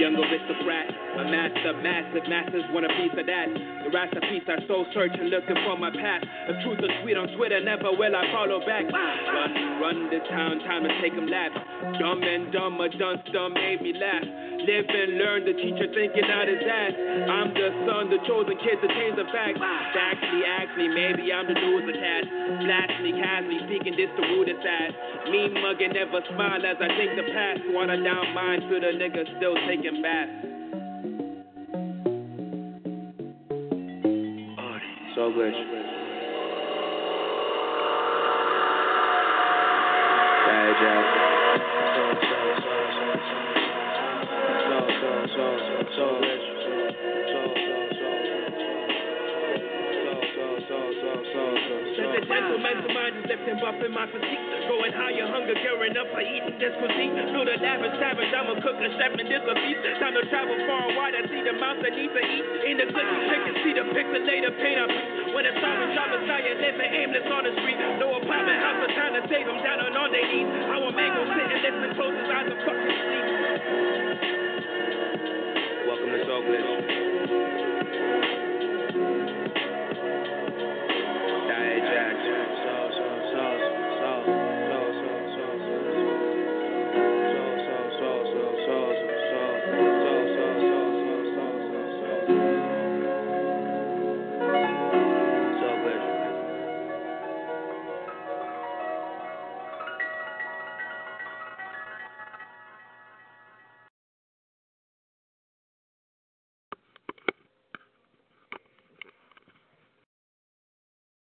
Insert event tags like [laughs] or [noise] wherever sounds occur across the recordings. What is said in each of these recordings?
Young aristocrat, master, massive masters want a piece of that. The recipes are soul searching, looking for my path. The truth is sweet on Twitter, never will I follow back. Run, run this town, time to take take 'em laps. Dumb and dumb, dumber, done dumb made me laugh. Live and learn, the teacher thinking out his ass. I'm the son, the chosen kid to change the facts. Actually, me, maybe I'm the loser me, cast me, speaking this the rudest ass. Me mugging, never smile as I think the past. Water down mine to the nigga still taking baths. So glitch. Bad job. So, so, so, so, so. So, so, so, so, so glitch. So, so, so, so, so. Said the gentleman to mind is lifting buff in my physique. Going higher, hunger, gearing up for eating this cuisine. Through the lavish savage, I'm a cook, a chef, and this a feast. Time to travel far and wide, I see the mouth that need to eat. In the cookie chicken, see the pixelated paint I beat. When it's time to drop a sire, living aimless on the street. No apartment house, but trying to save them down on all they need. How a man go sit and listen, close his eyes and fucking sleep. Welcome to Soul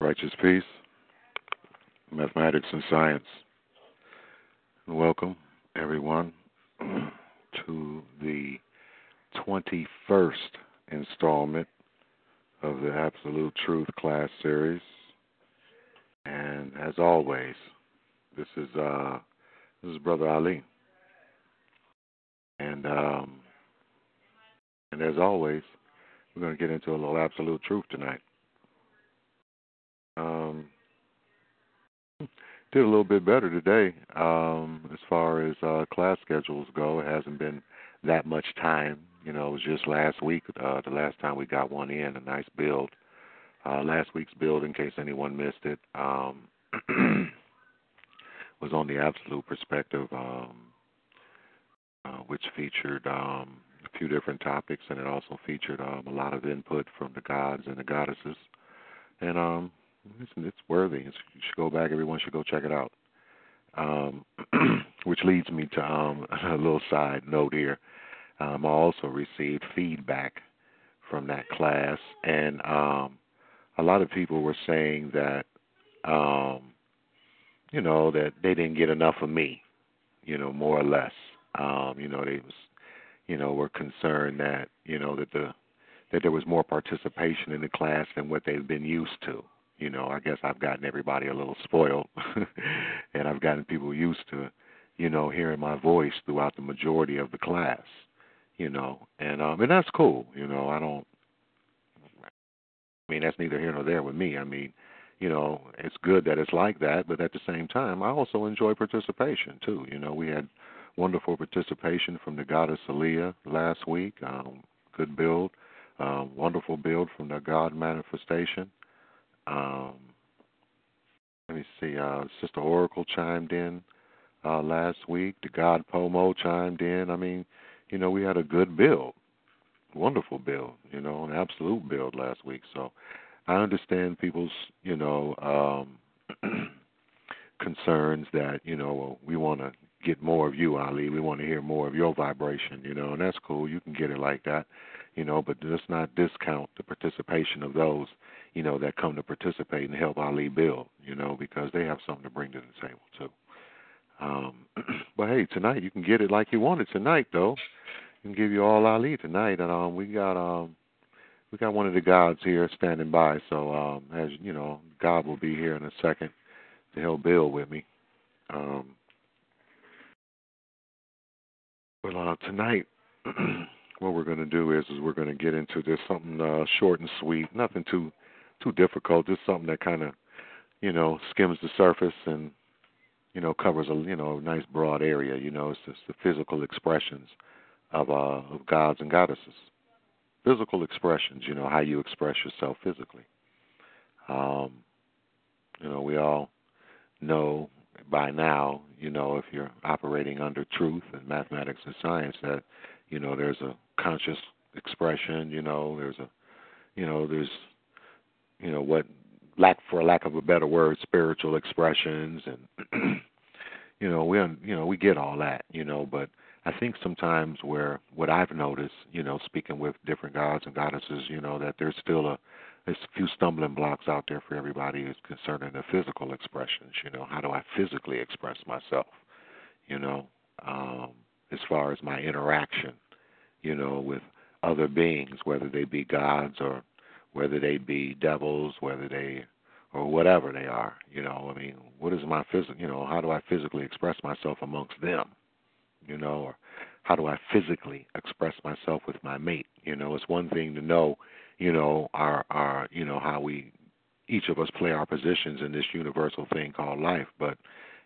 Righteous Peace, Mathematics and Science. Welcome, everyone, [clears throat] to the 21st installment of the Absolute Truth class series. And as always, this is uh this is Brother Ali. And um and as always, we're going to get into a little absolute truth tonight. Um, did a little bit better today um, as far as uh, class schedules go. It hasn't been that much time. You know, it was just last week, uh, the last time we got one in, a nice build. Uh, last week's build, in case anyone missed it, um, [clears throat] was on the absolute perspective, um, uh, which featured um, a few different topics, and it also featured um, a lot of input from the gods and the goddesses. And um, it's, it's worthy. It's, you should go back. Everyone should go check it out. Um, [clears throat] which leads me to um, [laughs] a little side note here. Um, I also received feedback from that class, and um, a lot of people were saying that, um, you know, that they didn't get enough of me, you know, more or less. Um, you know, they was, you know, were concerned that, you know, that the that there was more participation in the class than what they've been used to. You know, I guess I've gotten everybody a little spoiled, [laughs] and I've gotten people used to, you know, hearing my voice throughout the majority of the class. You know, and um, and that's cool. You know, I don't. I mean, that's neither here nor there with me. I mean, you know, it's good that it's like that, but at the same time, I also enjoy participation too. You know, we had wonderful participation from the goddess Aaliyah last week. Um, good build, um, wonderful build from the God manifestation. Um, let me. See. Uh, Sister Oracle chimed in uh, last week. The God Pomo chimed in. I mean, you know, we had a good build, wonderful build. You know, an absolute build last week. So I understand people's, you know, um, [clears throat] concerns that you know we want to get more of you, Ali. We want to hear more of your vibration, you know, and that's cool. You can get it like that, you know, but let's not discount the participation of those, you know, that come to participate and help Ali build, you know, because they have something to bring to the table too. Um, [clears throat] but hey, tonight you can get it like you want it tonight, though. You can give you all Ali tonight, and um, we got um, we got one of the gods here standing by. So um, as you know, God will be here in a second to help build with me. Um, but uh, tonight, [clears throat] what we're going to do is is we're going to get into this something uh, short and sweet, nothing too too difficult, just something that kind of you know skims the surface and you know covers a you know nice broad area. You know, it's just the physical expressions of uh, of gods and goddesses. Physical expressions, you know, how you express yourself physically. Um, you know, we all know by now, you know, if you're operating under truth and mathematics and science, that you know there's a conscious expression. You know, there's a, you know, there's, you know, what lack for lack of a better word, spiritual expressions, and you know, we you know we get all that. You know, but I think sometimes where what I've noticed, you know, speaking with different gods and goddesses, you know, that there's still a there's a few stumbling blocks out there for everybody is concerning the physical expressions. You know, how do I physically express myself? You know, um, as far as my interaction, you know, with other beings, whether they be gods or whether they be devils, whether they or whatever they are. You know, I mean, what is my physical? You know, how do I physically express myself amongst them? You know, or how do I physically express myself with my mate? You know, it's one thing to know you know, our our you know how we each of us play our positions in this universal thing called life. But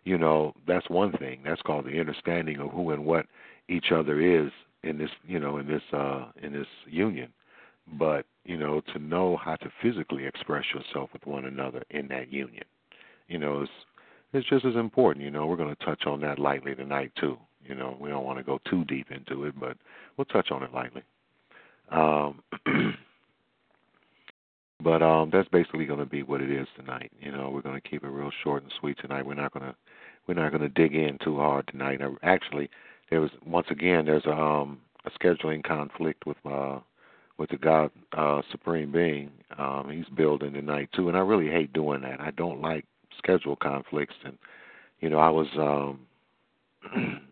you know, that's one thing. That's called the understanding of who and what each other is in this you know in this uh in this union. But you know, to know how to physically express yourself with one another in that union, you know, it's it's just as important. You know, we're going to touch on that lightly tonight too. You know, we don't want to go too deep into it, but we'll touch on it lightly. Um, [clears throat] But um, that's basically going to be what it is tonight. You know, we're going to keep it real short and sweet tonight. We're not going to we're not going to dig in too hard tonight. Actually, there was once again there's a um, a scheduling conflict with uh with the God uh, Supreme Being. Um, he's building tonight too, and I really hate doing that. I don't like schedule conflicts, and you know I was um [clears throat]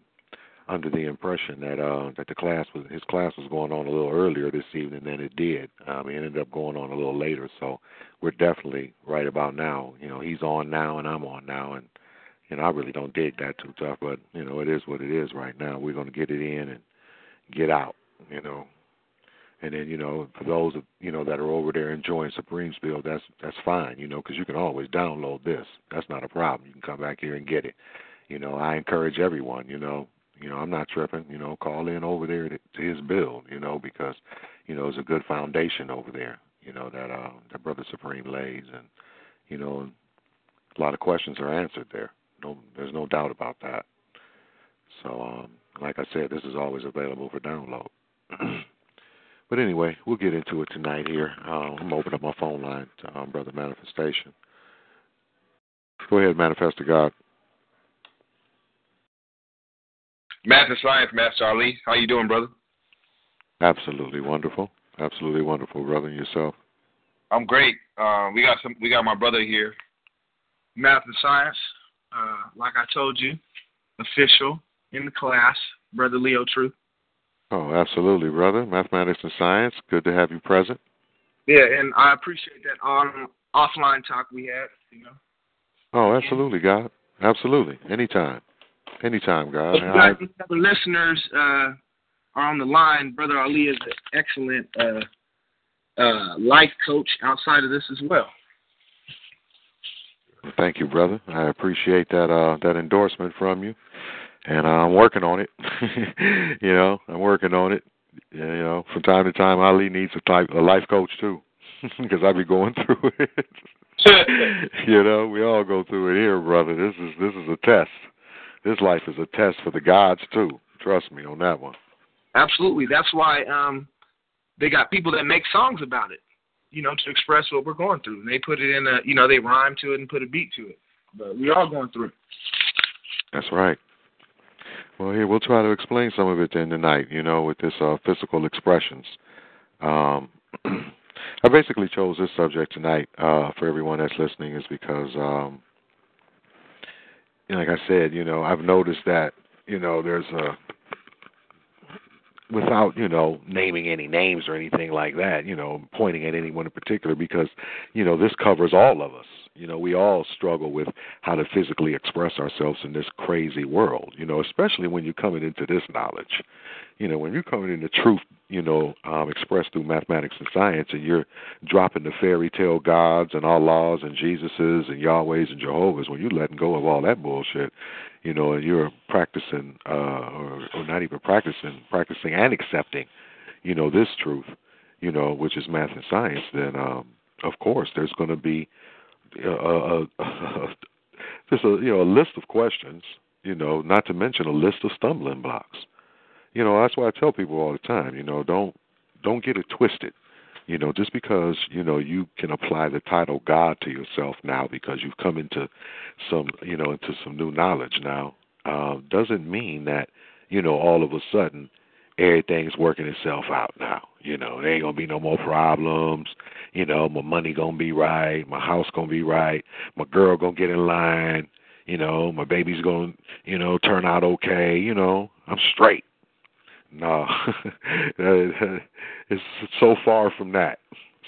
under the impression that uh that the class was his class was going on a little earlier this evening than it did. Um it ended up going on a little later, so we're definitely right about now. You know, he's on now and I'm on now and you know, I really don't dig that too tough, but you know, it is what it is right now. We're gonna get it in and get out, you know. And then, you know, for those you know that are over there enjoying Supreme's build, that's that's fine, you know, because you can always download this. That's not a problem. You can come back here and get it. You know, I encourage everyone, you know, you know, I'm not tripping. You know, call in over there to, to his build. You know, because you know it's a good foundation over there. You know that uh, that Brother Supreme lays, and you know, a lot of questions are answered there. No, there's no doubt about that. So, um, like I said, this is always available for download. [clears throat] but anyway, we'll get into it tonight here. Uh, I'm opening up my phone line to um, Brother Manifestation. Go ahead, Manifest to God. Math and Science, Master Ali. How you doing, brother? Absolutely wonderful. Absolutely wonderful, brother. And yourself? I'm great. Uh, we got some. We got my brother here. Math and Science. Uh, like I told you, official in the class, brother Leo Truth. Oh, absolutely, brother. Mathematics and science. Good to have you present. Yeah, and I appreciate that on offline talk we had. You know. Oh, absolutely, God. Absolutely. Anytime. Anytime, guys. You listeners uh, are on the line, Brother Ali is an excellent uh, uh, life coach outside of this as well. Thank you, brother. I appreciate that uh, that endorsement from you, and uh, I'm working on it. [laughs] you know, I'm working on it. You know, from time to time, Ali needs a type a life coach too. [laughs] because I be going [laughs] through it. you know, we all go through it here, brother. This is this is a test. This life is a test for the gods too. Trust me on that one. Absolutely. That's why um they got people that make songs about it, you know, to express what we're going through. And they put it in a you know, they rhyme to it and put a beat to it. But we're all going through it. That's right. Well, here we'll try to explain some of it then tonight. You know, with this uh, physical expressions. Um, [clears throat] I basically chose this subject tonight uh, for everyone that's listening is because, um, like I said, you know, I've noticed that you know there's a without you know naming any names or anything like that, you know, pointing at anyone in particular because you know this covers all of us. You know, we all struggle with how to physically express ourselves in this crazy world. You know, especially when you're coming into this knowledge. You know, when you're coming into truth, you know, um, expressed through mathematics and science, and you're dropping the fairy tale gods and Allahs and Jesuses and Yahwehs and Jehovahs, when you're letting go of all that bullshit, you know, and you're practicing, uh, or, or not even practicing, practicing and accepting, you know, this truth, you know, which is math and science, then um, of course there's going to be a, a, a, just a you know a list of questions, you know, not to mention a list of stumbling blocks. You know, that's why I tell people all the time, you know, don't don't get it twisted. You know, just because you know you can apply the title God to yourself now because you've come into some you know into some new knowledge now, uh, doesn't mean that you know all of a sudden everything's working itself out now. You know, there ain't gonna be no more problems. You know, my money gonna be right, my house gonna be right, my girl gonna get in line. You know, my baby's gonna, you know, turn out okay. You know, I'm straight. No, [laughs] it's so far from that.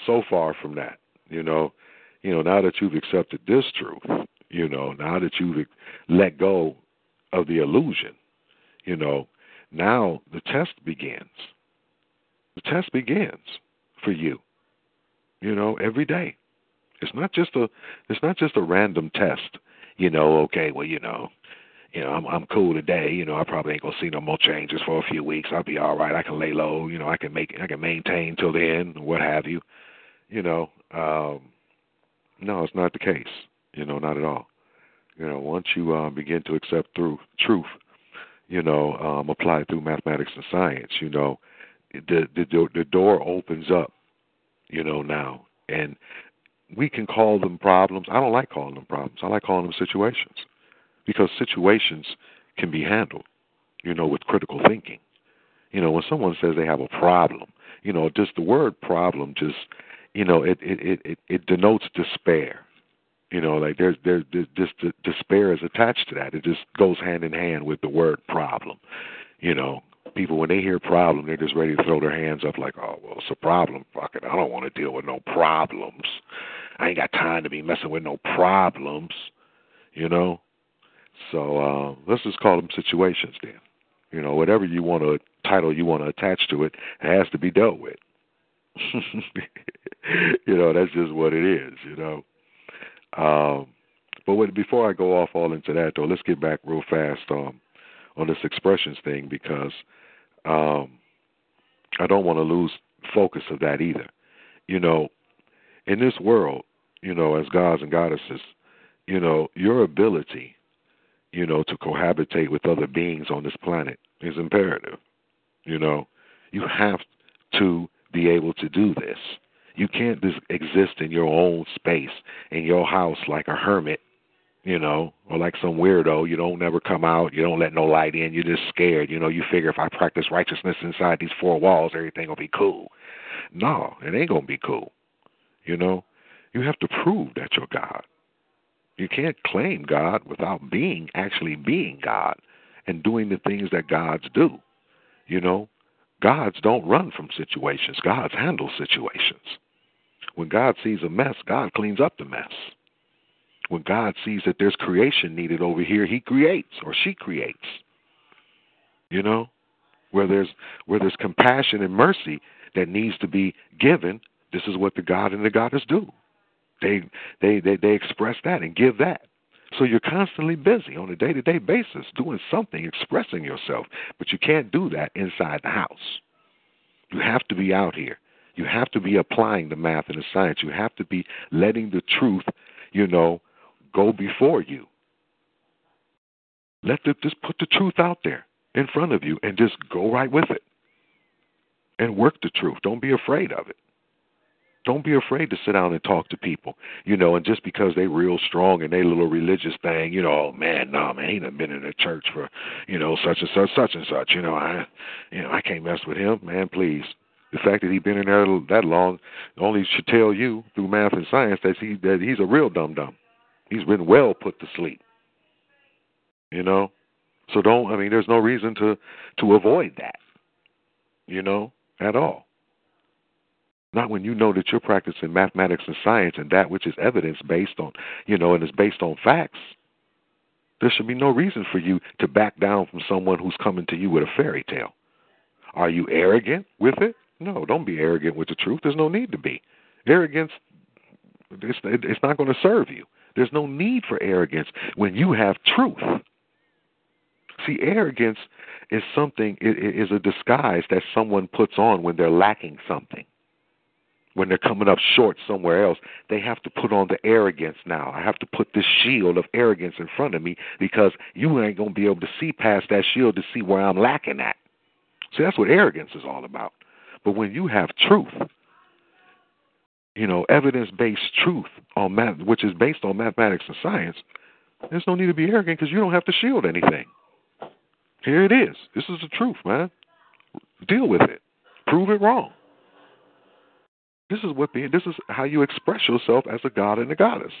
So far from that. You know, you know. Now that you've accepted this truth, you know, now that you've let go of the illusion, you know, now the test begins. The test begins for you. You know, every day. It's not just a it's not just a random test. You know, okay, well, you know, you know, I'm I'm cool today. You know, I probably ain't gonna see no more changes for a few weeks. I'll be all right. I can lay low. You know, I can make I can maintain till the end, what have you. You know, um, no, it's not the case. You know, not at all. You know, once you uh, begin to accept through truth, you know, um, apply through mathematics and science, you know, the the the door opens up. You know now, and we can call them problems. I don't like calling them problems. I like calling them situations because situations can be handled, you know, with critical thinking. You know, when someone says they have a problem, you know, just the word problem just, you know, it it it it denotes despair. You know, like there's there's just despair is attached to that. It just goes hand in hand with the word problem. You know, people when they hear problem, they're just ready to throw their hands up like, oh well, it's a problem. Fuck it, I don't want to deal with no problems. I ain't got time to be messing with no problems. You know, so uh, let's just call them situations then. You know, whatever you want to title you want to attach to it, it has to be dealt with. [laughs] you know, that's just what it is. You know. Um, but when, before I go off all into that, though, let's get back real fast um, on this expressions thing because um, I don't want to lose focus of that either. You know, in this world, you know, as gods and goddesses, you know, your ability you know, to cohabitate with other beings on this planet is imperative. You know, you have to be able to do this. You can't just exist in your own space, in your house, like a hermit, you know, or like some weirdo. You don't never come out. You don't let no light in. You're just scared. You know, you figure if I practice righteousness inside these four walls, everything will be cool. No, it ain't to be cool. You know, you have to prove that you're God. You can't claim God without being actually being God and doing the things that gods do. You know, gods don't run from situations, gods handle situations. When God sees a mess, God cleans up the mess. When God sees that there's creation needed over here, he creates or she creates. You know, where there's where there's compassion and mercy that needs to be given, this is what the God and the goddess do. They they they they express that and give that. So you're constantly busy on a day to day basis doing something, expressing yourself, but you can't do that inside the house. You have to be out here. You have to be applying the math and the science. You have to be letting the truth, you know, go before you. Let the, just put the truth out there in front of you and just go right with it. And work the truth. Don't be afraid of it. Don't be afraid to sit down and talk to people, you know, and just because they real strong and they little religious thing, you know, oh man, no nah, man, he done been in the church for, you know, such and such, such and such, you know, I you know, I can't mess with him, man, please. The fact that he's been in there that long only should tell you through math and science that he that he's a real dum dum. He's been well put to sleep. You know? So don't I mean there's no reason to to avoid that. You know, at all. Not when you know that you're practicing mathematics and science and that which is evidence based on, you know, and is based on facts. There should be no reason for you to back down from someone who's coming to you with a fairy tale. Are you arrogant with it? No, don't be arrogant with the truth. There's no need to be. Arrogance, it's, it's not going to serve you. There's no need for arrogance when you have truth. See, arrogance is something, it is a disguise that someone puts on when they're lacking something. When they're coming up short somewhere else, they have to put on the arrogance now. I have to put this shield of arrogance in front of me because you ain't going to be able to see past that shield to see where I'm lacking at. See, that's what arrogance is all about. But when you have truth, you know, evidence based truth on math, which is based on mathematics and science, there's no need to be arrogant because you don't have to shield anything. Here it is. This is the truth, man. Deal with it. Prove it wrong. This is what being. This is how you express yourself as a god and a goddess.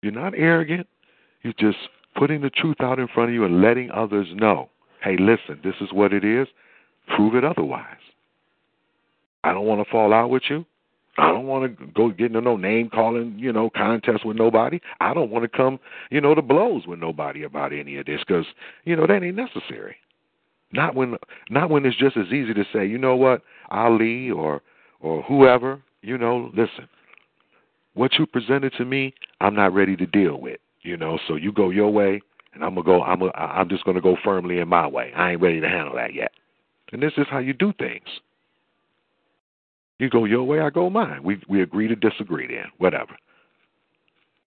You're not arrogant. You're just putting the truth out in front of you and letting others know. Hey, listen, this is what it is. Prove it otherwise. I don't want to fall out with you. I don't want to go get into no name calling, you know, contest with nobody. I don't want to come, you know, to blows with nobody about any of this because, you know, that ain't necessary. Not when, not when it's just as easy to say, you know what, Ali or or whoever, you know, listen, what you presented to me, I'm not ready to deal with, you know. So you go your way, and I'm gonna go. I'm a, I'm just gonna go firmly in my way. I ain't ready to handle that yet. And this is how you do things. You go your way, I go mine. We we agree to disagree then, whatever.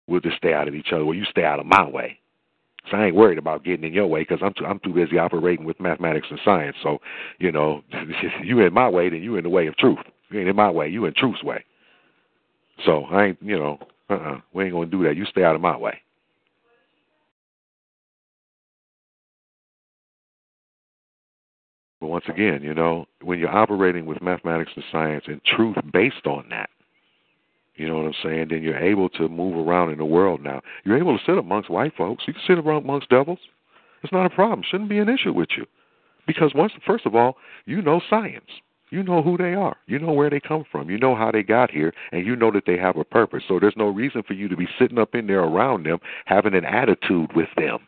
We'll just stay out of each other. Well, you stay out of my way. So I ain't worried about getting in your way because I'm too I'm too busy operating with mathematics and science. So, you know, [laughs] you in my way, then you in the way of truth. You ain't in my way, you in truth's way. So I ain't, you know, uh, uh-uh, we ain't gonna do that. You stay out of my way. But once again, you know, when you're operating with mathematics and science and truth based on that, you know what I'm saying, then you're able to move around in the world now. You're able to sit amongst white folks. You can sit amongst devils. It's not a problem. Shouldn't be an issue with you. Because once first of all, you know science. You know who they are. You know where they come from. You know how they got here, and you know that they have a purpose. So there's no reason for you to be sitting up in there around them, having an attitude with them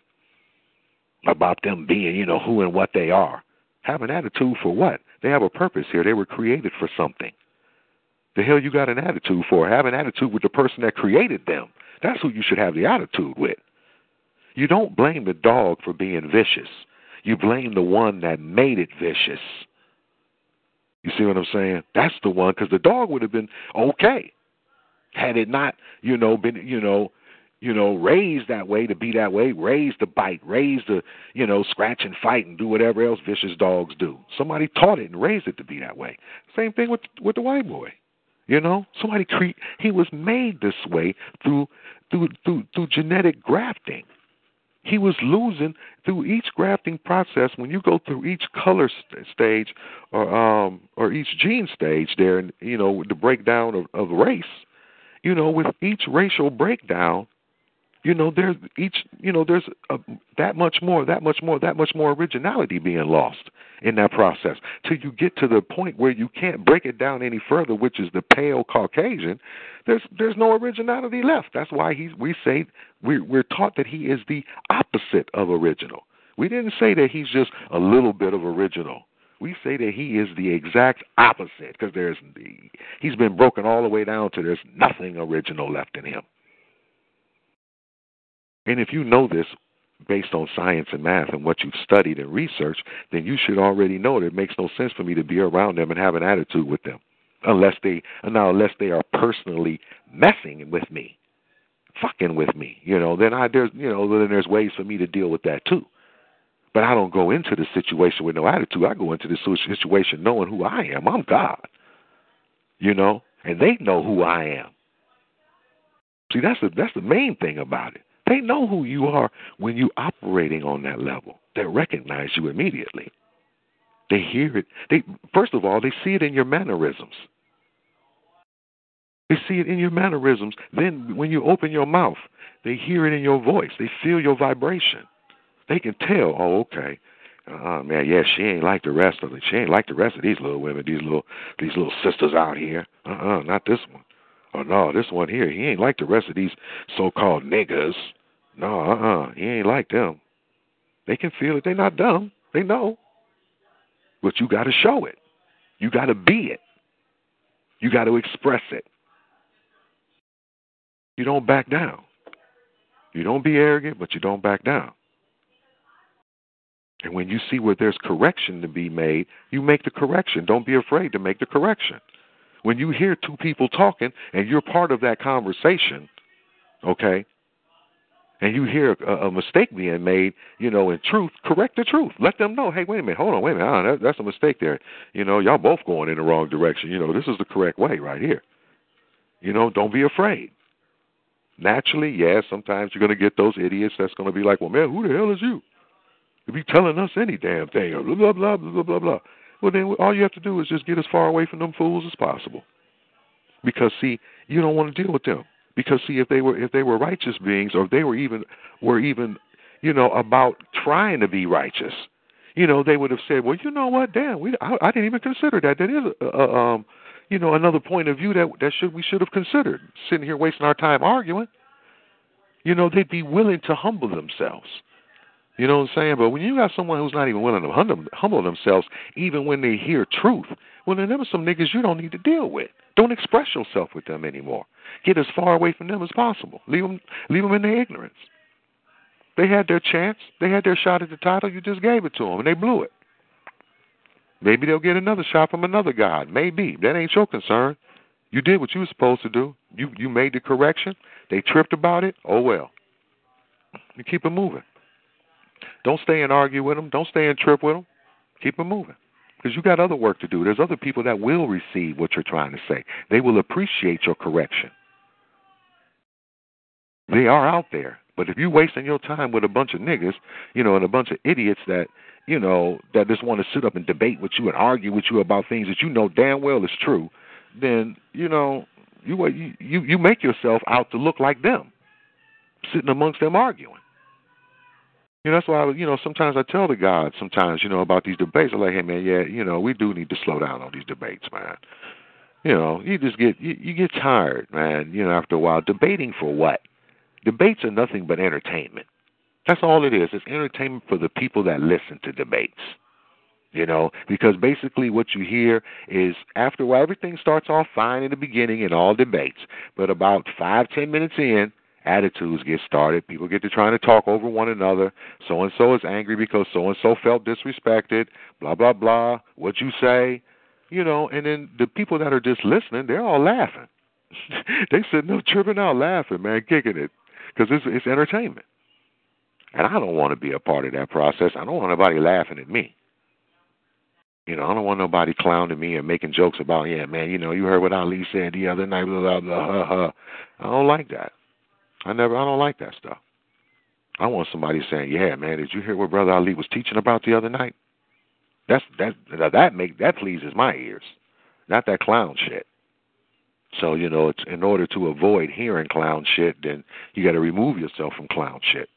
about them being, you know, who and what they are. Have an attitude for what? They have a purpose here. They were created for something. The hell you got an attitude for? Have an attitude with the person that created them. That's who you should have the attitude with. You don't blame the dog for being vicious. You blame the one that made it vicious. You see what I'm saying? That's the one because the dog would have been okay had it not, you know, been, you know, you know, raised that way to be that way, raised to bite, raised to, you know, scratch and fight and do whatever else vicious dogs do. Somebody taught it and raised it to be that way. Same thing with with the white boy. You know, somebody cre- he was made this way through through through through genetic grafting. He was losing through each grafting process. When you go through each color st- stage or um or each gene stage, there, and you know, the breakdown of, of race. You know, with each racial breakdown, you know there's each you know there's a, that much more that much more that much more originality being lost in that process. Till you get to the point where you can't break it down any further which is the pale caucasian there's there's no originality left. That's why he we say we we're taught that he is the opposite of original. We didn't say that he's just a little bit of original. We say that he is the exact opposite because there's the, he's been broken all the way down to there's nothing original left in him. And if you know this, based on science and math and what you've studied and researched, then you should already know that it makes no sense for me to be around them and have an attitude with them, unless they now unless they are personally messing with me, fucking with me. You know, then I there's you know then there's ways for me to deal with that too. But I don't go into the situation with no attitude. I go into the situation knowing who I am. I'm God. You know, and they know who I am. See, that's the that's the main thing about it. They know who you are when you're operating on that level. They recognize you immediately. They hear it. They first of all, they see it in your mannerisms. They see it in your mannerisms. Then when you open your mouth, they hear it in your voice. They feel your vibration. They can tell, oh, okay. Uh man, yeah, she ain't like the rest of them. She ain't like the rest of these little women, these little these little sisters out here. Uh uh-uh, uh, not this one. Oh no, this one here, he ain't like the rest of these so-called niggas. No, uh-uh, he ain't like them. They can feel it. They're not dumb. They know. But you got to show it. You got to be it. You got to express it. You don't back down. You don't be arrogant, but you don't back down. And when you see where there's correction to be made, you make the correction. Don't be afraid to make the correction when you hear two people talking and you're part of that conversation, okay, and you hear a, a mistake being made, you know, in truth, correct the truth. Let them know, hey, wait a minute, hold on, wait a minute, oh, that, that's a mistake there. You know, y'all both going in the wrong direction. You know, this is the correct way right here. You know, don't be afraid. Naturally, yes, sometimes you're going to get those idiots that's going to be like, well, man, who the hell is you? To be telling us any damn thing, blah, blah, blah, blah, blah, blah. Well, then all you have to do is just get as far away from them fools as possible. Because see, you don't want to deal with them. Because see, if they were if they were righteous beings, or if they were even were even, you know, about trying to be righteous, you know, they would have said, well, you know what, damn, we I, I didn't even consider that. That is, a, a, um, you know, another point of view that that should we should have considered. Sitting here wasting our time arguing. You know, they'd be willing to humble themselves. You know what I'm saying? But when you got someone who's not even willing to humble, themselves, even when they hear truth, well, then there are some niggas you don't need to deal with. Don't express yourself with them anymore. Get as far away from them as possible. Leave them, leave them in their ignorance. They had their chance. They had their shot at the title. You just gave it to them, and they blew it. Maybe they'll get another shot from another God. Maybe that ain't your concern. You did what you were supposed to do. You you made the correction. They tripped about it. Oh well. You keep it moving. Don't stay and argue with them. Don't stay and trip with them. Keep them moving. Because you got other work to do. There's other people that will receive what you're trying to say. They will appreciate your correction. They are out there. But if you're wasting your time with a bunch of niggas, you know, and a bunch of idiots that, you know, that just want to sit up and debate with you and argue with you about things that you know damn well is true, then, you know, you you you make yourself out to look like them, sitting amongst them arguing. You know, that's why I, you know sometimes I tell the guys sometimes you know about these debates. I'm like, hey man, yeah, you know, we do need to slow down on these debates, man. You know, you just get you, you get tired, man. You know, after a while, debating for what? Debates are nothing but entertainment. That's all it is. It's entertainment for the people that listen to debates. You know, because basically what you hear is after a while, everything starts off fine in the beginning in all debates, but about five ten minutes in, attitudes get started. People get to trying to talk over one another. So and so is angry because so and so felt disrespected. Blah blah blah. What you say, you know, and then the people that are just listening, they're all laughing. [laughs] they sitting there tripping out, laughing, man, kicking it, because it's it's entertainment. And I don't want to be a part of that process. I don't want nobody laughing at me. You know, I don't want nobody clowning me and making jokes about, yeah, man, you know, you heard what Ali said the other night, blah, blah, blah, blah. I don't like that. I never I don't like that stuff. I want somebody saying, "Yeah, man, did you hear what Brother Ali was teaching about the other night?" That's that that make that pleases my ears, not that clown shit. So you know, it's in order to avoid hearing clown shit, then you got to remove yourself from clown shit.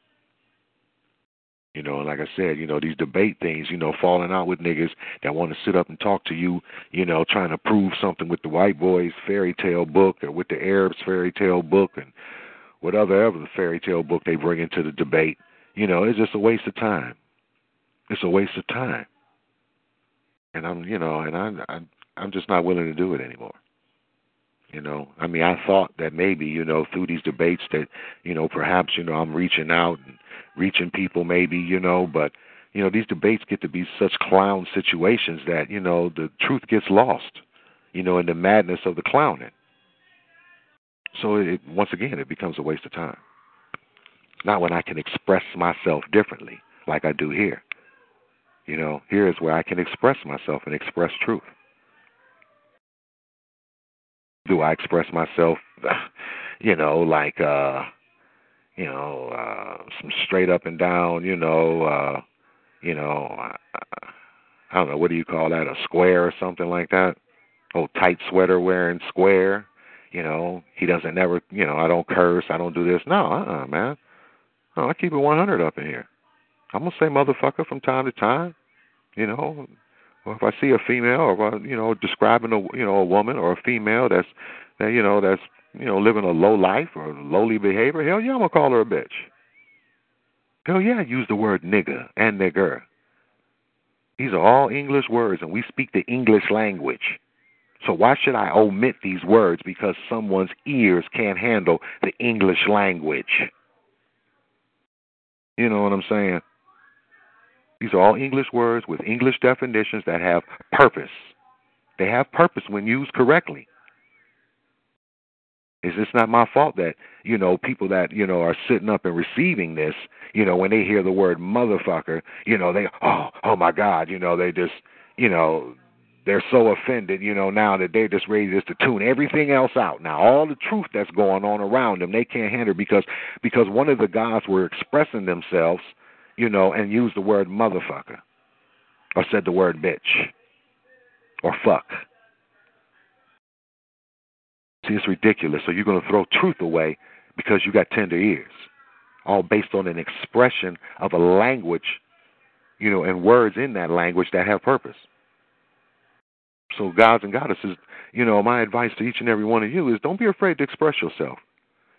You know, and like I said, you know, these debate things, you know, falling out with niggas that want to sit up and talk to you, you know, trying to prove something with the white boys fairy tale book or with the Arabs fairy tale book and whatever ever the fairy tale book they bring into the debate. You know, it's just a waste of time. It's a waste of time. And I'm, you know, and I'm, I'm, I'm just not willing to do it anymore. You know, I mean, I thought that maybe, you know, through these debates that, you know, perhaps, you know, I'm reaching out and reaching people maybe, you know, but you know, these debates get to be such clown situations that, you know, the truth gets lost, you know, in the madness of the clowning. So it once again it becomes a waste of time. Not when I can express myself differently like I do here. You know, here is where I can express myself and express truth. Do I express myself, [sighs] you know, like uh you know, uh some straight up and down, you know, uh you know, uh, I don't know, what do you call that? A square or something like that? Oh, tight sweater wearing square. You know, he doesn't never, you know, I don't curse, I don't do this. No, uh-uh, man. No, I keep it 100 up in here. I'm gonna say motherfucker from time to time. You know, or if I see a female, or you know, describing a you know a woman or a female that's that you know that's you know living a low life or lowly behavior, hell yeah, I'm gonna call her a bitch. Hell yeah, I use the word nigger and nigger. These are all English words, and we speak the English language. So why should I omit these words because someone's ears can't handle the English language? You know what I'm saying? These are all English words with English definitions that have purpose. They have purpose when used correctly. It's just not my fault that, you know, people that, you know, are sitting up and receiving this, you know, when they hear the word motherfucker, you know, they oh, oh my God, you know, they just you know, they're so offended, you know, now that they're just ready just to tune everything else out. Now all the truth that's going on around them, they can't handle because because one of the gods were expressing themselves, you know, and used the word motherfucker, or said the word bitch, or fuck. See, it's ridiculous. So you're going to throw truth away because you got tender ears, all based on an expression of a language, you know, and words in that language that have purpose. So, gods and goddesses, you know, my advice to each and every one of you is don't be afraid to express yourself.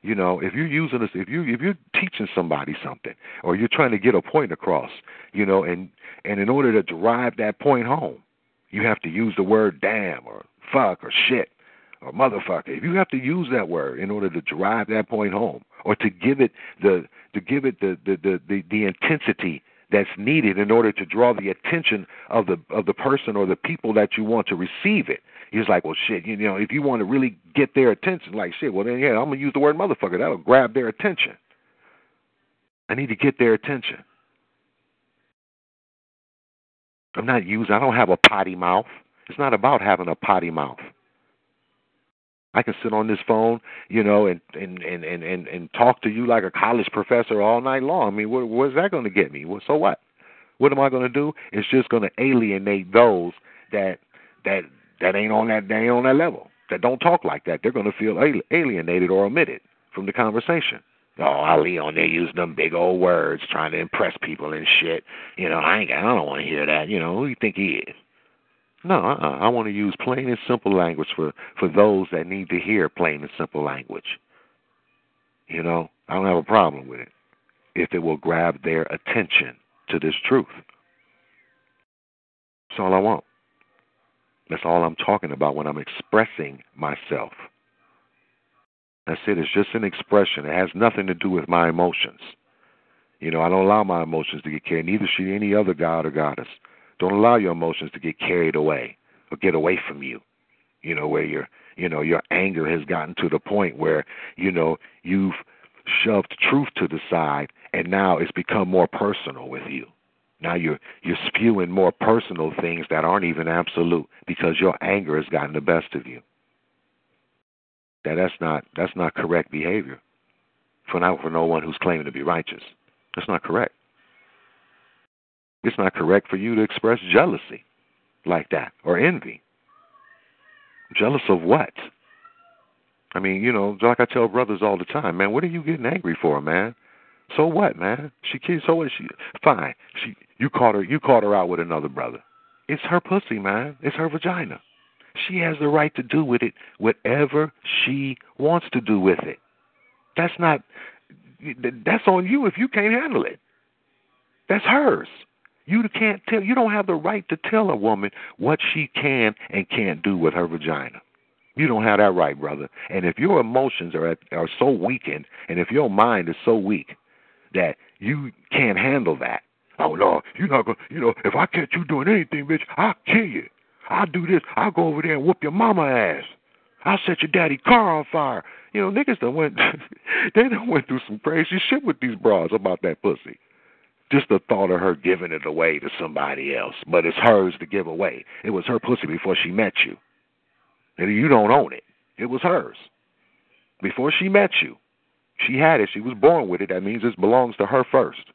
You know, if you're using this, if you if you're teaching somebody something, or you're trying to get a point across, you know, and and in order to drive that point home, you have to use the word damn or fuck or shit or motherfucker. If you have to use that word in order to drive that point home, or to give it the to give it the the the, the, the intensity that's needed in order to draw the attention of the of the person or the people that you want to receive it. He's like, well, shit, you know, if you want to really get their attention, like shit, well then yeah, I'm gonna use the word motherfucker. That'll grab their attention. I need to get their attention. I'm not using. I don't have a potty mouth. It's not about having a potty mouth. I can sit on this phone, you know, and and and and and, and talk to you like a college professor all night long. I mean, what what's that going to get me? Well, so what? What am I going to do? It's just going to alienate those that that that ain't on that they ain't on that level. That don't talk like that. They're going to feel alienated or omitted from the conversation. Oh, Ali on there using them big old words, trying to impress people and shit. You know, I ain't. I don't want to hear that. You know, who you think he is? No, uh-uh. I want to use plain and simple language for for those that need to hear plain and simple language. You know, I don't have a problem with it if it will grab their attention to this truth. That's all I want. That's all I'm talking about when I'm expressing myself. That's it. It's just an expression. It has nothing to do with my emotions. You know, I don't allow my emotions to get carried. Neither should any other god or goddess. Don't allow your emotions to get carried away or get away from you. You know, where your you know, your anger has gotten to the point where, you know, you've shoved truth to the side and now it's become more personal with you. Now you're you're spewing more personal things that aren't even absolute because your anger has gotten the best of you. That that's not that's not correct behavior. For now for no one who's claiming to be righteous. That's not correct. It's not correct for you to express jealousy like that or envy. Jealous of what? I mean, you know, like I tell brothers all the time, man, what are you getting angry for, man? So what, man? She kissed. So what? She fine. She you caught her. You caught her out with another brother. It's her pussy, man. It's her vagina. She has the right to do with it whatever she wants to do with it. That's not. That's on you if you can't handle it. That's hers. You can't tell. You don't have the right to tell a woman what she can and can't do with her vagina. You don't have that right, brother. And if your emotions are at, are so weakened, and if your mind is so weak that you can't handle that. Oh no, you're not gonna. You know, if I catch you doing anything, bitch, I'll kill you. I'll do this. I'll go over there and whoop your mama ass. I'll set your daddy car on fire. You know, niggas done went. [laughs] they done went through some crazy shit with these bras about that pussy. Just the thought of her giving it away to somebody else, but it's hers to give away. It was her pussy before she met you, and you don't own it. It was hers before she met you. She had it. She was born with it. That means it belongs to her first.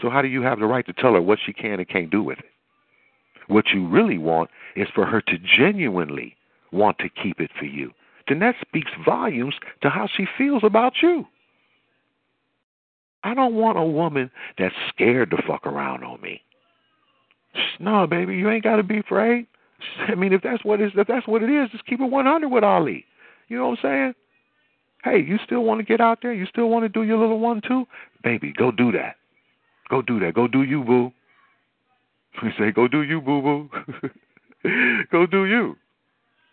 So how do you have the right to tell her what she can and can't do with it? What you really want is for her to genuinely want to keep it for you. Then that speaks volumes to how she feels about you. I don't want a woman that's scared to fuck around on me. No, baby, you ain't got to be afraid. I mean, if that's what is, if that's what it is, just keep it 100 with Ali. You know what I'm saying? Hey, you still want to get out there? You still want to do your little one too? Baby, go do that. Go do that. Go do you, boo. [laughs] We say, go do you, boo boo. [laughs] go do you.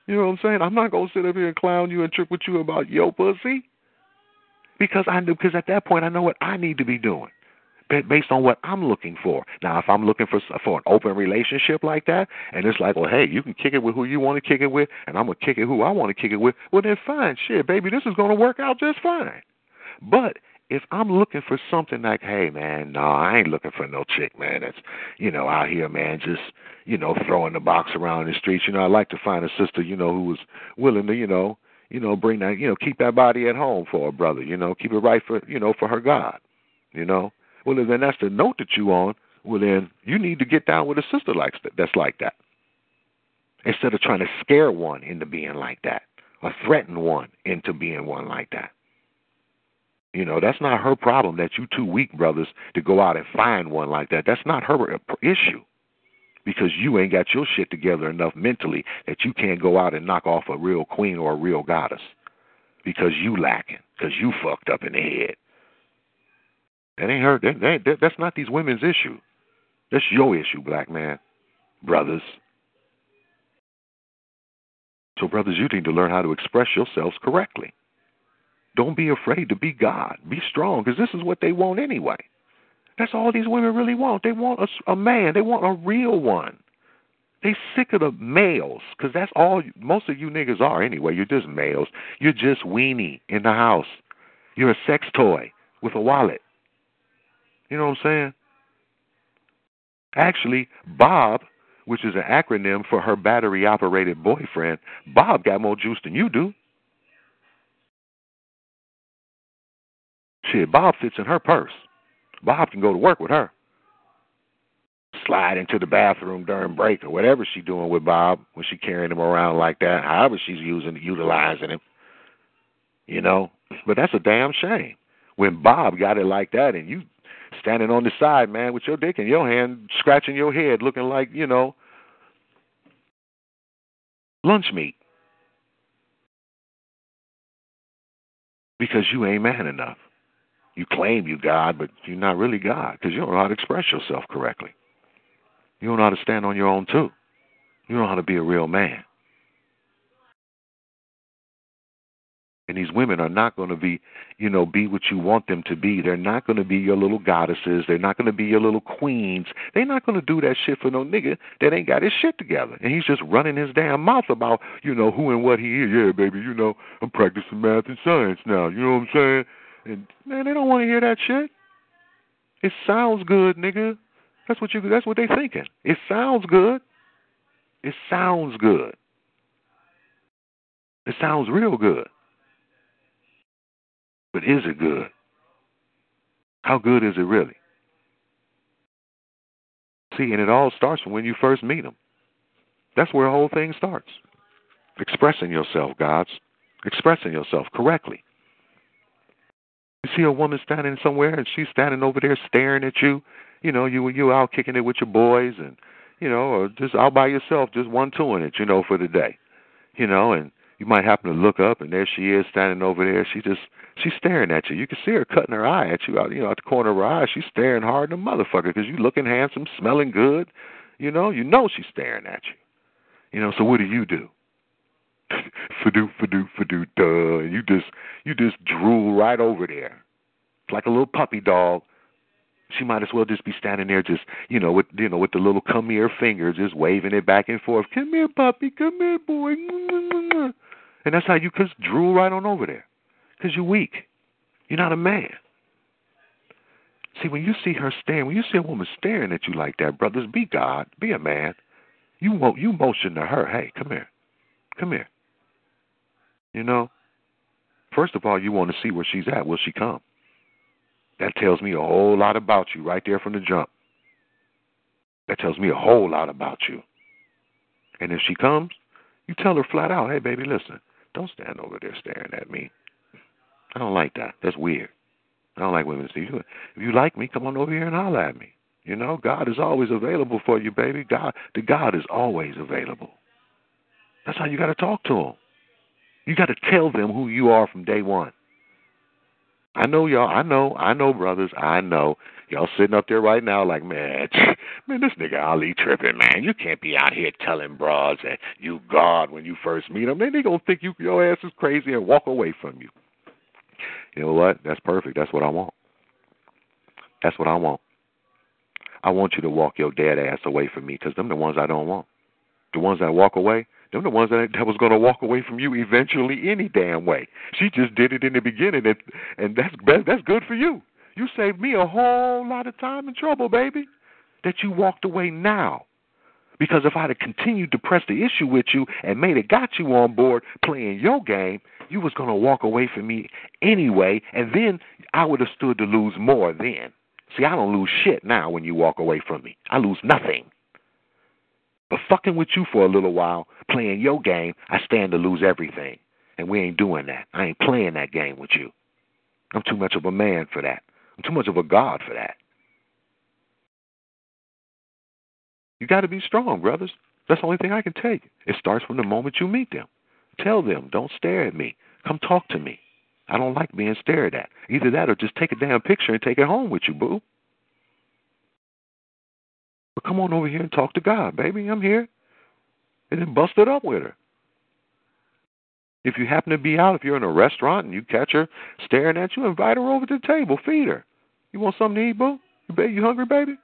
You know what I'm saying? I'm not gonna sit up here and clown you and trip with you about your pussy. Because I know because at that point I know what I need to be doing based on what I'm looking for. Now, if I'm looking for for an open relationship like that, and it's like, well, hey, you can kick it with who you want to kick it with, and I'm gonna kick it who I want to kick it with. Well, then fine, shit, baby, this is gonna work out just fine. But if I'm looking for something like, hey man, no, I ain't looking for no chick, man, that's you know out here, man, just you know throwing the box around the streets. You know, I like to find a sister, you know, who was willing to, you know, you know, bring that, you know, keep that body at home for a brother, you know, keep it right for, you know, for her God, you know. Well, then that's the note that you on. Well, then you need to get down with a sister like that, that's like that. Instead of trying to scare one into being like that, or threaten one into being one like that. You know, that's not her problem that you two weak brothers to go out and find one like that. That's not her issue. Because you ain't got your shit together enough mentally that you can't go out and knock off a real queen or a real goddess. Because you lacking. Because you fucked up in the head. That ain't her. That, that, that, that's not these women's issue. That's your issue, black man. Brothers. So, brothers, you need to learn how to express yourselves correctly. Don't be afraid to be God. Be strong, because this is what they want anyway. That's all these women really want. They want a, a man. They want a real one. They sick of the males, because that's all most of you niggas are anyway. You're just males. You're just weenie in the house. You're a sex toy with a wallet. You know what I'm saying? Actually, Bob, which is an acronym for her battery operated boyfriend, Bob got more juice than you do. Shit, Bob fits in her purse. Bob can go to work with her. Slide into the bathroom during break or whatever she's doing with Bob when she carrying him around like that. However she's using utilizing him. You know? But that's a damn shame. When Bob got it like that and you standing on the side, man, with your dick in your hand, scratching your head, looking like, you know, lunch meat. Because you ain't man enough. You claim you God, but you're not really God because you don't know how to express yourself correctly. You don't know how to stand on your own too. You don't know how to be a real man. And these women are not going to be, you know, be what you want them to be. They're not going to be your little goddesses. They're not going to be your little queens. They're not going to do that shit for no nigga that ain't got his shit together. And he's just running his damn mouth about, you know, who and what he is. Yeah, baby, you know, I'm practicing math and science now. You know what I'm saying? And man, they don't want to hear that shit. It sounds good, nigga. That's what you. That's what they thinking. It sounds good. It sounds good. It sounds real good. But is it good? How good is it really? See, and it all starts from when you first meet them. That's where the whole thing starts. Expressing yourself, gods. Expressing yourself correctly. You see a woman standing somewhere and she's standing over there staring at you. You know, you you out kicking it with your boys and you know, or just out by yourself, just one twoing it, you know, for the day. You know, and you might happen to look up and there she is standing over there. She just she's staring at you. You can see her cutting her eye at you out, you know, at the corner of her eye. She's staring hard in the motherfucker because you looking handsome, smelling good. You know, you know she's staring at you. You know, so what do you do? Fadoo, fadoo, fadoo, duh. You just you just drool right over there. Like a little puppy dog She might as well just be standing there, just you know, with you know, with the little come here finger, just waving it back and forth. Come here, puppy. Come here, boy. And that's how you just drool right on over there, because you're weak. You're not a man. See, when you see her staring, when you see a woman staring at you like that, brothers, be God, be a man. You won't. You motion to her, hey, come here, come here. You know. First of all, you want to see where she's at. Will she come? That tells me a whole lot about you right there from the jump. That tells me a whole lot about you. And if she comes, you tell her flat out, hey, baby, listen, don't stand over there staring at me. I don't like that. That's weird. I don't like women to see you. If you like me, come on over here and holler at me. You know, God is always available for you, baby. God, the God is always available. That's how you got to talk to them. You got to tell them who you are from day one. I know y'all. I know. I know, brothers. I know. Y'all sitting up there right now, like, man, [laughs] man, this nigga Ali tripping, man. You can't be out here telling broads that you God when you first meet them. Then they gonna think you your ass is crazy and walk away from you. You know what? That's perfect. That's what I want. That's what I want. I want you to walk your dead ass away from me because them the ones I don't want. The ones that walk away, them the ones that, that was going to walk away from you eventually any damn way. She just did it in the beginning, and, and that's that's good for you. You saved me a whole lot of time and trouble, baby. That you walked away now. Because if I'd have continued to press the issue with you and made it got you on board playing your game, you was gonna walk away from me anyway, and then I would have stood to lose more then. See, I don't lose shit now when you walk away from me. I lose nothing. But fucking with you for a little while, playing your game, I stand to lose everything. And we ain't doing that. I ain't playing that game with you. I'm too much of a man for that. I'm too much of a god for that. You got to be strong, brothers. That's the only thing I can take. It starts from the moment you meet them. Tell them, don't stare at me. Come talk to me. I don't like being stared at. Either that or just take a damn picture and take it home with you, boo. But come on over here and talk to God, baby. I'm here. And then bust it up with her. If you happen to be out, if you're in a restaurant and you catch her staring at you, invite her over to the table, feed her. You want something to eat, boo? You, you hungry, baby?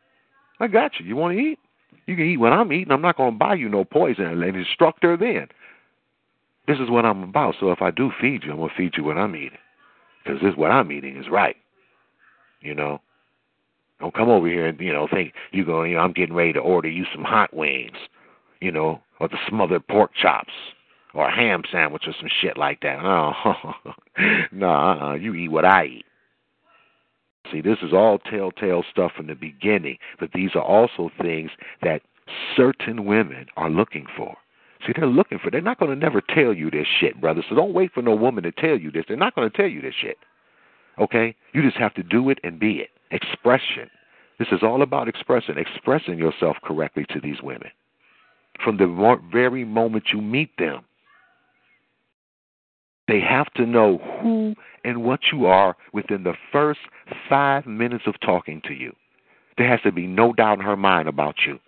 I got you. You want to eat? You can eat what I'm eating. I'm not going to buy you no poison and instruct her then. This is what I'm about. So if I do feed you, I'm going to feed you what I'm eating. Because this what I'm eating is right. You know? Don't come over here and, you know, think you going, you know, I'm getting ready to order you some hot wings, you know, or the smothered pork chops or a ham sandwich or some shit like that. [laughs] Uh-huh. Oh, no, uh-uh. you eat what I eat. See, this is all telltale stuff from the beginning, but these are also things that certain women are looking for. See, they're looking for. They're not going to never tell you this shit, brother. So don't wait for no woman to tell you this. They're not going to tell you this shit. Okay? You just have to do it and be it. Expression. This is all about expression, expressing yourself correctly to these women from the very moment you meet them. They have to know who and what you are within the first five minutes of talking to you. There has to be no doubt in her mind about you.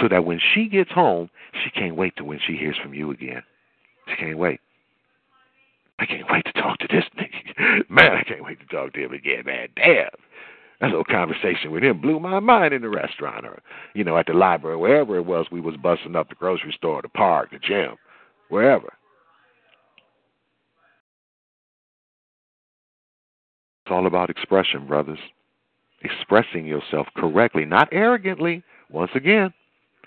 So that when she gets home, she can't wait to when she hears from you again. She can't wait. I can't wait to talk to this nigga. [laughs] Man, I can't wait to talk to him again, man. Damn. That little conversation with him blew my mind in the restaurant or, you know, at the library, wherever it was we was busting up the grocery store, the park, the gym, wherever. It's all about expression, brothers. Expressing yourself correctly, not arrogantly. Once again,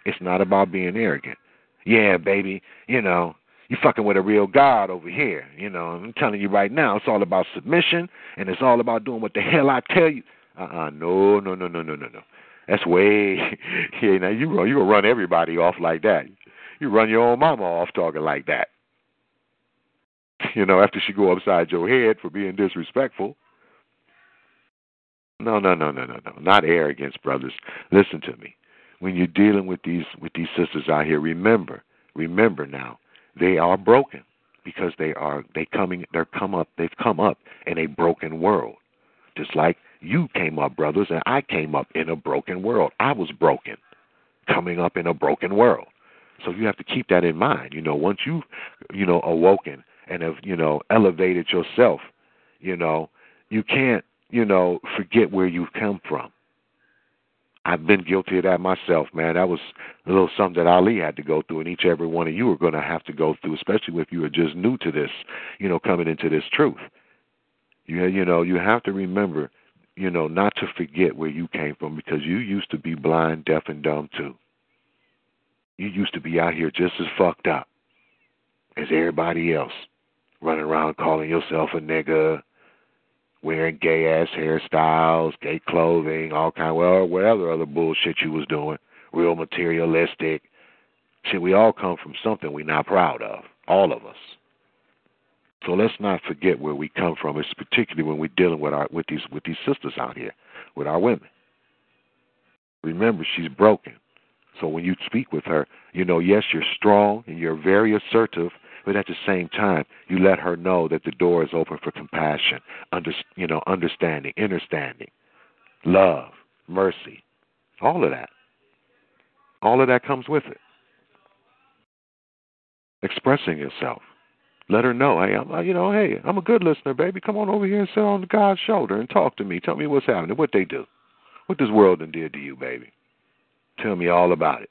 it's not about being arrogant. Yeah, baby, you know, you fucking with a real God over here. You know, I'm telling you right now, it's all about submission and it's all about doing what the hell I tell you. Uh uh-uh, uh no, no, no, no, no, no, no. That's way [laughs] yeah, now you you will run everybody off like that. You run your own mama off talking like that. [laughs] You know, after she go upside your head for being disrespectful. No, no, no, no, no, no. Not arrogance, brothers. Listen to me when you're dealing with these with these sisters out here, remember, remember now, they are broken because they are they coming they're come up they've come up in a broken world. Just like you came up, brothers, and I came up in a broken world. I was broken, coming up in a broken world. So you have to keep that in mind. You know, once you've, you know, awoken and have, you know, elevated yourself, you know, you can't you know, forget where you've come from. I've been guilty of that myself, man. That was a little something that Ali had to go through, and each every one of you are going to have to go through, especially if you are just new to this, you know, coming into this truth. You you know, you have to remember, you know, not to forget where you came from because you used to be blind, deaf, and dumb too. You used to be out here just as fucked up as everybody else, running around calling yourself a nigga, wearing gay ass hairstyles, gay clothing, all kind well, whatever other bullshit you was doing, real materialistic. Shit, we all come from something we're not proud of, all of us. So let's not forget where we come from. It's particularly when we're dealing with our with these with these sisters out here, with our women. Remember, she's broken. So when you speak with her, you know, yes, you're strong and you're very assertive, but at the same time, you let her know that the door is open for compassion, under, you know, understanding, understanding, love, mercy, all of that. All of that comes with it. Expressing yourself. Let her know, hey, I'm, uh, you know, hey, I'm a good listener, baby. Come on over here and sit on God's shoulder and talk to me. Tell me what's happening, what they do, what this world done did to you, baby. Tell me all about it.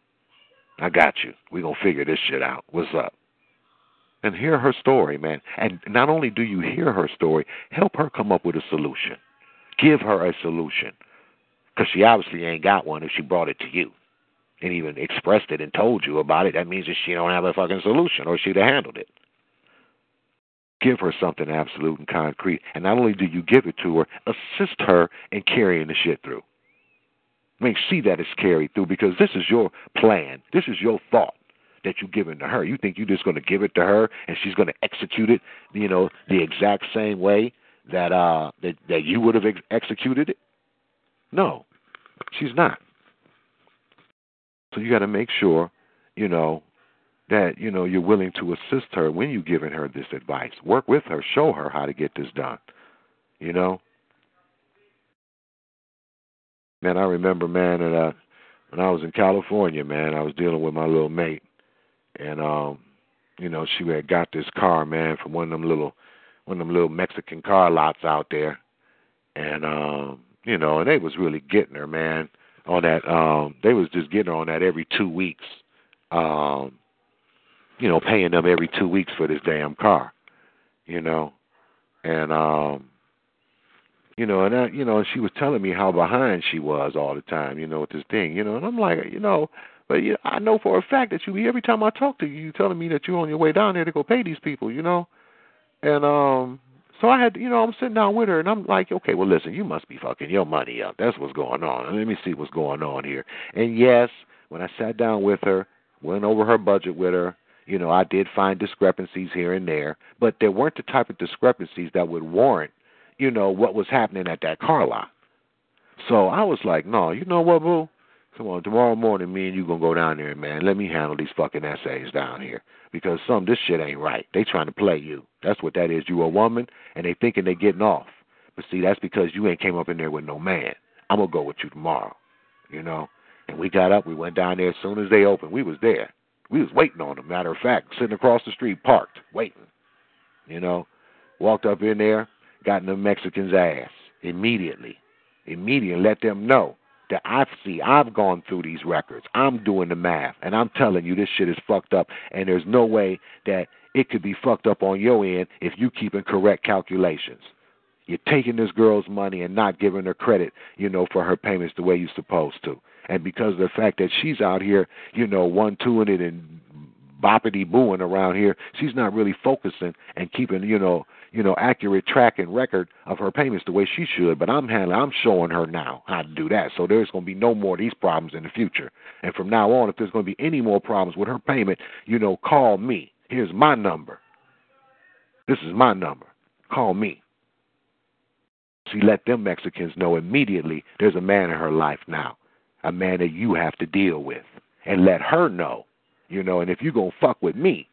I got you. We're going to figure this shit out. What's up? And hear her story, man. And not only do you hear her story, help her come up with a solution. Give her a solution. Because she obviously ain't got one if she brought it to you and even expressed it and told you about it. That means that she don't have a fucking solution or she'd have handled it. Give her something absolute and concrete. And not only do you give it to her, assist her in carrying the shit through. Make see that it's carried through because this is your plan. This is your thought that you're giving to her. You think you're just going to give it to her and she's going to execute it, you know, the exact same way that uh that that you would have ex- executed it? No, she's not. So you got to make sure, you know, that you know you're willing to assist her when you're giving her this advice. Work with her, show her how to get this done. You know, man, I remember, man, that uh, when I was in California, man, I was dealing with my little mate, and um, you know, she had got this car, man, from one of them little, one of them little Mexican car lots out there, and um, you know, and they was really getting her, man, on that. Um, they was just getting her on that every two weeks, um, you know, paying them every two weeks for this damn car, you know, and um you know, and I, you know, she was telling me how behind she was all the time, you know, with this thing, you know, and I'm like, you know, but you know, I know for a fact that you every time I talk to you, you telling me that you're on your way down there to go pay these people, you know, and um, so I had, you know, I'm sitting down with her, and I'm like, okay, well, listen, you must be fucking your money up. That's what's going on. Let me see what's going on here. And yes, when I sat down with her, went over her budget with her, you know, I did find discrepancies here and there, but there weren't the type of discrepancies that would warrant you know, what was happening at that car lot. So I was like, no, you know what, boo? Come on, tomorrow morning, me and you gonna go down there, man. Let me handle these fucking essays down here because some this shit ain't right. They trying to play you. That's what that is. You a woman, and they thinking they getting off. But see, that's because you ain't came up in there with no man. I'm gonna go with you tomorrow, you know. And we got up. We went down there as soon as they opened. We was there. We was waiting on them. Matter of fact, sitting across the street, parked, waiting. You know, walked up in there got in the Mexicans' ass immediately. Immediately let them know that I see I've gone through these records. I'm doing the math and I'm telling you this shit is fucked up and there's no way that it could be fucked up on your end if you keeping correct calculations. You're taking this girl's money and not giving her credit, you know, for her payments the way you're supposed to. And because of the fact that she's out here, you know, one twoing it and boppity booing around here, she's not really focusing and keeping, you know, you know, accurate track and record of her payments the way she should. But I'm handling, I'm showing her now how to do that. So there's going to be no more of these problems in the future. And from now on, if there's going to be any more problems with her payment, you know, call me. Here's my number. This is my number. Call me. She let them Mexicans know immediately there's a man in her life now, a man that you have to deal with, and let her know, you know. And if you gonna fuck with me,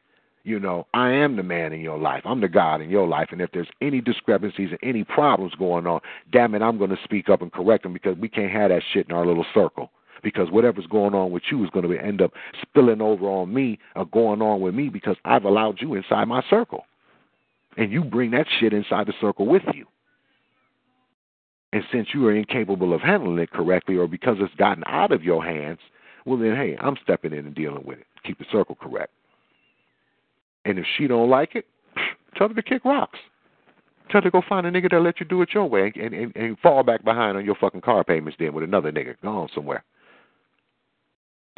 you know, I am the man in your life. I'm the God in your life. And if there's any discrepancies and any problems going on, damn it, I'm going to speak up and correct them because we can't have that shit in our little circle. Because whatever's going on with you is going to end up spilling over on me or going on with me because I've allowed you inside my circle. And you bring that shit inside the circle with you. And since you are incapable of handling it correctly or because it's gotten out of your hands, well then hey, I'm stepping in and dealing with it. Keep the circle correct. And if she don't like it, [sniffs] tell her to kick rocks. Tell her to go find a nigga that'll let you do it your way and, and, and fall back behind on your fucking car payments then with another nigga. Go on somewhere.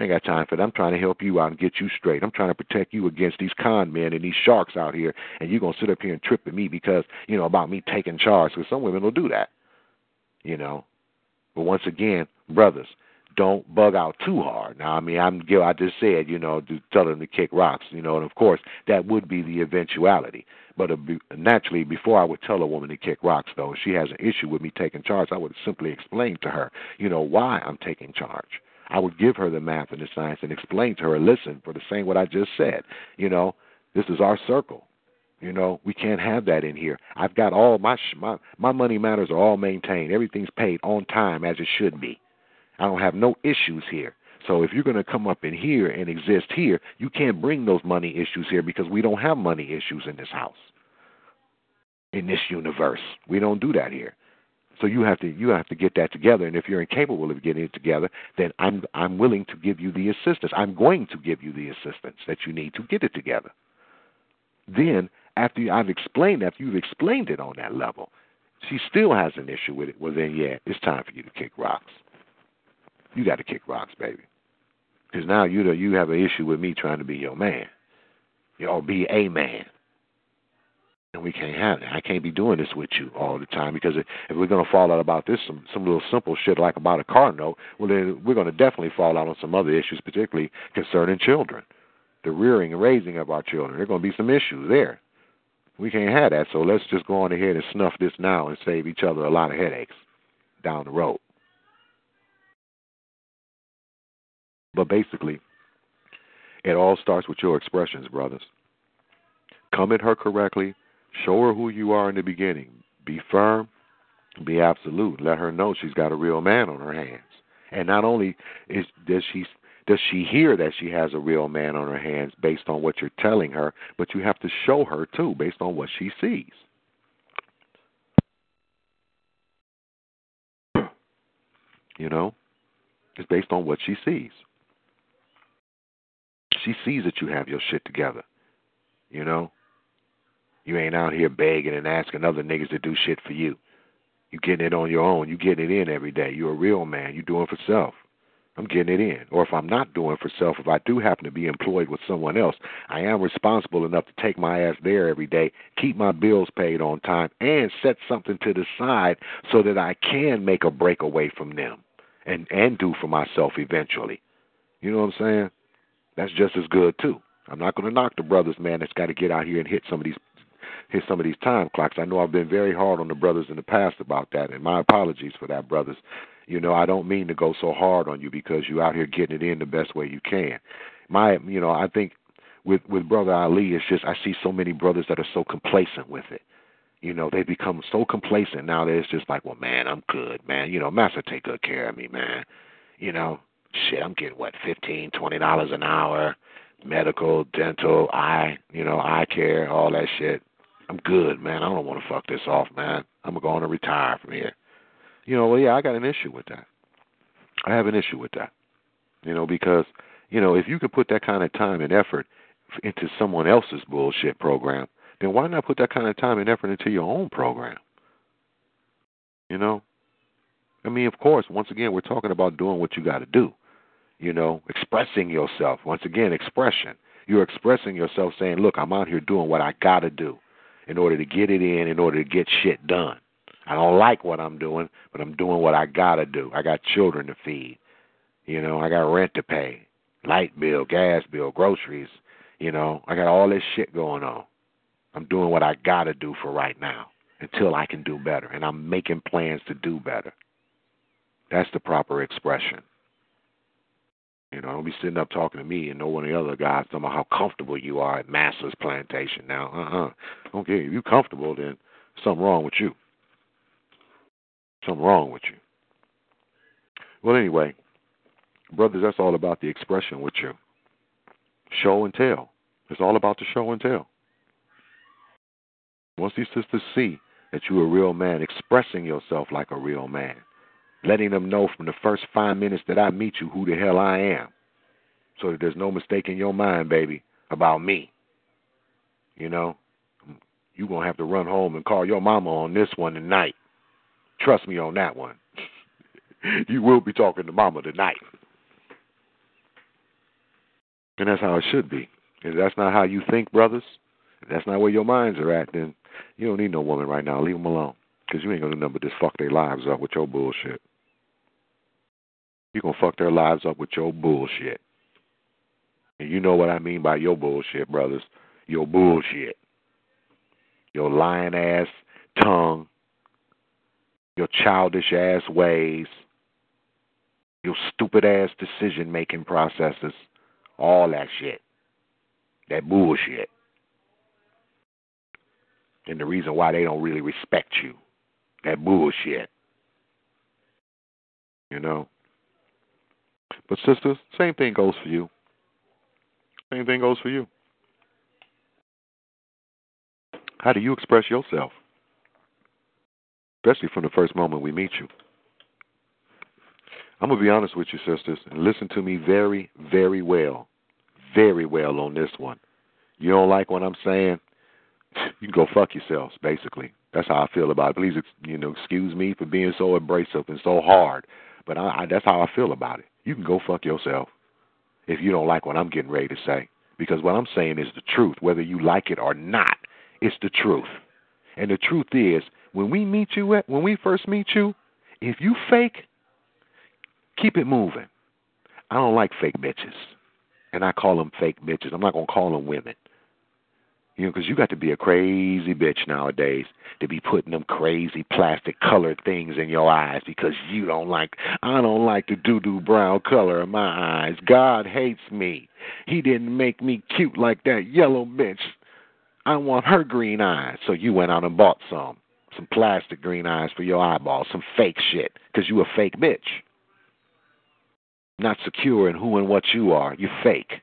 I ain't got time for that. I'm trying to help you out and get you straight. I'm trying to protect you against these con men and these sharks out here, and you're gonna sit up here and trip at me because you know about me taking charge. Because some women will do that, you know. But once again, brothers, don't bug out too hard. Now, I mean, I'm I just said, you know, to tell them to kick rocks, you know, and of course that would be the eventuality. But uh, naturally, before I would tell a woman to kick rocks, though, if she has an issue with me taking charge, I would simply explain to her, you know, why I'm taking charge. I would give her the math and the science and explain to her, listen, for the same what I just said, you know, this is our circle. You know, we can't have that in here. I've got all my my my money matters are all maintained. Everything's paid on time as it should be. I don't have no issues here. So if you're going to come up in here and exist here, you can't bring those money issues here because we don't have money issues in this house in this universe. We don't do that here. So you have to you have to get that together. And if you're incapable of getting it together, then I'm I'm willing to give you the assistance. I'm going to give you the assistance that you need to get it together. Then after I've explained after you've explained it on that level, she still has an issue with it. Well then yeah, it's time for you to kick rocks. You got to kick rocks, baby. Because now you know you have an issue with me trying to be your man, or be a man. And we can't have that. I can't be doing this with you all the time because if we're going to fall out about this, some some little simple shit like about a car note, well then we're going to definitely fall out on some other issues, particularly concerning children, the rearing and raising of our children. There are going to be some issues there. We can't have that. So let's just go on ahead and snuff this now and save each other a lot of headaches down the road. But basically, it all starts with your expressions, brothers. Come at her correctly, Show her who you are in the beginning. Be firm, be absolute. Let her know she's got a real man on her hands. And not only is does she does she hear that she has a real man on her hands based on what you're telling her, but you have to show her too based on what she sees. You know, it's based on what she sees. She sees that you have your shit together. You know, you ain't out here begging and asking other niggas to do shit for you. You getting it on your own. You getting it in every day. You're a real man. You doing for self. I'm getting it in. Or if I'm not doing for self, if I do happen to be employed with someone else, I am responsible enough to take my ass there every day, keep my bills paid on time, and set something to the side so that I can make a break away from them and and do for myself eventually. You know what I'm saying? That's just as good too. I'm not going to knock the brothers, man. That's got to get out here and hit some of these hit some of these time clocks. I know I've been very hard on the brothers in the past about that, and my apologies for that, brothers. You know, I don't mean to go so hard on you because you're out here getting it in the best way you can. My, you know, I think with with brother Ali, it's just I see so many brothers that are so complacent with it. You know, they become so complacent now that it's just like, well, man, I'm good, man. You know, Master take good care of me, man. You know, shit, I'm getting what fifteen, twenty dollars an hour, medical, dental, eye, you know, eye care, all that shit. I'm good, man. I don't want to fuck this off, man. I'm going to retire from here. You know, well, yeah, I got an issue with that. I have an issue with that. You know, because you know, if you could put that kind of time and effort into someone else's bullshit program, then why not put that kind of time and effort into your own program? You know, I mean, of course, once again, we're talking about doing what you got to do. You know, expressing yourself. Once again, expression. You're expressing yourself, saying, "Look, I'm out here doing what I got to do." in order to get it in, in order to get shit done. I don't like what I'm doing, but I'm doing what I gotta do. I got children to feed. You know, I got rent to pay, light bill, gas bill, groceries. You know, I got all this shit going on. I'm doing what I gotta do for right now until I can do better, and I'm making plans to do better. That's the proper expression. You know, don't be sitting up talking to me and no one of the other guys talking about how comfortable you are at Master's Plantation. Now, uh uh-uh. uh. Okay, if you're comfortable, then something wrong with you. Something wrong with you. Well, anyway, brothers, that's all about the expression with you. Show and tell. It's all about the show and tell. Once these sisters see that you're a real man, expressing yourself like a real man, letting them know from the first five minutes that I meet you who the hell I am, so that there's no mistake in your mind, baby, about me. You know, you're going to have to run home and call your mama on this one tonight. Trust me on that one. [laughs] you will be talking to mama tonight. And that's how it should be. If that's not how you think, brothers, if that's not where your minds are at, then you don't need no woman right now. Leave them alone. Because you ain't going to number this fuck their lives up with your bullshit. You're going to fuck their lives up with your bullshit. And you know what I mean by your bullshit, brothers. Your bullshit. Your lying ass tongue. Your childish ass ways. Your stupid ass decision making processes. All that shit. That bullshit and the reason why they don't really respect you. That bullshit. You know? But sisters, same thing goes for you. Same thing goes for you. How do you express yourself? Especially from the first moment we meet you. I'm going to be honest with you, sisters, and listen to me very, very well. Very well on this one. You don't like what I'm saying? [laughs] you can go fuck yourselves. Basically, that's how I feel about it. Please, you know, excuse me for being so abrasive and so hard, but I, I, that's how I feel about it. You can go fuck yourself if you don't like what I'm getting ready to say, because what I'm saying is the truth, whether you like it or not. It's the truth, and the truth is, when we meet you at when we first meet you, if you fake, keep it moving. I don't like fake bitches, and I call them fake bitches. I'm not gonna call them women. You know, because you got to be a crazy bitch nowadays to be putting them crazy plastic colored things in your eyes because you don't like, I don't like the doo doo brown color in my eyes. God hates me. He didn't make me cute like that yellow bitch. I want her green eyes. So you went out and bought some. Some plastic green eyes for your eyeballs. Some fake shit because you a fake bitch. Not secure in who and what you are. You fake.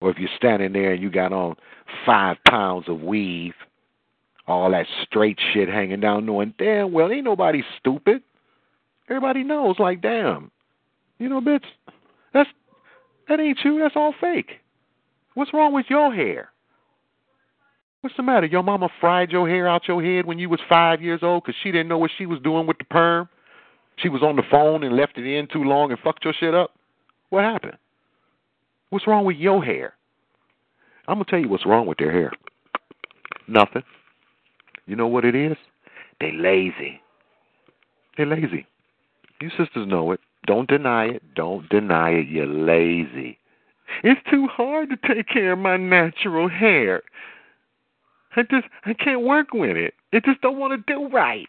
Or if you're standing there and you got on five pounds of weave, all that straight shit hanging down, knowing damn well ain't nobody stupid. Everybody knows, like damn, you know, bitch, that's that ain't you. That's all fake. What's wrong with your hair? What's the matter? Your mama fried your hair out your head when you was five years old because she didn't know what she was doing with the perm. She was on the phone and left it in too long and fucked your shit up. What happened? What's wrong with your hair? I'm going to tell you what's wrong with their hair. Nothing. You know what it is? They lazy. They're lazy. You sisters know it. Don't deny it. Don't deny it. You're lazy. It's too hard to take care of my natural hair. I just I can't work with it. It just don't want to do right.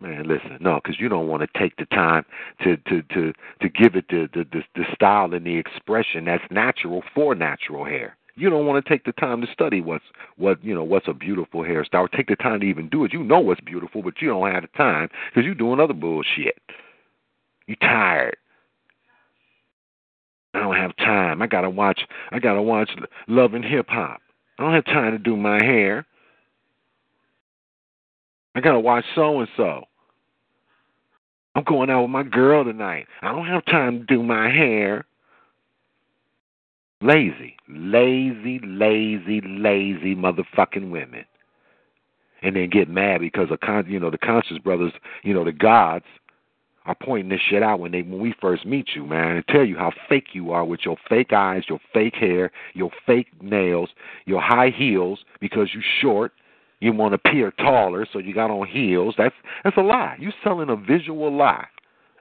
Man, listen, no, because you don't want to take the time to to to to give it the, the the the style and the expression that's natural for natural hair. You don't want to take the time to study what's what you know what's a beautiful hairstyle. Take the time to even do it. You know what's beautiful, but you don't have the time because you're doing other bullshit. You tired. I don't have time. I gotta watch. I gotta watch Love and Hip Hop. I don't have time to do my hair. I gotta watch so and so. I'm going out with my girl tonight. I don't have time to do my hair. Lazy, lazy, lazy, lazy motherfucking women. And then get mad because of con you know, the conscious brothers, you know, the gods are pointing this shit out when they when we first meet you, man, and tell you how fake you are with your fake eyes, your fake hair, your fake nails, your high heels because you're short you want to appear taller, so you got on heels. That's that's a lie. You're selling a visual lie.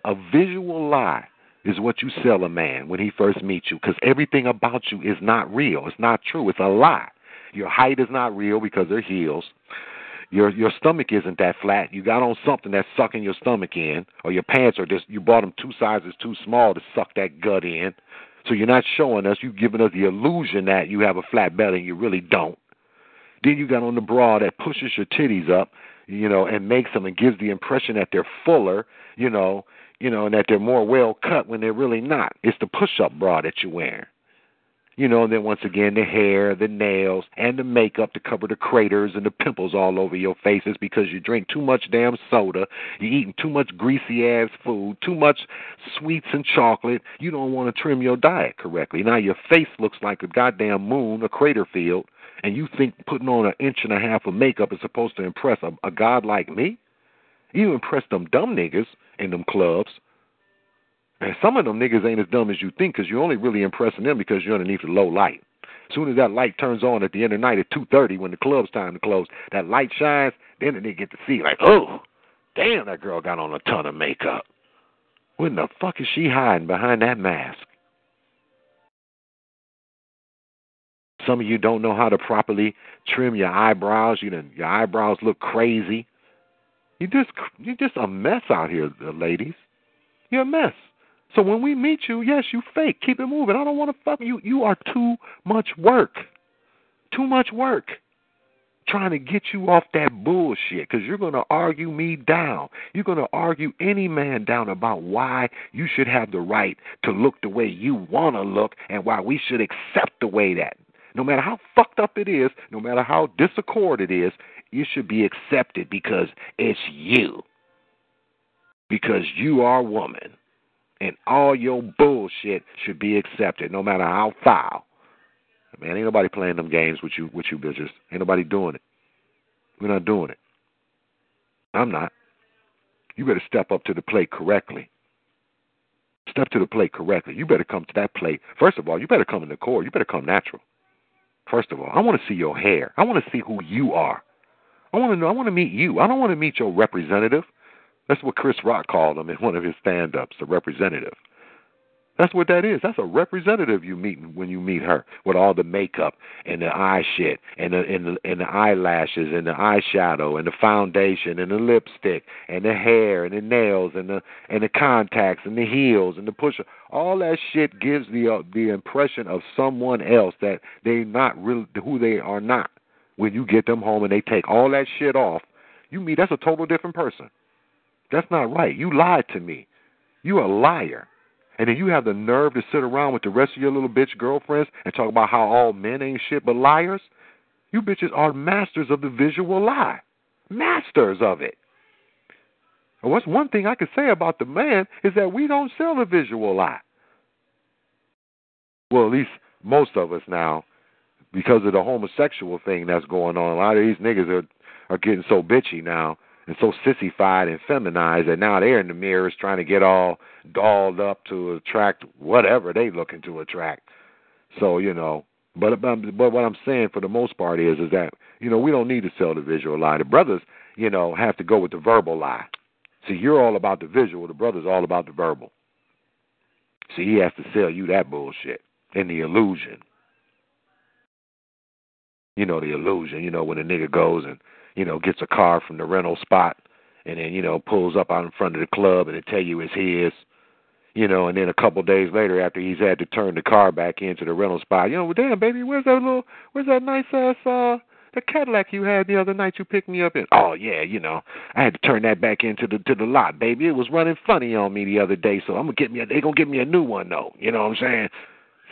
A visual lie is what you sell a man when he first meets you, because everything about you is not real. It's not true. It's a lie. Your height is not real because they're heels. Your your stomach isn't that flat. You got on something that's sucking your stomach in, or your pants are just you bought them two sizes too small to suck that gut in. So you're not showing us. You're giving us the illusion that you have a flat belly, and you really don't. Then you got on the bra that pushes your titties up, you know, and makes them and gives the impression that they're fuller, you know, you know, and that they're more well cut when they're really not. It's the push up bra that you're wearing. You know, and then once again, the hair, the nails, and the makeup to cover the craters and the pimples all over your faces because you drink too much damn soda, you're eating too much greasy ass food, too much sweets and chocolate. You don't want to trim your diet correctly. Now your face looks like a goddamn moon, a crater field, and you think putting on an inch and a half of makeup is supposed to impress a, a god like me? You impress them dumb niggas in them clubs and some of them niggas ain't as dumb as you think because you're only really impressing them because you're underneath the low light. As soon as that light turns on at the end of the night at 2.30 when the club's time to close, that light shines, then they get to see like, oh, damn, that girl got on a ton of makeup. When the fuck is she hiding behind that mask? Some of you don't know how to properly trim your eyebrows. You know, your eyebrows look crazy. You just you're just a mess out here, uh, ladies. You're a mess. So when we meet you, yes, you fake. Keep it moving. I don't want to fuck you. You are too much work. Too much work. Trying to get you off that bullshit because you're going to argue me down. You're going to argue any man down about why you should have the right to look the way you want to look and why we should accept the way that. No matter how fucked up it is, no matter how disaccord it is, you should be accepted because it's you. Because you are a woman and all your bullshit should be accepted, no matter how foul. Man, ain't nobody playing them games with you with you bitches. Ain't nobody doing it. We're not doing it. I'm not. You better step up to the plate correctly. Step to the plate correctly. You better come to that plate. First of all, you better come in the core. You better come natural. First of all, I want to see your hair. I want to see who you are. I want to know. I want to meet you. I don't want to meet your representative. That's what Chris Rock called him in one of his stand ups, a representative. That's what that is. That's a representative you meet when you meet her with all the makeup and the eye shit and the and the and the eyelashes and the eyeshadow and the foundation and the lipstick and the hair and the nails and the and the contacts and the heels and the pusher. All that shit gives the uh, the impression of someone else that they're not really who they are not. When you get them home and they take all that shit off, you meet that's a total different person. That's not right. You lied to me. You a liar. And then you have the nerve to sit around with the rest of your little bitch girlfriends and talk about how all men ain't shit but liars? You bitches are masters of the visual lie. Masters of it. And what's one thing I could say about the man is that we don't sell the visual lie. Well, at least most of us now, because of the homosexual thing that's going on. A lot of these niggas are are getting so bitchy now and so sissified and feminized that now they're in the mirrors trying to get all dolled up to attract whatever they looking to attract. So you know, but but what I'm saying for the most part is is that you know we don't need to sell the visual lie. The brothers, you know, have to go with the verbal lie. See, you're all about the visual. The brother's all about the verbal. See, he has to sell you that bullshit and the illusion. You know the illusion. You know when a nigga goes and you know, gets a car from the rental spot and then, you know, pulls up out in front of the club and they tell you it's his. You know, and then a couple of days later after he's had to turn the car back into the rental spot, you know, well, damn baby, where's that little where's that nice ass uh the Cadillac you had the other night you picked me up in. Oh yeah, you know, I had to turn that back into the to the lot, baby. It was running funny on me the other day, so I'm gonna get me. A, they gonna give me a new one though. You know what I'm saying?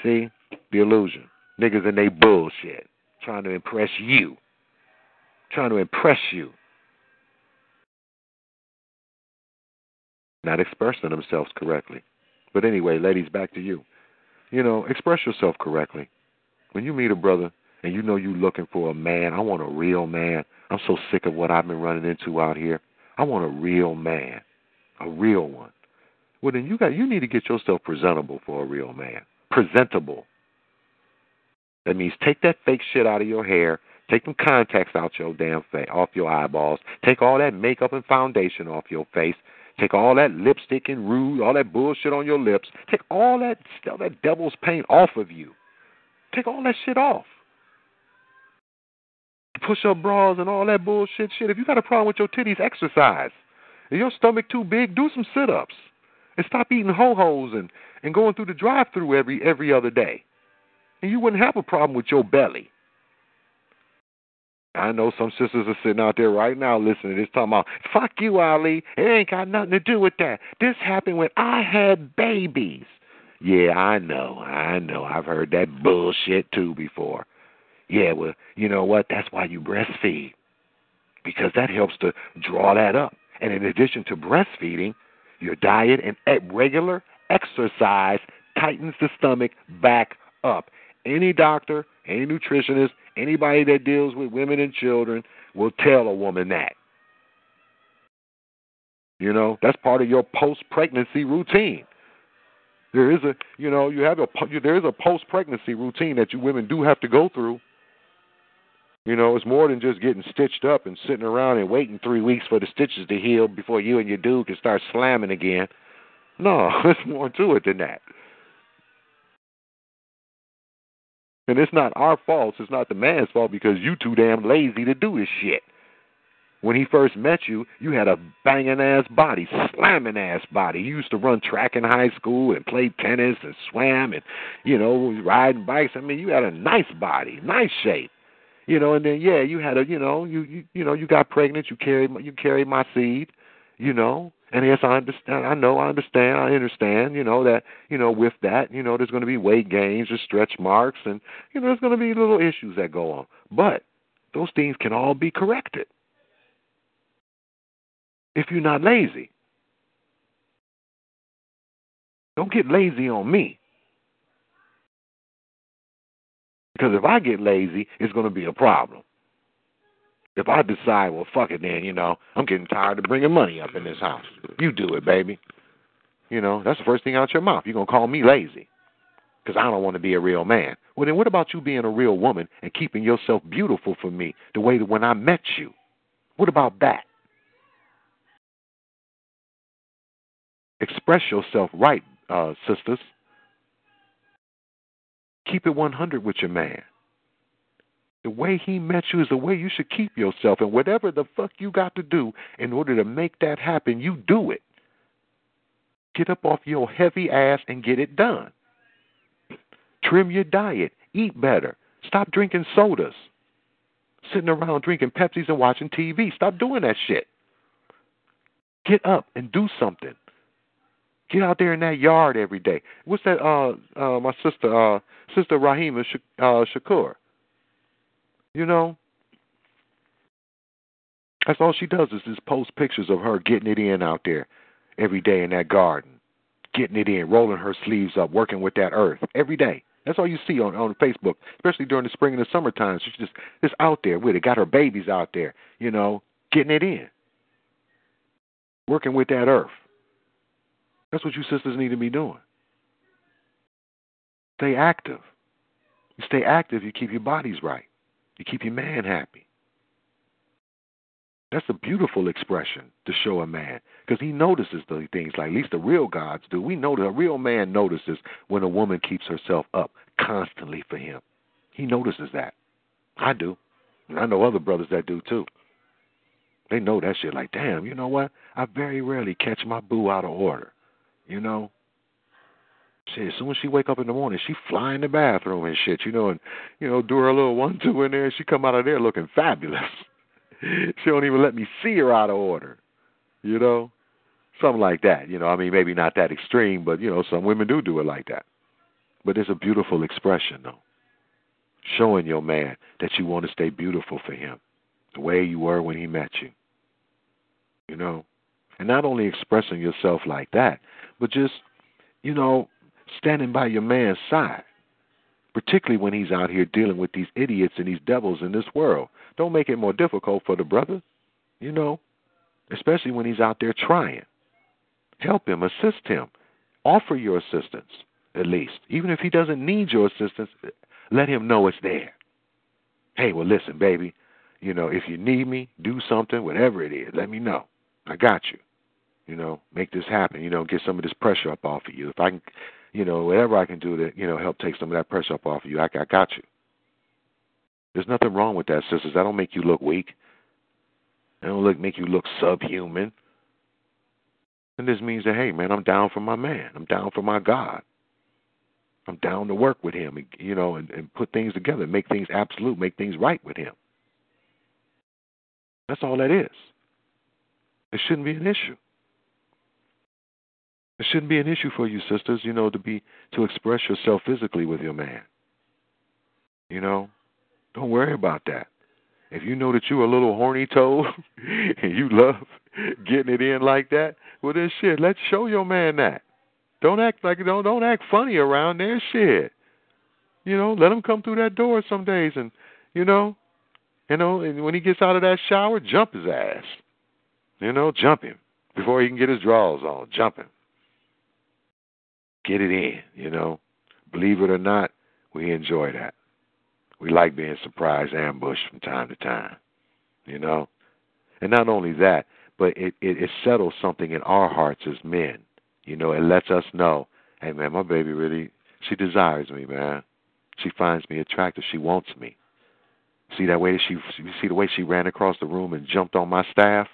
See the illusion, niggas and they bullshit, trying to impress you trying to impress you, not expressing themselves correctly. But anyway, ladies, back to you. You know, express yourself correctly. When you meet a brother and you know you're looking for a man, I want a real man. I'm so sick of what I've been running into out here. I want a real man, a real one. Well, then you got you need to get yourself presentable for a real man. Presentable. That means take that fake shit out of your hair Take them contacts out your damn face, off your eyeballs. Take all that makeup and foundation off your face. Take all that lipstick and rouge, all that bullshit on your lips. Take all that all that devil's paint off of you. Take all that shit off. Push up bras and all that bullshit shit. If you got a problem with your titties, exercise. If your stomach too big, do some sit ups. And stop eating ho hos and, and going through the drive through every every other day. And you wouldn't have a problem with your belly. I know some sisters are sitting out there right now listening to this talking about, fuck you, Ali. It ain't got nothing to do with that. This happened when I had babies. Yeah, I know, I know. I've heard that bullshit too before. Yeah, well, you know what? That's why you breastfeed. Because that helps to draw that up. And in addition to breastfeeding, your diet and regular exercise tightens the stomach back up. Any doctor, any nutritionist, anybody that deals with women and children will tell a woman that. You know, that's part of your post pregnancy routine. There is a, you know, you have a there is a post pregnancy routine that you women do have to go through. You know, it's more than just getting stitched up and sitting around and waiting three weeks for the stitches to heal before you and your dude can start slamming again. No, [laughs] there's more to it than that. And it's not our fault. It's not the man's fault because you too damn lazy to do this shit. When he first met you, you had a banging ass body, slamming ass body. You used to run track in high school and play tennis and swam and, you know, riding bikes. I mean, you had a nice body, nice shape. You know, and then yeah, you had a, you know, you you you know, you got pregnant, you carried you carried my seed, you know, and yes, I understand. I know. I understand. I understand. You know that. You know, with that, you know, there's going to be weight gains or stretch marks, and you know, there's going to be little issues that go on. But those things can all be corrected if you're not lazy. Don't get lazy on me. Because if I get lazy, it's going to be a problem. If I decide, well, fuck it then, you know, I'm getting tired of bringing money up in this house. You do it, baby. You know, that's the first thing out your mouth. You're going to call me lazy because I don't want to be a real man. Well, then what about you being a real woman and keeping yourself beautiful for me the way that when I met you? What about that? Express yourself right, uh, sisters. Keep it 100 with your man. The way he met you is the way you should keep yourself. And whatever the fuck you got to do in order to make that happen, you do it. Get up off your heavy ass and get it done. Trim your diet. Eat better. Stop drinking sodas. Sitting around drinking Pepsis and watching TV. Stop doing that shit. Get up and do something. Get out there in that yard every day. What's that? Uh, uh, my sister, uh, sister Rahima Sh- uh, Shakur. You know, that's all she does is just post pictures of her getting it in out there every day in that garden, getting it in, rolling her sleeves up, working with that earth every day. That's all you see on on Facebook, especially during the spring and the summer summertime. She's just just out there with it. Got her babies out there, you know, getting it in, working with that earth. That's what you sisters need to be doing. Stay active. You stay active, you keep your bodies right. You keep your man happy. That's a beautiful expression to show a man because he notices the things like at least the real gods do. We know that a real man notices when a woman keeps herself up constantly for him. He notices that. I do. And I know other brothers that do too. They know that shit like, damn, you know what? I very rarely catch my boo out of order. You know, Shit, as soon as she wake up in the morning, she fly in the bathroom and shit, you know, and you know, do her little one two in there, and she come out of there looking fabulous. [laughs] she don't even let me see her out of order, you know, something like that. You know, I mean, maybe not that extreme, but you know, some women do do it like that. But it's a beautiful expression, though, showing your man that you want to stay beautiful for him, the way you were when he met you. You know, and not only expressing yourself like that, but just you know standing by your man's side, particularly when he's out here dealing with these idiots and these devils in this world. Don't make it more difficult for the brother, you know, especially when he's out there trying. Help him, assist him, offer your assistance at least. Even if he doesn't need your assistance, let him know it's there. Hey, well, listen, baby, you know, if you need me, do something, whatever it is, let me know. I got you. You know, make this happen. You know, get some of this pressure up off of you. If I can you know, whatever I can do to, you know, help take some of that pressure up off of you, I, I got you. There's nothing wrong with that, sisters. That don't make you look weak. That don't look make you look subhuman. And this means that, hey, man, I'm down for my man. I'm down for my God. I'm down to work with him, you know, and, and put things together, make things absolute, make things right with him. That's all that is. It shouldn't be an issue. Shouldn't be an issue for you, sisters, you know, to be to express yourself physically with your man. You know, don't worry about that. If you know that you're a little horny toad [laughs] and you love getting it in like that, well then shit, let's show your man that. Don't act like don't don't act funny around there, shit. You know, let him come through that door some days and you know, you know, and when he gets out of that shower, jump his ass. You know, jump him before he can get his drawers on. Jump him. Get it in, you know. Believe it or not, we enjoy that. We like being surprised, ambushed from time to time, you know. And not only that, but it, it, it settles something in our hearts as men. You know, it lets us know, hey man, my baby really, she desires me, man. She finds me attractive. She wants me. See that way that she, see the way she ran across the room and jumped on my staff.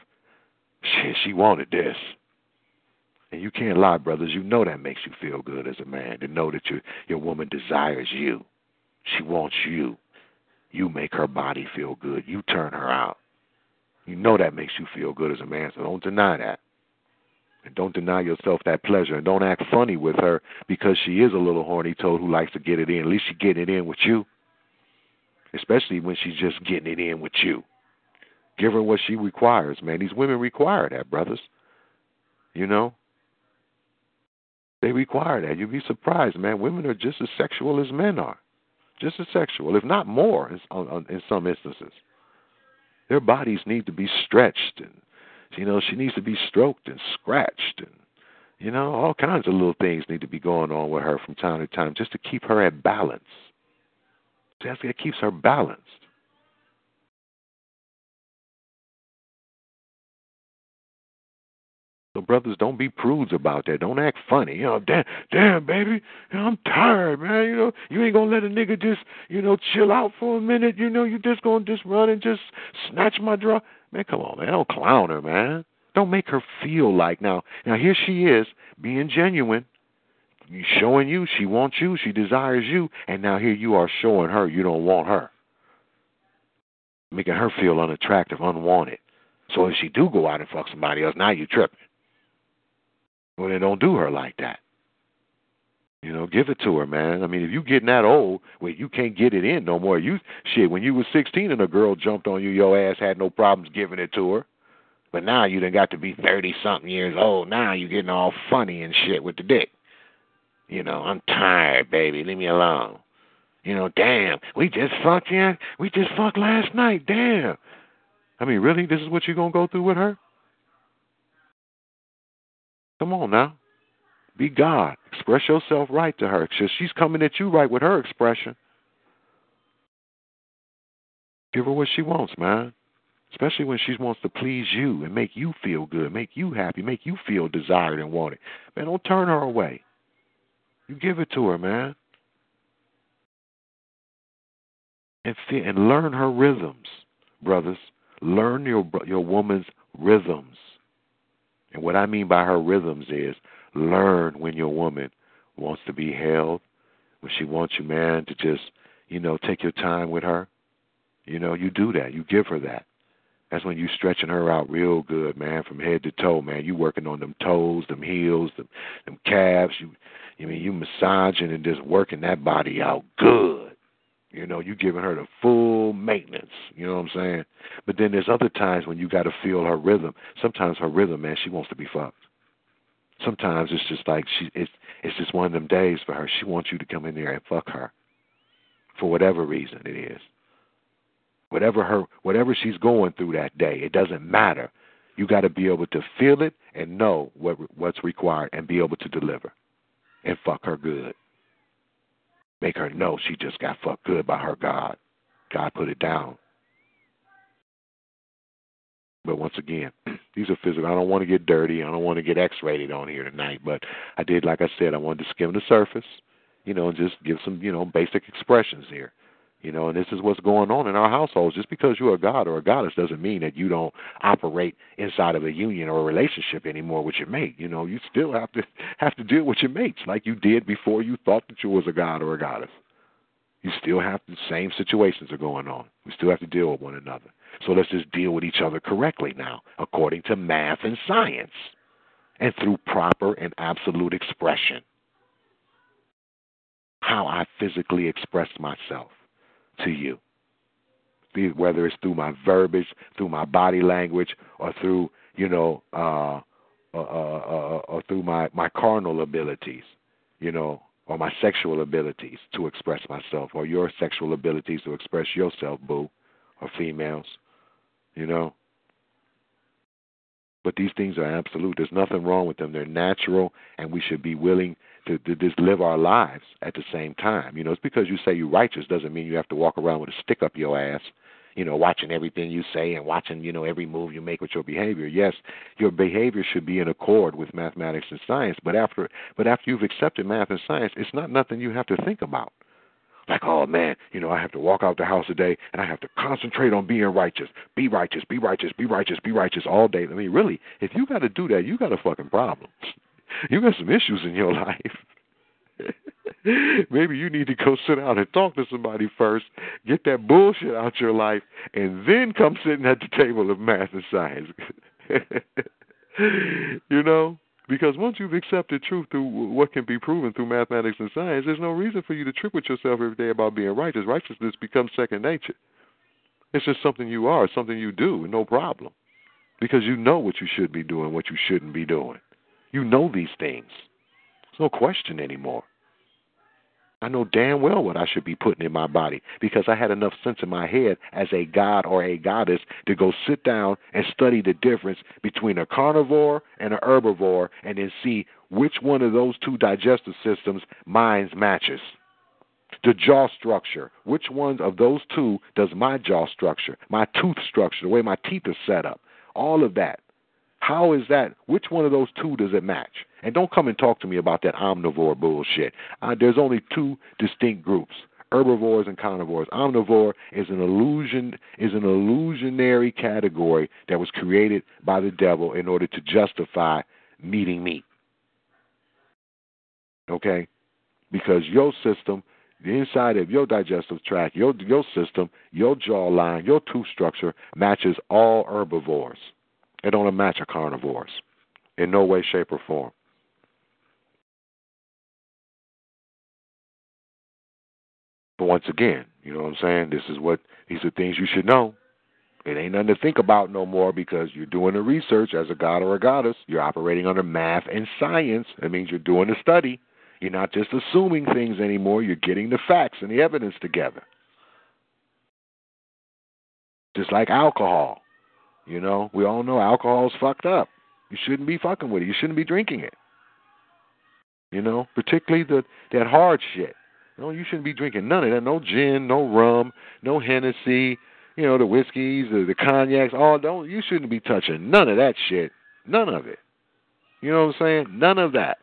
Shit, she wanted this. And you can't lie, brothers. You know that makes you feel good as a man to know that your your woman desires you. She wants you. You make her body feel good. You turn her out. You know that makes you feel good as a man, so don't deny that. And don't deny yourself that pleasure. And don't act funny with her because she is a little horny toad who likes to get it in. At least she's getting it in with you. Especially when she's just getting it in with you. Give her what she requires, man. These women require that, brothers. You know? They require that. You'd be surprised, man. Women are just as sexual as men are just as sexual, if not more, in, in some instances. Their bodies need to be stretched, and you know she needs to be stroked and scratched, and you know all kinds of little things need to be going on with her from time to time just to keep her at balance. That's what keeps her balanced. So brothers, don't be prudes about that. Don't act funny. You know, damn, damn, baby, I'm tired, man. You know, you ain't gonna let a nigga just, you know, chill out for a minute. You know, you just gonna just run and just snatch my draw. Man, come on, man. Don't clown her, man. Don't make her feel like now. Now here she is being genuine, showing you she wants you, she desires you, and now here you are showing her you don't want her, making her feel unattractive, unwanted. So if she do go out and fuck somebody else, now you tripping. Well, then don't do her like that. You know, give it to her, man. I mean, if you getting that old, where you can't get it in no more. You shit, when you was sixteen and a girl jumped on you, your ass had no problems giving it to her. But now you done got to be thirty something years old. Now you getting all funny and shit with the dick. You know, I'm tired, baby. Leave me alone. You know, damn, we just fucked yeah, we just fucked last night. Damn. I mean, really, this is what you're gonna go through with her? Come on now. Be God. Express yourself right to her. She's coming at you right with her expression. Give her what she wants, man. Especially when she wants to please you and make you feel good, make you happy, make you feel desired and wanted. Man, don't turn her away. You give it to her, man. And feel, and learn her rhythms, brothers. Learn your your woman's rhythms. And what I mean by her rhythms is learn when your woman wants to be held, when she wants you, man, to just, you know, take your time with her. You know, you do that. You give her that. That's when you're stretching her out real good, man, from head to toe, man. You working on them toes, them heels, them, them calves. You, you mean you massaging and just working that body out good. You know, you giving her the full maintenance. You know what I'm saying? But then there's other times when you got to feel her rhythm. Sometimes her rhythm, man, she wants to be fucked. Sometimes it's just like she it's it's just one of them days for her. She wants you to come in there and fuck her. For whatever reason it is. Whatever her whatever she's going through that day, it doesn't matter. You got to be able to feel it and know what what's required and be able to deliver and fuck her good. Make her know she just got fucked good by her God. God put it down. But once again, [clears throat] these are physical. I don't want to get dirty. I don't want to get X-rated on here tonight. But I did, like I said, I wanted to skim the surface, you know, and just give some, you know, basic expressions here. You know, and this is what's going on in our households. Just because you're a god or a goddess doesn't mean that you don't operate inside of a union or a relationship anymore with your mate. You know, you still have to [laughs] have to deal with your mates like you did before you thought that you was a god or a goddess. You still have the same situations are going on. We still have to deal with one another. So let's just deal with each other correctly now, according to math and science. and through proper and absolute expression. How I physically express myself to you. Whether it's through my verbiage, through my body language, or through, you know, uh, uh, uh, uh, or through my, my carnal abilities, you know, or my sexual abilities to express myself, or your sexual abilities to express yourself, boo, or females, you know. But these things are absolute. There's nothing wrong with them. They're natural, and we should be willing to, to just live our lives at the same time. You know, it's because you say you're righteous doesn't mean you have to walk around with a stick up your ass you know, watching everything you say and watching, you know, every move you make with your behavior. Yes, your behavior should be in accord with mathematics and science, but after but after you've accepted math and science, it's not nothing you have to think about. Like, oh man, you know, I have to walk out the house today and I have to concentrate on being righteous. Be righteous, be righteous, be righteous, be righteous all day. I mean, really, if you got to do that, you got a fucking problem. [laughs] You got some issues in your [laughs] life. Maybe you need to go sit down and talk to somebody first, get that bullshit out your life, and then come sitting at the table of math and science. [laughs] you know? Because once you've accepted truth through what can be proven through mathematics and science, there's no reason for you to trip with yourself every day about being righteous. Righteousness becomes second nature. It's just something you are, something you do, no problem. Because you know what you should be doing, what you shouldn't be doing. You know these things. There's no question anymore. I know damn well what I should be putting in my body because I had enough sense in my head as a god or a goddess to go sit down and study the difference between a carnivore and an herbivore and then see which one of those two digestive systems mine matches. The jaw structure. Which one of those two does my jaw structure, my tooth structure, the way my teeth are set up? All of that. How is that? Which one of those two does it match? And don't come and talk to me about that omnivore bullshit. Uh, there's only two distinct groups herbivores and carnivores. Omnivore is an illusion is an illusionary category that was created by the devil in order to justify eating meat. Okay? Because your system, the inside of your digestive tract, your your system, your jawline, your tooth structure matches all herbivores. It don't match a carnivores in no way, shape, or form. But once again, you know what I'm saying? This is what these are things you should know. It ain't nothing to think about no more because you're doing the research as a god or a goddess. You're operating under math and science. That means you're doing the study. You're not just assuming things anymore. You're getting the facts and the evidence together. Just like alcohol. You know, we all know alcohol's fucked up. You shouldn't be fucking with it. You shouldn't be drinking it. You know, particularly the that hard shit. You know, you shouldn't be drinking none of that. No gin, no rum, no Hennessy. You know the whiskeys, the, the cognacs. All don't. You shouldn't be touching none of that shit. None of it. You know what I'm saying? None of that.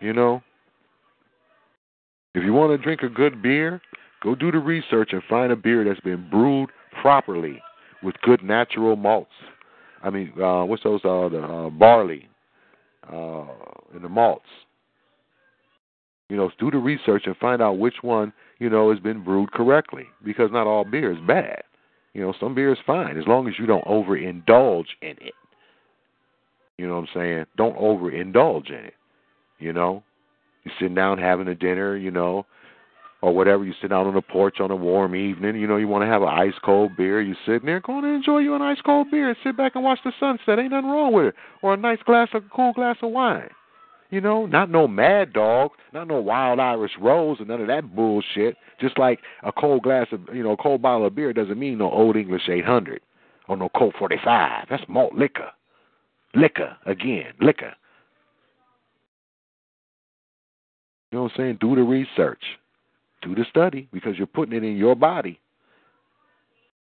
You know. If you want to drink a good beer, go do the research and find a beer that's been brewed properly with good natural malts. I mean, uh, what's those? Uh, the uh, barley uh, and the malts. You know, do the research and find out which one, you know, has been brewed correctly. Because not all beer is bad. You know, some beer is fine as long as you don't overindulge in it. You know what I'm saying? Don't overindulge in it. You know, you're sitting down having a dinner, you know, or whatever. You sit out on the porch on a warm evening. You know, you want to have an ice cold beer. You sitting there, go and enjoy you an ice cold beer and sit back and watch the sunset. Ain't nothing wrong with it. Or a nice glass of cool glass of wine. You know, not no Mad Dog, not no Wild Irish Rose, and none of that bullshit. Just like a cold glass of, you know, a cold bottle of beer doesn't mean no Old English 800 or no Colt 45. That's malt liquor. Liquor, again, liquor. You know what I'm saying? Do the research, do the study, because you're putting it in your body.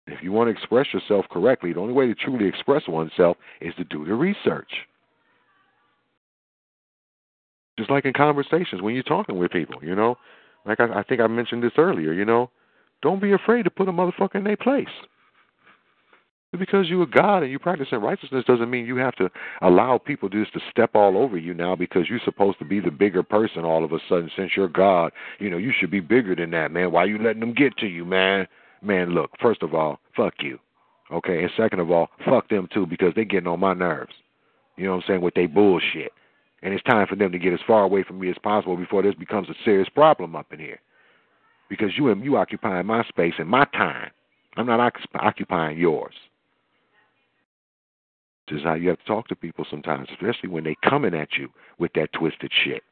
If you want to express yourself correctly, the only way to truly express oneself is to do the research. Just like in conversations when you're talking with people, you know. Like I, I think I mentioned this earlier, you know. Don't be afraid to put a motherfucker in their place. Because you're a God and you practicing righteousness doesn't mean you have to allow people just to step all over you now because you're supposed to be the bigger person all of a sudden since you're God. You know, you should be bigger than that, man. Why are you letting them get to you, man? Man, look, first of all, fuck you. Okay, and second of all, fuck them too because they're getting on my nerves. You know what I'm saying? With their bullshit. And it's time for them to get as far away from me as possible before this becomes a serious problem up in here. Because you and you occupying my space and my time. I'm not occupying yours. This is how you have to talk to people sometimes, especially when they coming at you with that twisted shit.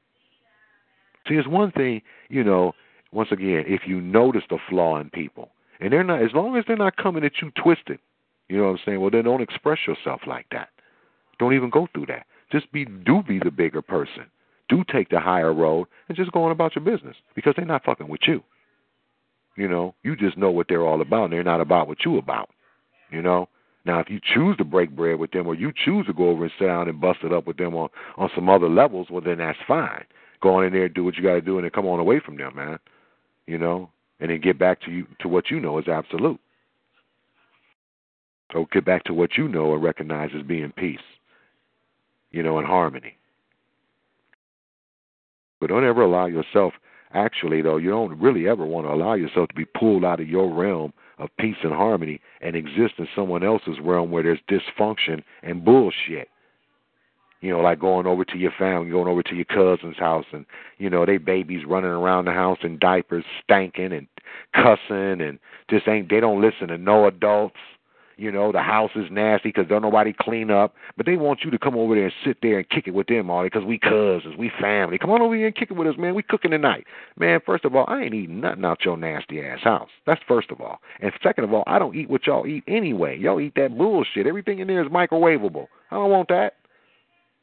See, it's one thing, you know, once again, if you notice the flaw in people, and they're not, as long as they're not coming at you twisted, you know what I'm saying? Well, then don't express yourself like that. Don't even go through that. Just be, do be the bigger person. Do take the higher road and just go on about your business because they're not fucking with you. You know, you just know what they're all about, and they're not about what you about. You know. Now, if you choose to break bread with them, or you choose to go over and sit down and bust it up with them on on some other levels, well, then that's fine. Go on in there, do what you got to do, and then come on away from them, man. You know, and then get back to you to what you know is absolute. So get back to what you know and recognize as being peace. You know, and harmony. But don't ever allow yourself actually though you don't really ever want to allow yourself to be pulled out of your realm of peace and harmony and exist in someone else's realm where there's dysfunction and bullshit. You know like going over to your family going over to your cousin's house and you know they babies running around the house in diapers stanking and cussing and just ain't they don't listen to no adults you know, the house is nasty because don't nobody clean up. But they want you to come over there and sit there and kick it with them, all because we cousins, we family. Come on over here and kick it with us, man. We cooking tonight. Man, first of all, I ain't eating nothing out your nasty ass house. That's first of all. And second of all, I don't eat what y'all eat anyway. Y'all eat that bullshit. Everything in there is microwavable. I don't want that.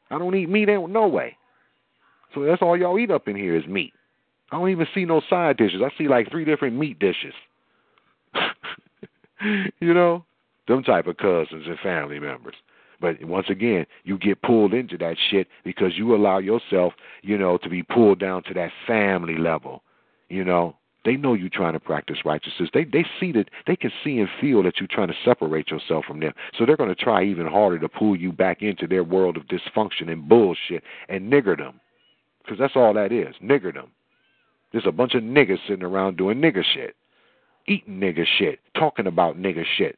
I don't eat meat ain't no way. So that's all y'all eat up in here is meat. I don't even see no side dishes. I see like three different meat dishes. [laughs] you know? Them type of cousins and family members. But once again, you get pulled into that shit because you allow yourself, you know, to be pulled down to that family level. You know, they know you're trying to practice righteousness. They they see that they can see and feel that you're trying to separate yourself from them. So they're going to try even harder to pull you back into their world of dysfunction and bullshit and niggerdom, because that's all that is, niggerdom. There's a bunch of niggas sitting around doing nigger shit, eating nigger shit, talking about nigger shit.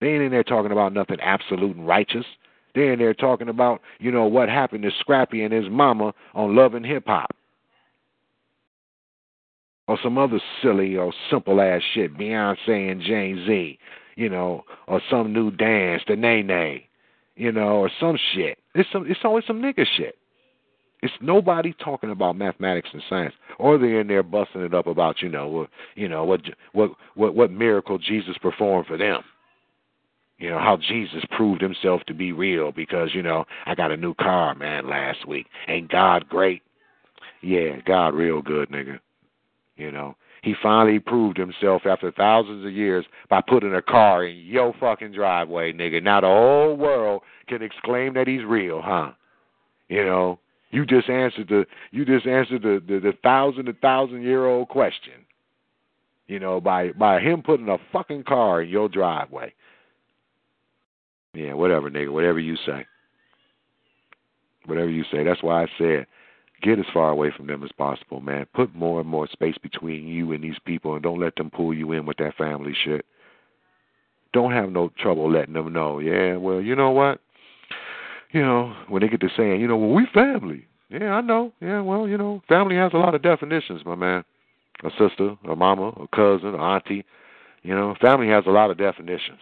They ain't in there talking about nothing absolute and righteous. They're in there talking about, you know, what happened to Scrappy and his mama on Love and Hip Hop. Or some other silly or simple ass shit, Beyonce and Jay Z, you know, or some new dance, the Nae Nae, you know, or some shit. It's some it's always some nigga shit. It's nobody talking about mathematics and science, or they're in there busting it up about you know what you know what what what what miracle Jesus performed for them you know how Jesus proved himself to be real because you know I got a new car man last week. Ain't God great? Yeah God real good nigga. You know he finally proved himself after thousands of years by putting a car in your fucking driveway nigga. Now the whole world can exclaim that he's real huh? You know you just answered the you just answered the the, the thousand a thousand year old question you know by by him putting a fucking car in your driveway yeah, whatever, nigga. Whatever you say. Whatever you say. That's why I said get as far away from them as possible, man. Put more and more space between you and these people and don't let them pull you in with that family shit. Don't have no trouble letting them know, yeah, well, you know what? You know, when they get to saying, you know, well, we family. Yeah, I know. Yeah, well, you know, family has a lot of definitions, my man. A sister, a mama, a cousin, a auntie. You know, family has a lot of definitions.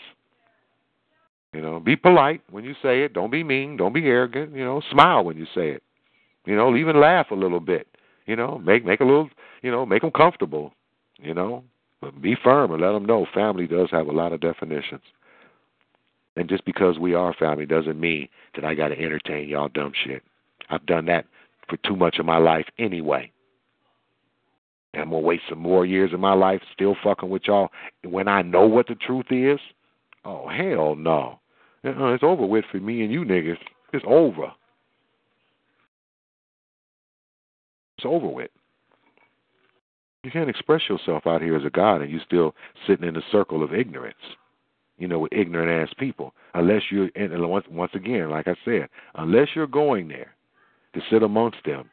You know, be polite when you say it. Don't be mean. Don't be arrogant. You know, smile when you say it. You know, even laugh a little bit. You know, make make a little. You know, make them comfortable. You know, but be firm and let them know family does have a lot of definitions. And just because we are family doesn't mean that I got to entertain y'all dumb shit. I've done that for too much of my life anyway. And I'm gonna waste some more years of my life still fucking with y'all when I know what the truth is. Oh hell no. Uh, it's over with for me and you niggas. It's over. It's over with. You can't express yourself out here as a God and you're still sitting in a circle of ignorance. You know, with ignorant ass people. Unless you're, and once once again, like I said, unless you're going there to sit amongst them,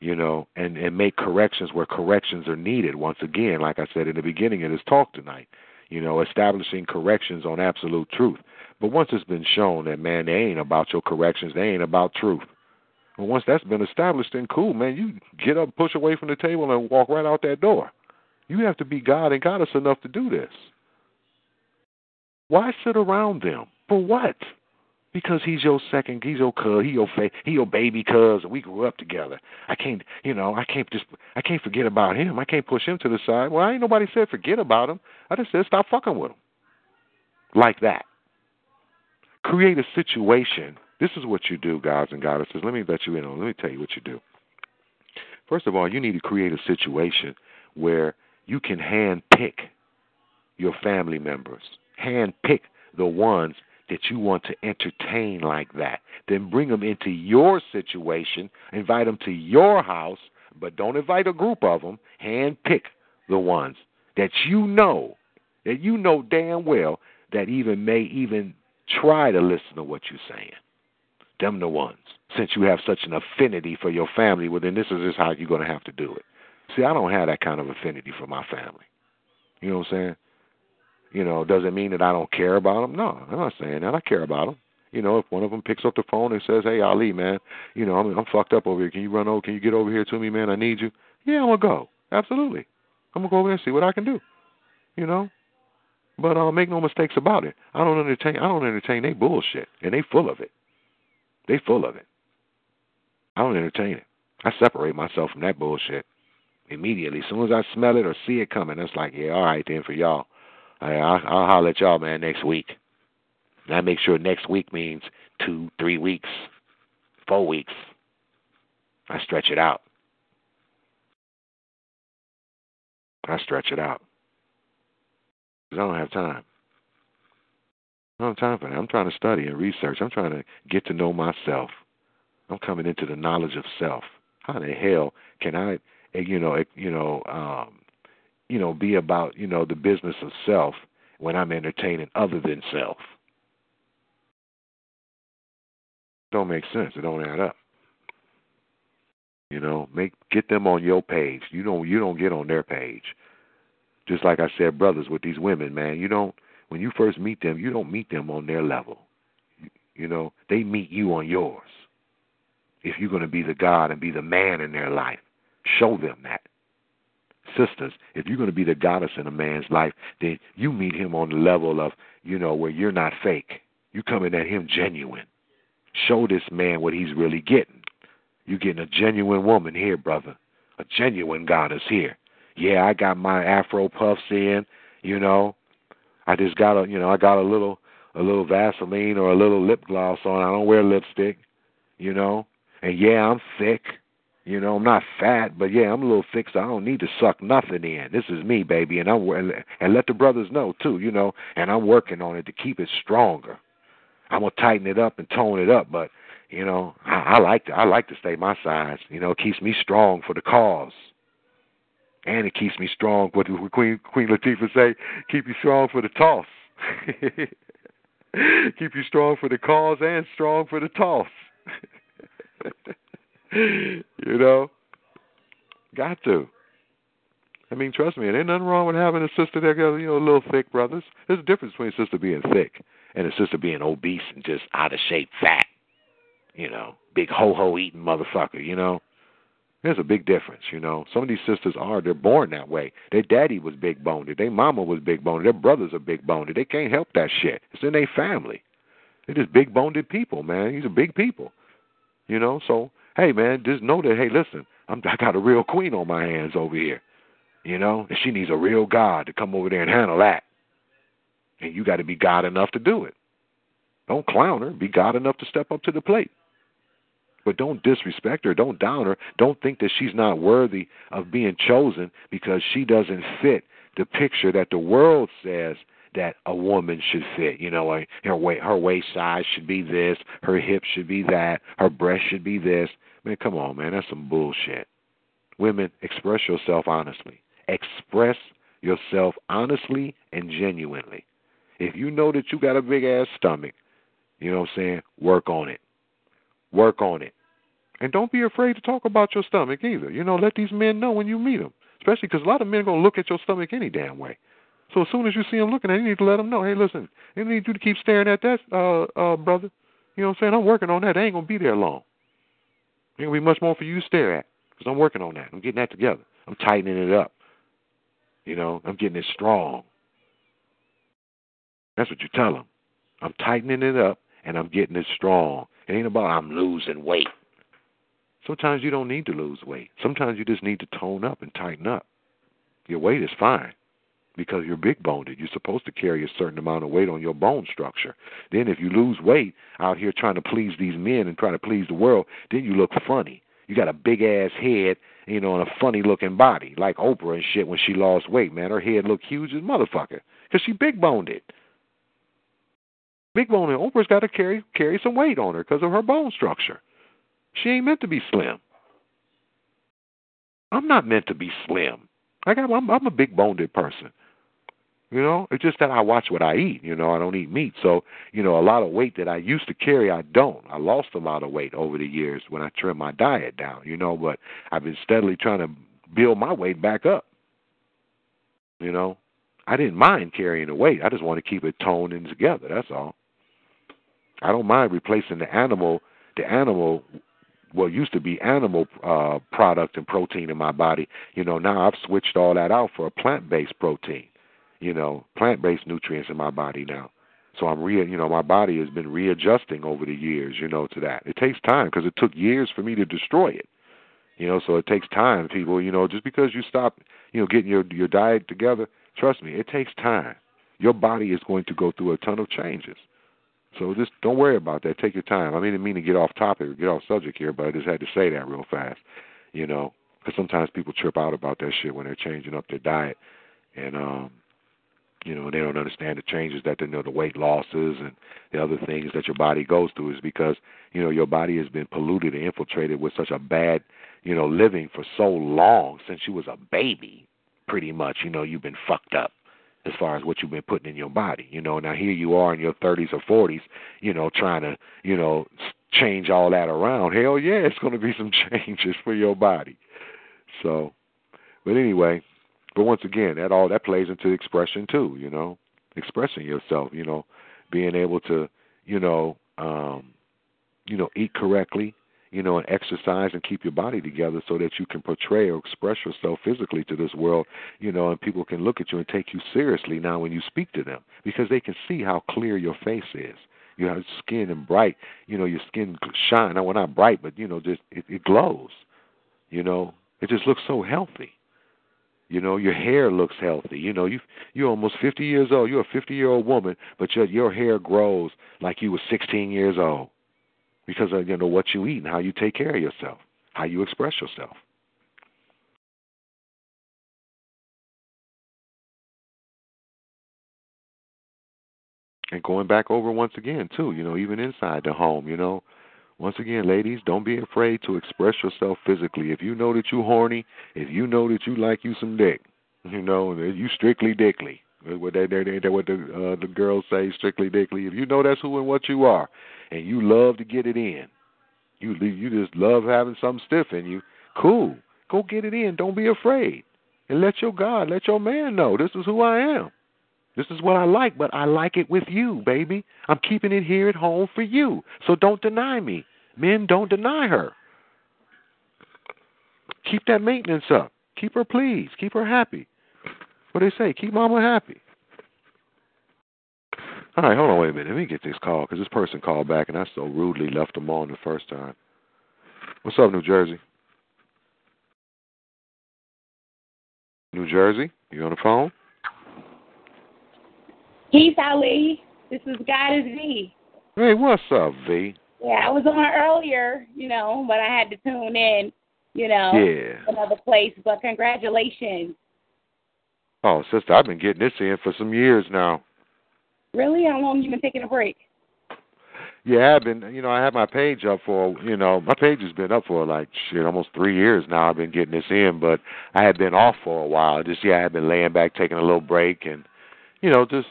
you know, and and make corrections where corrections are needed. Once again, like I said in the beginning of this talk tonight, you know, establishing corrections on absolute truth. But once it's been shown that man, they ain't about your corrections, they ain't about truth. And once that's been established, then cool, man. You get up, push away from the table, and walk right out that door. You have to be God and goddess enough to do this. Why sit around them? For what? Because he's your second, he's your cuz, he your fa- he your baby cuz, and we grew up together. I can't, you know, I can't just, I can't forget about him. I can't push him to the side. Well, I ain't nobody said forget about him. I just said stop fucking with him. Like that. Create a situation. This is what you do, guys and goddesses. Let me let you in on. Let me tell you what you do. First of all, you need to create a situation where you can hand pick your family members. Hand pick the ones that you want to entertain like that. Then bring them into your situation, invite them to your house, but don't invite a group of them. Hand pick the ones that you know, that you know damn well that even may even try to listen to what you're saying. Them the ones. Since you have such an affinity for your family, well then this is just how you're going to have to do it. See, I don't have that kind of affinity for my family. You know what I'm saying? You know, does it mean that I don't care about them? No, I'm not saying that. I care about them. You know, if one of them picks up the phone and says, "Hey, Ali, man, you know, I'm I'm fucked up over here. Can you run over? Can you get over here to me, man? I need you." Yeah, I'm gonna go. Absolutely, I'm gonna go over there and see what I can do. You know, but uh, make no mistakes about it. I don't entertain. I don't entertain they bullshit, and they full of it. They full of it. I don't entertain it. I separate myself from that bullshit immediately. As soon as I smell it or see it coming, it's like, yeah, all right then for y'all. I'll, I'll holler at y'all, man, next week. And I make sure next week means two, three weeks, four weeks. I stretch it out. I stretch it out. I don't have time. I don't have time for that. I'm trying to study and research. I'm trying to get to know myself. I'm coming into the knowledge of self. How the hell can I, eh, you know, eh, you know, um, you know, be about, you know, the business of self when I'm entertaining other than self? Don't make sense. It don't add up. You know, make get them on your page. You don't you don't get on their page. Just like I said, brothers with these women, man, you don't when you first meet them, you don't meet them on their level. You know, they meet you on yours. If you're going to be the God and be the man in their life, show them that. Sisters, if you're going to be the goddess in a man's life, then you meet him on the level of, you know, where you're not fake. You coming at him genuine. Show this man what he's really getting. You're getting a genuine woman here, brother. A genuine goddess here. Yeah, I got my afro puffs in, you know. I just got a you know, I got a little a little Vaseline or a little lip gloss on. I don't wear lipstick, you know. And yeah, I'm thick. You know, I'm not fat, but yeah, I'm a little thick, so I don't need to suck nothing in. This is me, baby, and I'm and let the brothers know too, you know. And I'm working on it to keep it stronger. I'm gonna tighten it up and tone it up, but you know, I, I like to I like to stay my size. You know, it keeps me strong for the cause, and it keeps me strong. What did Queen Queen Latifah say? Keep you strong for the toss. [laughs] keep you strong for the cause and strong for the toss. [laughs] you know, got to. I mean, trust me, there ain't nothing wrong with having a sister that got, you know, a little thick brothers. There's a difference between a sister being thick and a sister being obese and just out of shape, fat. You know, big ho ho eating motherfucker. You know, there's a big difference. You know, some of these sisters are they're born that way. Their daddy was big boned. Their mama was big boned. Their brothers are big boned. They can't help that shit. It's in their family. They're just big boned people, man. These are big people. You know, so hey, man, just know that. Hey, listen, I'm, I got a real queen on my hands over here. You know, and she needs a real God to come over there and handle that. And you got to be God enough to do it. Don't clown her. Be God enough to step up to the plate. But don't disrespect her. Don't down her. Don't think that she's not worthy of being chosen because she doesn't fit the picture that the world says that a woman should fit. You know, her waist, her waist size should be this, her hips should be that, her breast should be this. Man, come on, man, that's some bullshit. Women, express yourself honestly. Express yourself honestly and genuinely. If you know that you got a big ass stomach, you know what I'm saying? Work on it. Work on it. And don't be afraid to talk about your stomach either. You know, let these men know when you meet them. Especially because a lot of men are going to look at your stomach any damn way. So as soon as you see them looking at you, you need to let them know, hey, listen, I need you to keep staring at that, uh, uh, brother. You know what I'm saying? I'm working on that. I ain't gonna be there long. Ain't gonna be much more for you to stare at because I'm working on that. I'm getting that together. I'm tightening it up. You know, I'm getting it strong. That's what you tell them. I'm tightening it up and I'm getting it strong. It ain't about I'm losing weight. Sometimes you don't need to lose weight. Sometimes you just need to tone up and tighten up. Your weight is fine because you're big boned. You're supposed to carry a certain amount of weight on your bone structure. Then if you lose weight out here trying to please these men and trying to please the world, then you look funny. You got a big ass head, you know, and a funny looking body, like Oprah and shit when she lost weight, man. Her head looked huge as motherfucker. Because she big boned it. Big bone and Oprah's got to carry carry some weight on her because of her bone structure. She ain't meant to be slim. I'm not meant to be slim. I got I'm, I'm a big boned person. You know, it's just that I watch what I eat. You know, I don't eat meat, so you know, a lot of weight that I used to carry, I don't. I lost a lot of weight over the years when I trimmed my diet down. You know, but I've been steadily trying to build my weight back up. You know, I didn't mind carrying the weight. I just want to keep it toned and together. That's all. I don't mind replacing the animal, the animal, what used to be animal uh, product and protein in my body. You know, now I've switched all that out for a plant-based protein. You know, plant-based nutrients in my body now. So I'm re, you know, my body has been readjusting over the years, you know, to that. It takes time because it took years for me to destroy it. You know, so it takes time, people. You know, just because you stop, you know, getting your your diet together, trust me, it takes time. Your body is going to go through a ton of changes. So just don't worry about that. Take your time. I didn't mean to get off topic or get off subject here, but I just had to say that real fast. You know, because sometimes people trip out about that shit when they're changing up their diet, and um, you know, they don't understand the changes that they know the weight losses and the other things that your body goes through is because you know your body has been polluted and infiltrated with such a bad you know living for so long since you was a baby. Pretty much, you know, you've been fucked up as far as what you've been putting in your body. You know, now here you are in your 30s or 40s, you know, trying to, you know, change all that around. Hell yeah, it's going to be some [laughs] changes for your body. So, but anyway, but once again, that all that plays into expression too. You know, expressing yourself. You know, being able to, you know, um, you know, eat correctly, you know, and exercise and keep your body together so that you can portray or express yourself physically to this world, you know, and people can look at you and take you seriously now when you speak to them because they can see how clear your face is. You have skin and bright, you know, your skin shine. Well, not bright, but you know, just it, it glows. You know, it just looks so healthy. You know, your hair looks healthy. You know, you you're almost 50 years old. You're a 50 year old woman, but your your hair grows like you were 16 years old because of you know what you eat and how you take care of yourself, how you express yourself. And going back over once again too, you know, even inside the home, you know, once again, ladies, don't be afraid to express yourself physically. If you know that you're horny, if you know that you like you some dick, you know, you strictly dickly. What they they they what the uh, the girls say, strictly dickly. If you know that's who and what you are, and you love to get it in. You you just love having something stiff in you. Cool. Go get it in. Don't be afraid. And let your God, let your man know this is who I am. This is what I like, but I like it with you, baby. I'm keeping it here at home for you. So don't deny me. Men, don't deny her. Keep that maintenance up. Keep her pleased. Keep her happy. What do they say? Keep mama happy. All right, hold on, wait a minute. Let me get this call because this person called back and I so rudely left them on the first time. What's up, New Jersey? New Jersey, you on the phone? Peace, Ali. This is God is V. Hey, what's up, V? Yeah, I was on earlier, you know, but I had to tune in, you know, yeah. another place. But congratulations. Oh, sister, I've been getting this in for some years now. Really? How long you been taking a break? Yeah, I've been. You know, I have my page up for. You know, my page has been up for like shit, almost three years now. I've been getting this in, but I had been off for a while. Just yeah, I had been laying back, taking a little break, and you know, just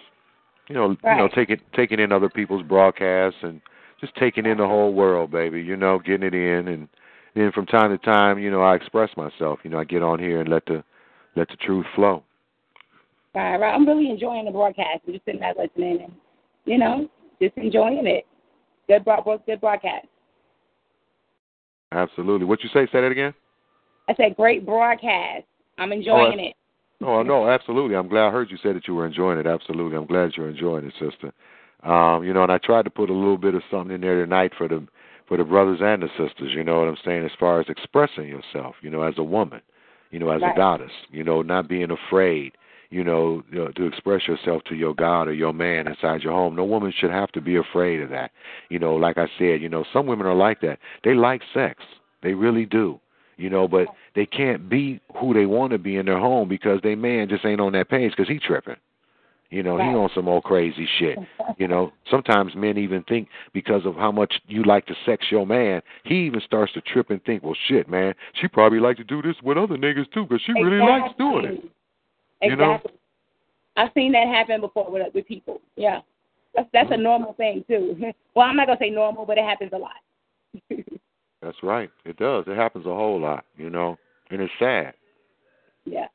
you know, right. you know, taking taking in other people's broadcasts and just taking in the whole world, baby. You know, getting it in, and then from time to time, you know, I express myself. You know, I get on here and let the let the truth flow. Right, right. I'm really enjoying the broadcast. I'm just sitting there listening and, you know, just enjoying it. Good, good broadcast. Absolutely. What you say? Say that again. I said great broadcast. I'm enjoying oh, it. Oh no, absolutely. I'm glad I heard you say that you were enjoying it. Absolutely. I'm glad you're enjoying it, sister. Um, you know, and I tried to put a little bit of something in there tonight for the for the brothers and the sisters, you know what I'm saying, as far as expressing yourself, you know, as a woman, you know, as right. a goddess, you know, not being afraid, you know, to express yourself to your God or your man inside your home. No woman should have to be afraid of that. You know, like I said, you know, some women are like that. They like sex. They really do you know, but they can't be who they want to be in their home because their man just ain't on that page because he tripping. You know, right. he on some old crazy shit. You know, sometimes men even think because of how much you like to sex your man, he even starts to trip and think, well, shit, man, she probably like to do this with other niggas too because she really exactly. likes doing it. Exactly. You know? I've seen that happen before with with people. Yeah, that's that's a mm-hmm. normal thing too. [laughs] well, I'm not gonna say normal, but it happens a lot. [laughs] That's right. It does. It happens a whole lot, you know, and it's sad. Yeah.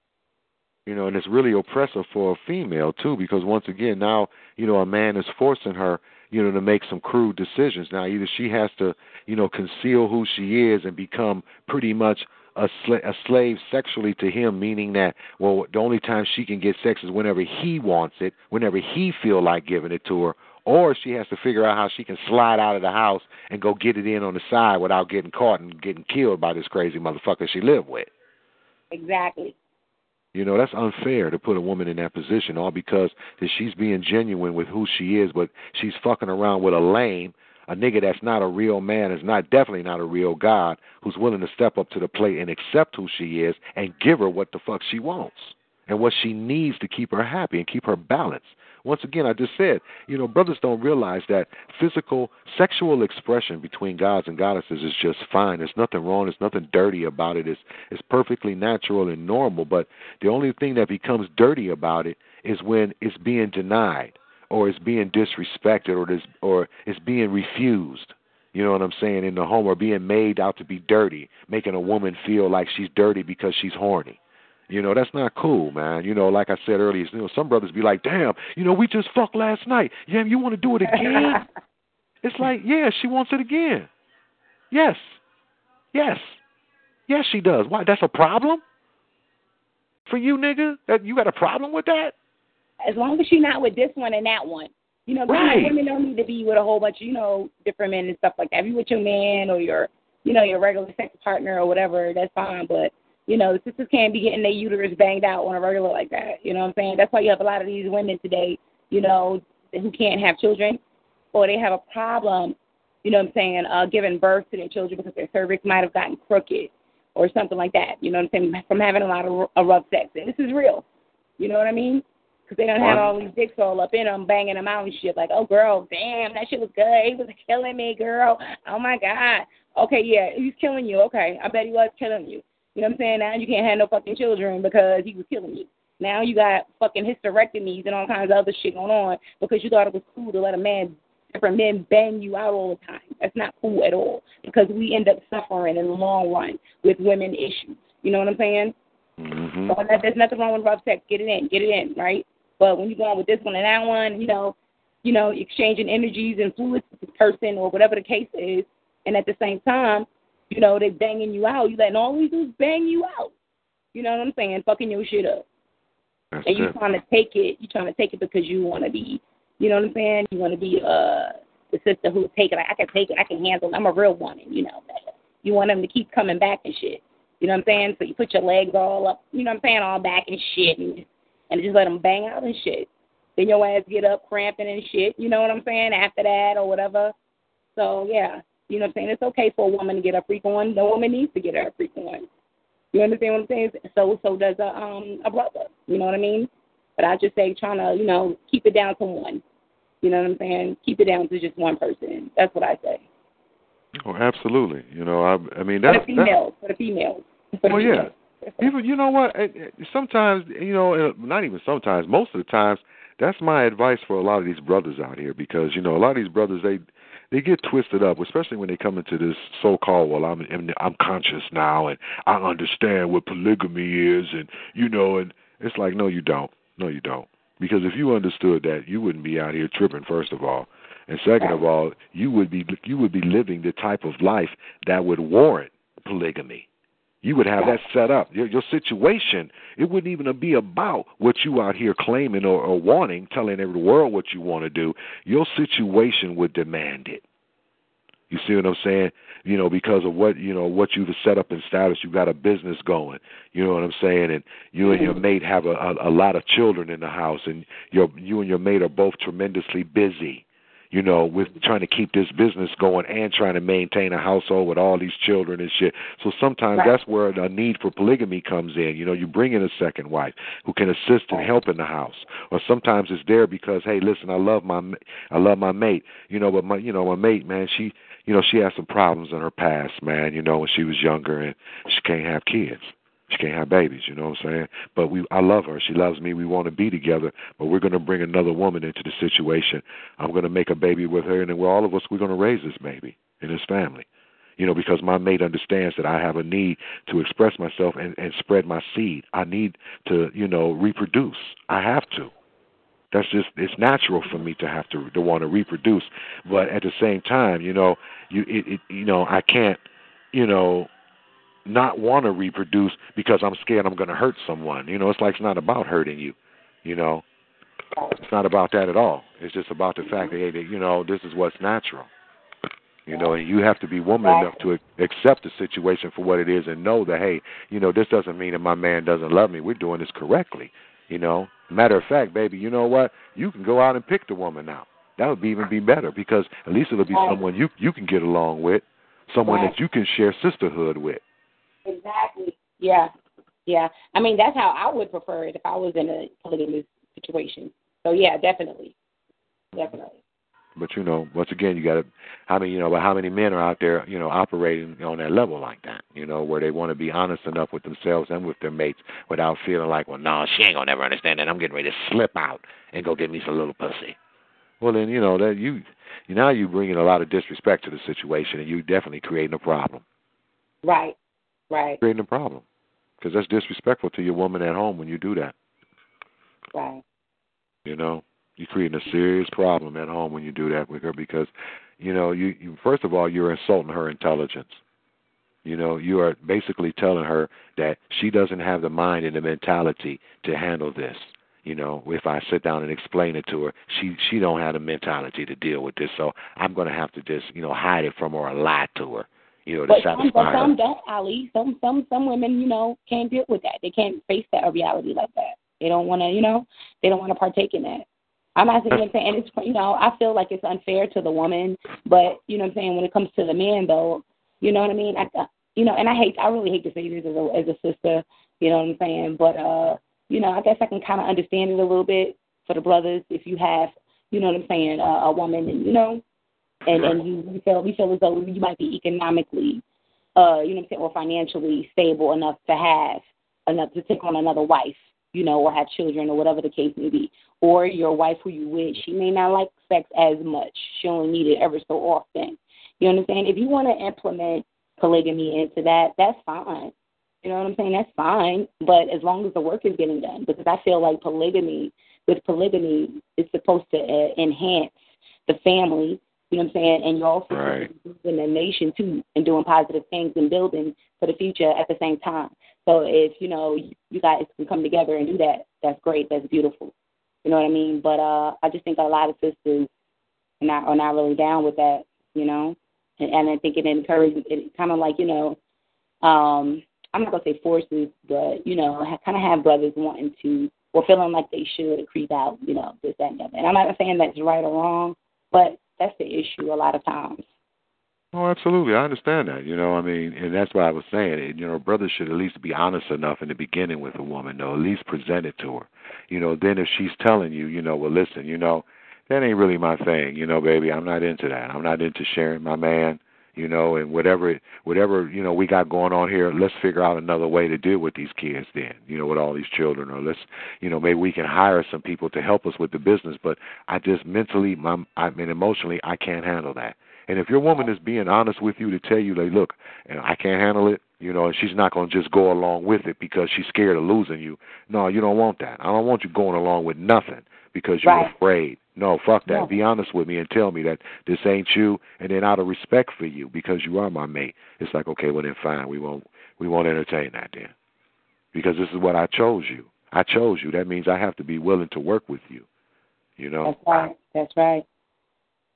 You know, and it's really oppressive for a female too, because once again, now you know a man is forcing her, you know, to make some crude decisions. Now, either she has to, you know, conceal who she is and become pretty much a, sl- a slave sexually to him, meaning that well, the only time she can get sex is whenever he wants it, whenever he feel like giving it to her, or she has to figure out how she can slide out of the house and go get it in on the side without getting caught and getting killed by this crazy motherfucker she lived with. Exactly. You know, that's unfair to put a woman in that position, all because that she's being genuine with who she is, but she's fucking around with a lame, a nigga that's not a real man, is not definitely not a real God, who's willing to step up to the plate and accept who she is and give her what the fuck she wants and what she needs to keep her happy and keep her balanced. Once again, I just said, you know, brothers don't realize that physical, sexual expression between gods and goddesses is just fine. There's nothing wrong. There's nothing dirty about it. It's, it's perfectly natural and normal. But the only thing that becomes dirty about it is when it's being denied or it's being disrespected or it's, or it's being refused. You know what I'm saying? In the home or being made out to be dirty, making a woman feel like she's dirty because she's horny. You know, that's not cool, man. You know, like I said earlier, you know, some brothers be like, damn, you know, we just fucked last night. Yeah, you want to do it again? [laughs] it's like, yeah, she wants it again. Yes. Yes. Yes, she does. Why? That's a problem? For you, nigga? That you got a problem with that? As long as she's not with this one and that one. You know, right. women don't need to be with a whole bunch of, you know, different men and stuff like that. If you with your man or your, you know, your regular sex partner or whatever, that's fine. But you know, the sisters can't be getting their uterus banged out on a regular like that. You know what I'm saying? That's why you have a lot of these women today, you know, who can't have children or they have a problem, you know what I'm saying, uh, giving birth to their children because their cervix might have gotten crooked or something like that. You know what I'm saying? From having a lot of a rough sex. And this is real. You know what I mean? Because they don't have all these dicks all up in them, banging them out and shit. Like, oh, girl, damn, that shit was good. He was killing me, girl. Oh, my God. Okay, yeah, he's killing you. Okay, I bet he was killing you. You know what I'm saying? Now you can't have no fucking children because he was killing you. Now you got fucking hysterectomies and all kinds of other shit going on because you thought it was cool to let a man, different men bang you out all the time. That's not cool at all because we end up suffering in the long run with women issues. You know what I'm saying? Mm-hmm. So there's nothing wrong with rough sex. Get it in, get it in, right? But when you're going with this one and that one, you know, you know, exchanging energies and fluids with this person or whatever the case is, and at the same time, you know, they banging you out. You letting all these do is bang you out. You know what I'm saying? Fucking your shit up. That's and you trying to take it. You trying to take it because you want to be. You know what I'm saying? You want to be uh the sister who take it. Like, I can take it. I can handle it. I'm a real woman. You know. You want them to keep coming back and shit. You know what I'm saying? So you put your legs all up. You know what I'm saying? All back and shit, and and just let them bang out and shit. Then your ass get up cramping and shit. You know what I'm saying? After that or whatever. So yeah, you know what I'm saying? It's okay for a woman to get her freak on. No woman needs to get her freak on. You understand what I'm saying? So so does a um a brother. You know what I mean? But I just say trying to, you know, keep it down to one. You know what I'm saying? Keep it down to just one person. That's what I say. Oh, absolutely. You know, I I mean that's for the females. For the females. For the well, yeah. Even you know what? Sometimes you know, not even sometimes. Most of the times, that's my advice for a lot of these brothers out here because you know a lot of these brothers they they get twisted up, especially when they come into this so-called well, I'm I'm conscious now and I understand what polygamy is, and you know, and it's like no, you don't. No, you don't. Because if you understood that, you wouldn't be out here tripping. First of all, and second of all, you would be you would be living the type of life that would warrant polygamy. You would have that set up. Your, your situation, it wouldn't even be about what you out here claiming or, or wanting, telling every world what you want to do. Your situation would demand it. You see what I'm saying? You know, because of what you know, what you've set up in status, you've got a business going. You know what I'm saying? And you and your mm-hmm. mate have a, a, a lot of children in the house, and your you and your mate are both tremendously busy you know, with trying to keep this business going and trying to maintain a household with all these children and shit. So sometimes right. that's where a need for polygamy comes in. You know, you bring in a second wife who can assist and help in the house, or sometimes it's there because hey, listen, I love my I love my mate. You know, but my you know my mate, man, she you know she has some problems in her past, man. You know, when she was younger and she can't have kids. She can't have babies, you know what I'm saying? But we I love her. She loves me. We want to be together, but we're going to bring another woman into the situation. I'm going to make a baby with her and then we're all of us we're going to raise this baby in this family. You know, because my mate understands that I have a need to express myself and, and spread my seed. I need to, you know, reproduce. I have to. That's just it's natural for me to have to to want to reproduce. But at the same time, you know, you it, it you know, I can't, you know, not want to reproduce because I'm scared I'm going to hurt someone. You know, it's like it's not about hurting you. You know, it's not about that at all. It's just about the fact that, hey, you know, this is what's natural. You know, and you have to be woman enough to accept the situation for what it is and know that, hey, you know, this doesn't mean that my man doesn't love me. We're doing this correctly. You know, matter of fact, baby, you know what? You can go out and pick the woman now. That would be even be better because at least it'll be oh. someone you you can get along with, someone that you can share sisterhood with. Exactly. Yeah. Yeah. I mean, that's how I would prefer it if I was in a polygamous situation. So yeah, definitely. Definitely. But you know, once again, you got to how many you know, but how many men are out there, you know, operating on that level like that? You know, where they want to be honest enough with themselves and with their mates without feeling like, well, no, she ain't gonna never understand that. I'm getting ready to slip out and go get me some little pussy. Well, then you know that you, you now you're bringing a lot of disrespect to the situation, and you're definitely creating a problem. Right. Right. Creating a problem. Because that's disrespectful to your woman at home when you do that. Right. You know, you're creating a serious problem at home when you do that with her because, you know, you, you first of all you're insulting her intelligence. You know, you are basically telling her that she doesn't have the mind and the mentality to handle this. You know, if I sit down and explain it to her, she she don't have the mentality to deal with this. So I'm going to have to just you know hide it from her or lie to her you know, to but satisfy some, but some don't, Ali. Some some some women, you know, can't deal with that. They can't face that reality like that. They don't want to, you know, they don't want to partake in that. I'm not saying, saying it's, you know, I feel like it's unfair to the woman, but you know what I'm saying. When it comes to the man, though, you know what I mean. I, you know, and I hate, I really hate to say this as a as a sister, you know what I'm saying. But uh, you know, I guess I can kind of understand it a little bit for the brothers if you have, you know what I'm saying, uh, a woman, and you know, and and you, you feel we feel as though you might be economically, uh, you know, what I'm saying, or financially stable enough to have enough to take on another wife, you know, or have children or whatever the case may be. Or your wife who you with, she may not like sex as much. She only need it ever so often. You understand? If you want to implement polygamy into that, that's fine. You know what I'm saying? That's fine. But as long as the work is getting done, because I feel like polygamy, with polygamy, it's supposed to uh, enhance the family you know what I'm saying? And you're also right. in the nation too and doing positive things and building for the future at the same time. So if, you know, you guys can come together and do that, that's great. That's beautiful. You know what I mean? But uh I just think a lot of sisters are not are not really down with that, you know? And, and I think it encourages it kind of like, you know, um I'm not gonna say forces, but you know, kind of have brothers wanting to or feeling like they should creep out, you know, this that, and that. And I'm not saying that's right or wrong, but that's the issue a lot of times. Oh, absolutely. I understand that. You know, I mean, and that's why I was saying. it. You know, brothers should at least be honest enough in the beginning with a woman, though. At least present it to her. You know, then if she's telling you, you know, well, listen, you know, that ain't really my thing. You know, baby, I'm not into that. I'm not into sharing my man you know, and whatever whatever you know we got going on here, let's figure out another way to deal with these kids. Then, you know, with all these children, or let's, you know, maybe we can hire some people to help us with the business. But I just mentally, my, I mean, emotionally, I can't handle that. And if your woman is being honest with you to tell you, like, look, and I can't handle it, you know, and she's not going to just go along with it because she's scared of losing you. No, you don't want that. I don't want you going along with nothing because you're right. afraid. No, fuck that. No. Be honest with me and tell me that this ain't you, and then out of respect for you because you are my mate, it's like okay, well then fine, we won't we won't entertain that then, because this is what I chose you. I chose you. That means I have to be willing to work with you. You know. That's right. That's right.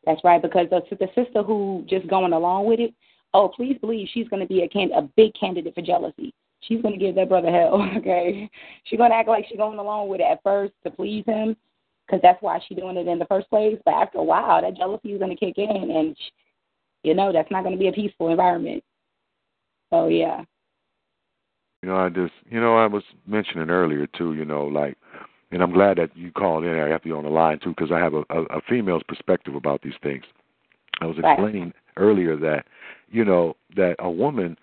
That's right. Because the the sister who just going along with it, oh please believe she's going to be a can a big candidate for jealousy. She's going to give that brother hell. [laughs] Okay, she's going to act like she's going along with it at first to please him, because that's why she's doing it in the first place. But after a while, that jealousy is going to kick in, and you know that's not going to be a peaceful environment. So yeah. You know, I just, you know, I was mentioning earlier too. You know, like, and I'm glad that you called in. I have you on the line too because I have a, a, a female's perspective about these things. I was explaining right. earlier that, you know, that a woman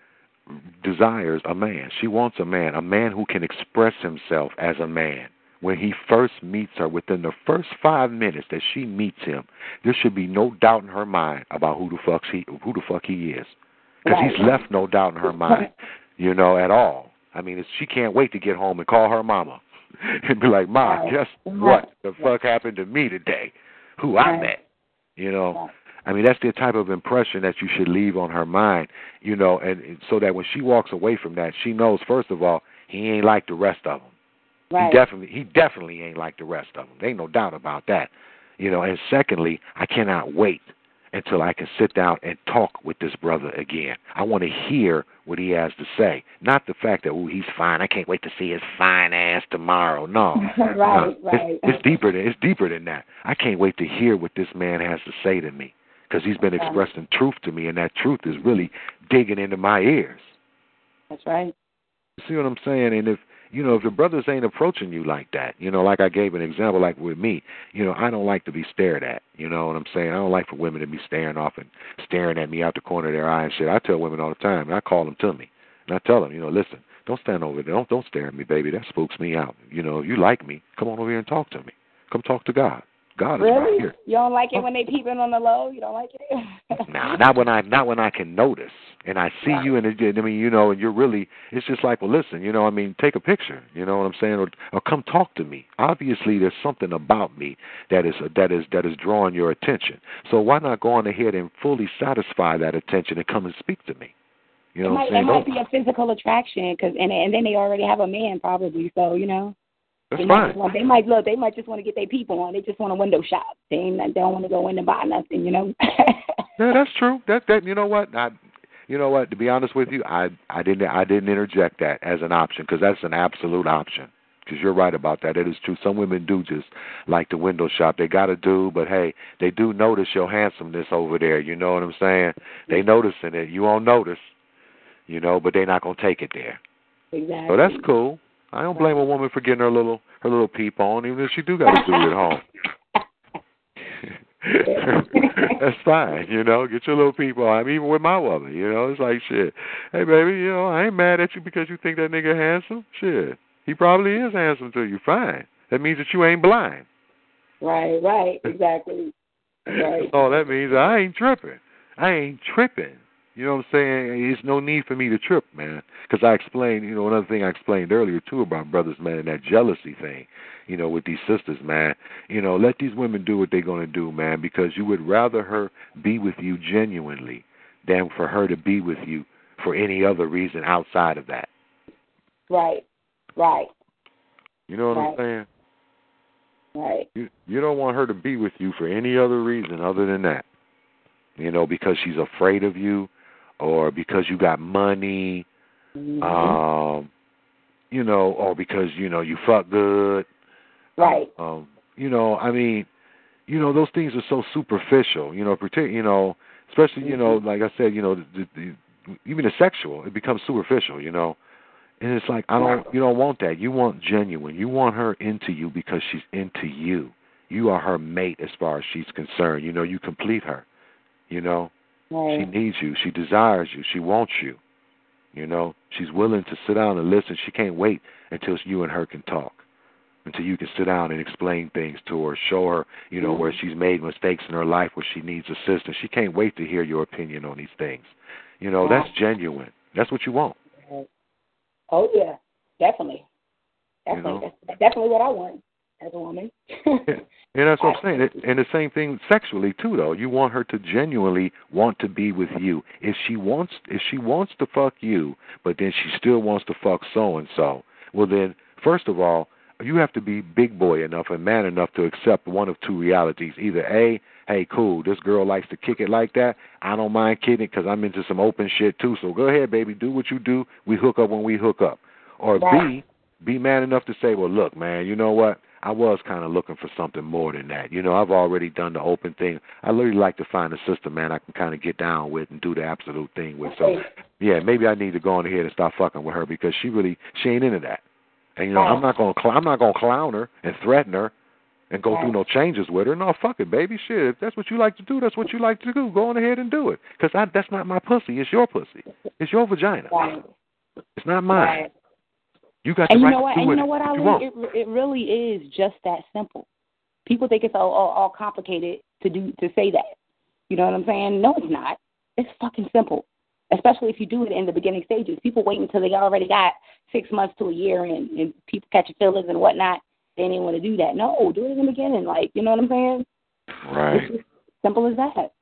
desires a man. She wants a man, a man who can express himself as a man when he first meets her, within the first five minutes that she meets him, there should be no doubt in her mind about who the fuck he who the fuck he is, because right. he's left no doubt in her mind, you know, at all. I mean, it's, she can't wait to get home and call her mama [laughs] and be like, "Ma, right. guess what the fuck happened to me today? Who I met?" You know. I mean, that's the type of impression that you should leave on her mind, you know, and, and so that when she walks away from that, she knows first of all he ain't like the rest of them. Right. He definitely he definitely ain't like the rest of them. There ain't no doubt about that. You know, and secondly, I cannot wait until I can sit down and talk with this brother again. I want to hear what he has to say, not the fact that oh he's fine. I can't wait to see his fine ass tomorrow. No, right, [laughs] no. right. It's, it's deeper than it's deeper than that. I can't wait to hear what this man has to say to me because he's been expressing truth to me, and that truth is really digging into my ears. That's right. You see what I'm saying? And if you know, if the brothers ain't approaching you like that, you know, like I gave an example, like with me, you know, I don't like to be stared at. You know what I'm saying? I don't like for women to be staring off and staring at me out the corner of their eye and shit. I tell women all the time, and I call them to me, and I tell them, you know, listen, don't stand over there, don't don't stare at me, baby. That spooks me out. You know, you like me, come on over here and talk to me. Come talk to God. God is really? right here. You don't like it oh. when they peeping on the low? You don't like it? [laughs] nah, not when I not when I can notice and I see Right. you and it, I mean, you know, and you're really it's just like, well, listen, you know, I mean, take a picture, you know what I'm saying, or or come talk to me. Obviously, there's something about me that is that is that is drawing your attention. So why not go on ahead and fully satisfy that attention and come and speak to me? You know it what might, I'm saying? it might be a physical attraction, cause and and then they already have a man probably, so you know. That's they might fine. just want, they might look. They might just want to get their people on. They just want to window shop. They ain't, they don't want to go in and buy nothing, you know. [laughs] Yeah, that's true. That that you know what? I you know what? To be honest with you, I I didn't I didn't interject that as an option because that's an absolute option. Because you're right about that. It is true. Some women do just like the window shop. They got to do, but hey, they do notice your handsomeness over there. You know what I'm saying? They noticing it. You won't notice, you know, but they're not gonna take it there. exactly. So that's cool. I don't blame a woman for getting her little her little peep on, even if she do got to do it at home. [laughs] That's fine, you know. Get your little peep on. I mean, even with my woman, you know, it's like shit. Hey, baby, you know, I ain't mad at you because you think that nigga handsome. Shit, he probably is handsome to you. Fine. That means that you ain't blind. Right, right, exactly. [laughs] Right. That's all that means. I ain't tripping. I ain't tripping. You know what I'm saying? There's no need for me to trip, man. Because I explained, you know, another thing I explained earlier too about brothers, man, and that jealousy thing. You know, with these sisters, man. You know, let these women do what they're gonna do, man. Because you would rather her be with you genuinely than for her to be with you for any other reason outside of that. Right, right, You know what I'm saying? right. You you don't want her to be with you for any other reason other than that. You know, because she's afraid of you or because you got money, Mhm. um you know, or because, you know, you fuck good. right. Um, you know, I mean, you know, those things are so superficial, you know, partic- you know, especially, you know, like I said, you know, the, the, even the sexual, it becomes superficial, you know. And it's like I don't you don't want that. You want genuine. You want her into you because she's into you. You are her mate as far as she's concerned. You know, you complete her. You know, she needs you. She desires you. She wants you. You know, she's willing to sit down and listen. She can't wait until you and her can talk. until you can sit down and explain things to her, show her, you know, mm-hmm. where she's made mistakes in her life, where she needs assistance. She can't wait to hear your opinion on these things. You know, that's genuine. That's what you want. Oh yeah, definitely. You Definitely, know? that's definitely what I want as a woman. And that's what I'm saying. And the same thing sexually too, though. You want her to genuinely want to be with you. If she wants, if she wants to fuck you, but then she still wants to fuck so and so, well then, first of all, you have to be big boy enough and man enough to accept one of two realities. Either a, hey, cool, this girl likes to kick it like that. I don't mind kidding because I'm into some open shit too. So go ahead, baby, do what you do. We hook up when we hook up. Or Right. B, be man enough to say, well, look, man, you know what? I was kind of looking for something more than that. You know, I've already done the open thing. I really like to find a system, man, I can kind of get down with and do the absolute thing with. So, yeah, maybe I need to go on ahead and start fucking with her because she really she ain't into that. And you know, I'm oh. not gonna cl- I'm not gonna clown her and threaten her and go through oh. no changes with her. No, fuck it, baby. Shit, if that's what you like to do, that's what you like to do. Go on ahead and do it. Because that's not my pussy. It's your pussy. It's your vagina. Right. It's not mine. Right. You got and the you right know what? to do And you know what, Ali? want. It it really is just that simple. People think it's all, all all complicated to do to say that. You know what I'm saying? No, it's not. It's fucking simple. Especially if you do it in the beginning stages. People wait until they already got six months to a year and, and people catching feelings and whatnot. They didn't want to do that. No, do it in the beginning. Like, you know what I'm saying? Right. It's just simple as that.